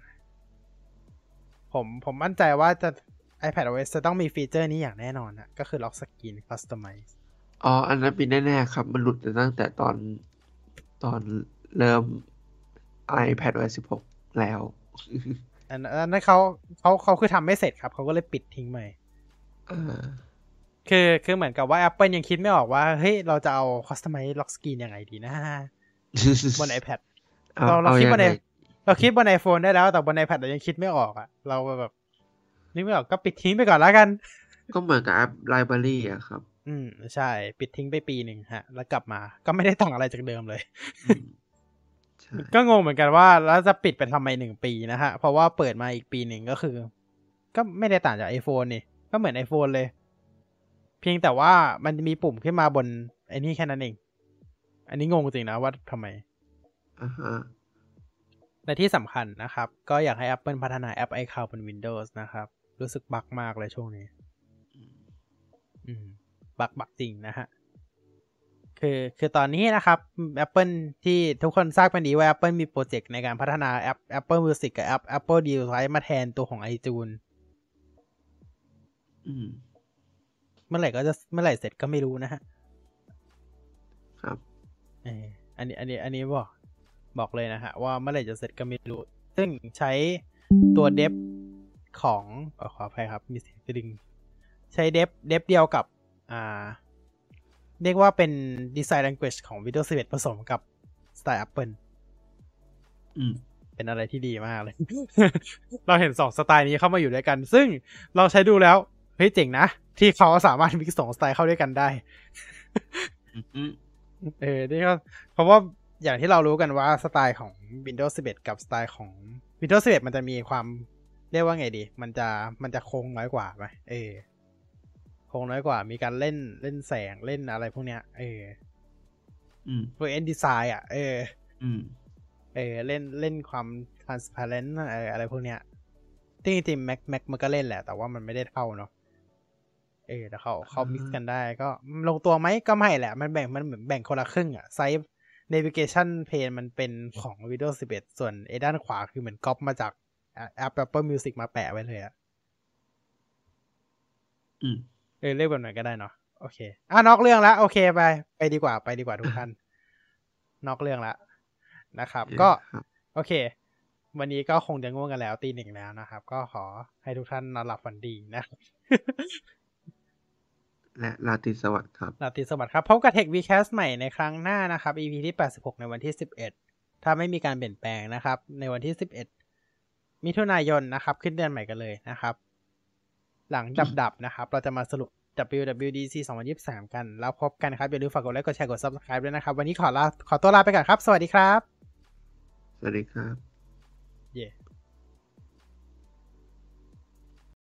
Speaker 1: ผมผมมั่นใจว่าจะ iPad OS จะต้องมีฟีเจอร์นี้อย่างแน่นอนนะก็คือ Lock Screen Customize
Speaker 2: อ๋อ อันนั้นปีแน่ๆครับ มันหลุดตั้งแต่ตอนตอนเริ่ม iPad OS 16 แล้ว
Speaker 1: อันอันนั้นเขาเขาเขาคือทำไม่เสร็จครับ เขาก็เลยปิดทิ้งไป
Speaker 2: อ่า
Speaker 1: คือคือเหมือนกับว่า Apple ยังคิดไม่ออกว่า เฮ้ย เราจะเอา Customize Lock Screen ยังไงดีนะบน iPad
Speaker 2: เอา
Speaker 1: เราเรา
Speaker 2: เอา
Speaker 1: คิด
Speaker 2: ยัง
Speaker 1: บน
Speaker 2: ไง
Speaker 1: ไอเราคิดบน iPhone ได้แล้ว แต่บน iPad เรายังคิดไม่ออกอะเราแบบนึกไม่ออกก็ปิดทิ้งไปก่อนแล้วกัน
Speaker 2: ก็เหมือนกับแอป Library อะครับ
Speaker 1: อืม ใช่ ปิดทิ้งไปปีหนึ่งฮะ แล้วกลับมา ก็ไม่ได้ต่างอะไรจากเดิมเลย
Speaker 2: อืมใช่
Speaker 1: ก็งงเหมือนกันว่าแล้วจะปิดไปทำไมหนึ่งปีนะฮะ เพราะว่าเปิดมาอีกปีหนึ่งก็คือ ก็ไม่ได้ต่างจาก iPhone นี่ ก็เหมือน iPhone เลย เพียงแต่ว่ามันจะมีปุ่มขึ้นมาบนไอ้นี่แค่นั้นเอง อันนี้งงจริงนะว่าทำไม
Speaker 2: อ่าฮะ
Speaker 1: และที่สำคัญนะครับ ก็อยากให้ Apple พัฒนาแอป iCloud บน Windows นะครับ รู้สึกบักมากเลยช่วงนี้ อืม บักบักจริงนะฮะ คือคือตอนนี้นะครับ Apple ที่ทุกคนทราบกันดีว่า Apple มีโปรเจกต์ในการพัฒนาแอป Apple Music กับแอป Apple Device มาแทนตัวของ iTunes
Speaker 2: อืม
Speaker 1: เมื่อไหร่ก็จะเมื่อไหร่เสร็จก็ไม่รู้นะฮะ
Speaker 2: ครับ
Speaker 1: เอออันนี้อันนี้ อันนี้บอก บอกเลยนะฮะ ว่าเมื่อไหร่จะเสร็จก็ไม่รู้ ซึ่งใช้ตัวเดฟของเออขออภัยครับ มีเสียงกระดิ่งใช้เดฟเดฟเดียวกับ อ่า เรียกว่าเป็น Design Language ของ Windows 11 ผสมกับสไตล์ Apple
Speaker 2: อืม
Speaker 1: เป็นอะไรที่ดีมากเลย เราเห็นสองสไตล์นี้เข้ามาอยู่ด้วยกัน ซึ่งเราใช้ดูแล้ว เฮ้ยเจ๋งนะ ที่เขาสามารถมิกซ์สองสไตล์เข้าด้วยกันได้
Speaker 2: อืม
Speaker 1: เออนี่ก็เพราะว่า อย่างที่เรารู้กันว่าสไตล์ของ Windows 11 กับสไตล์ของ Windows 11 มันจะมีความเรียกว่าไงดี มันจะมันจะโค้งน้อยกว่าไหมเออโค้งน้อยกว่า มีการเล่นเล่นแสงเล่นอะไรพวกเนี้ย เออ
Speaker 2: อืม
Speaker 1: พวกเอ็นดีไซน์อะ เออ
Speaker 2: อืม
Speaker 1: เออ เล่นเล่นความ transparent อะไรอะไรพวกเนี้ยจริงจริงแม็กแม็กมันก็เล่นแหละ แต่ว่ามันไม่ได้เท่าเนาะเออแต่เขาเขา
Speaker 2: อ่า
Speaker 1: มิกซ์กันได้ก็ลงตัวไหมก็ไม่แหละ มันแบ่งมันเหมือนแบ่งคนละครึ่งอะไซส์ navigation pane มันเป็นของ Windows 11 ส่วนไอ้ด้านขวาคือเหมือนก๊อปมาจากแอป Apple Music มาแปะไว้เลยอะ
Speaker 2: อืม
Speaker 1: เออเรียกแบบไหนก็ได้เนาะโอเคอะนอกเรื่องแล้วโอเคไป ไปดีกว่าไปดีกว่าทุกท่าน นอกเรื่องแล้วนะครับ ก็
Speaker 2: ครับ
Speaker 1: โอเค วันนี้ก็คงจะง่วงกันแล้วตีหนึ่งแล้วนะครับ ก็ขอให้ทุกท่านนอนหลับฝันดีนะครับ
Speaker 2: และราตรีสวัสดิ์ครับ
Speaker 1: ลาตรีสวัสดิ์ครับพบกับ Tech Vcast ใหม่ในครั้งหน้านะครับ EP ที่ 86 ในวันที่ 11 ถ้าไม่มีการเปลี่ยนแปลงนะครับ ในวันที่ 11 มิถุนายนนะครับ ขึ้นเดือนใหม่กันเลยนะครับ หลังดับดับๆนะครับ เราจะมาสรุป WWDC 2023 กัน แล้วพบกันครับ อย่าลืมฝากกดไลค์กดแชร์กด Subscribe ด้วยนะครับ วันนี้ขอลาขอตัวลาไปก่อนครับ สวัสดีครับ
Speaker 2: สวัสดีครับ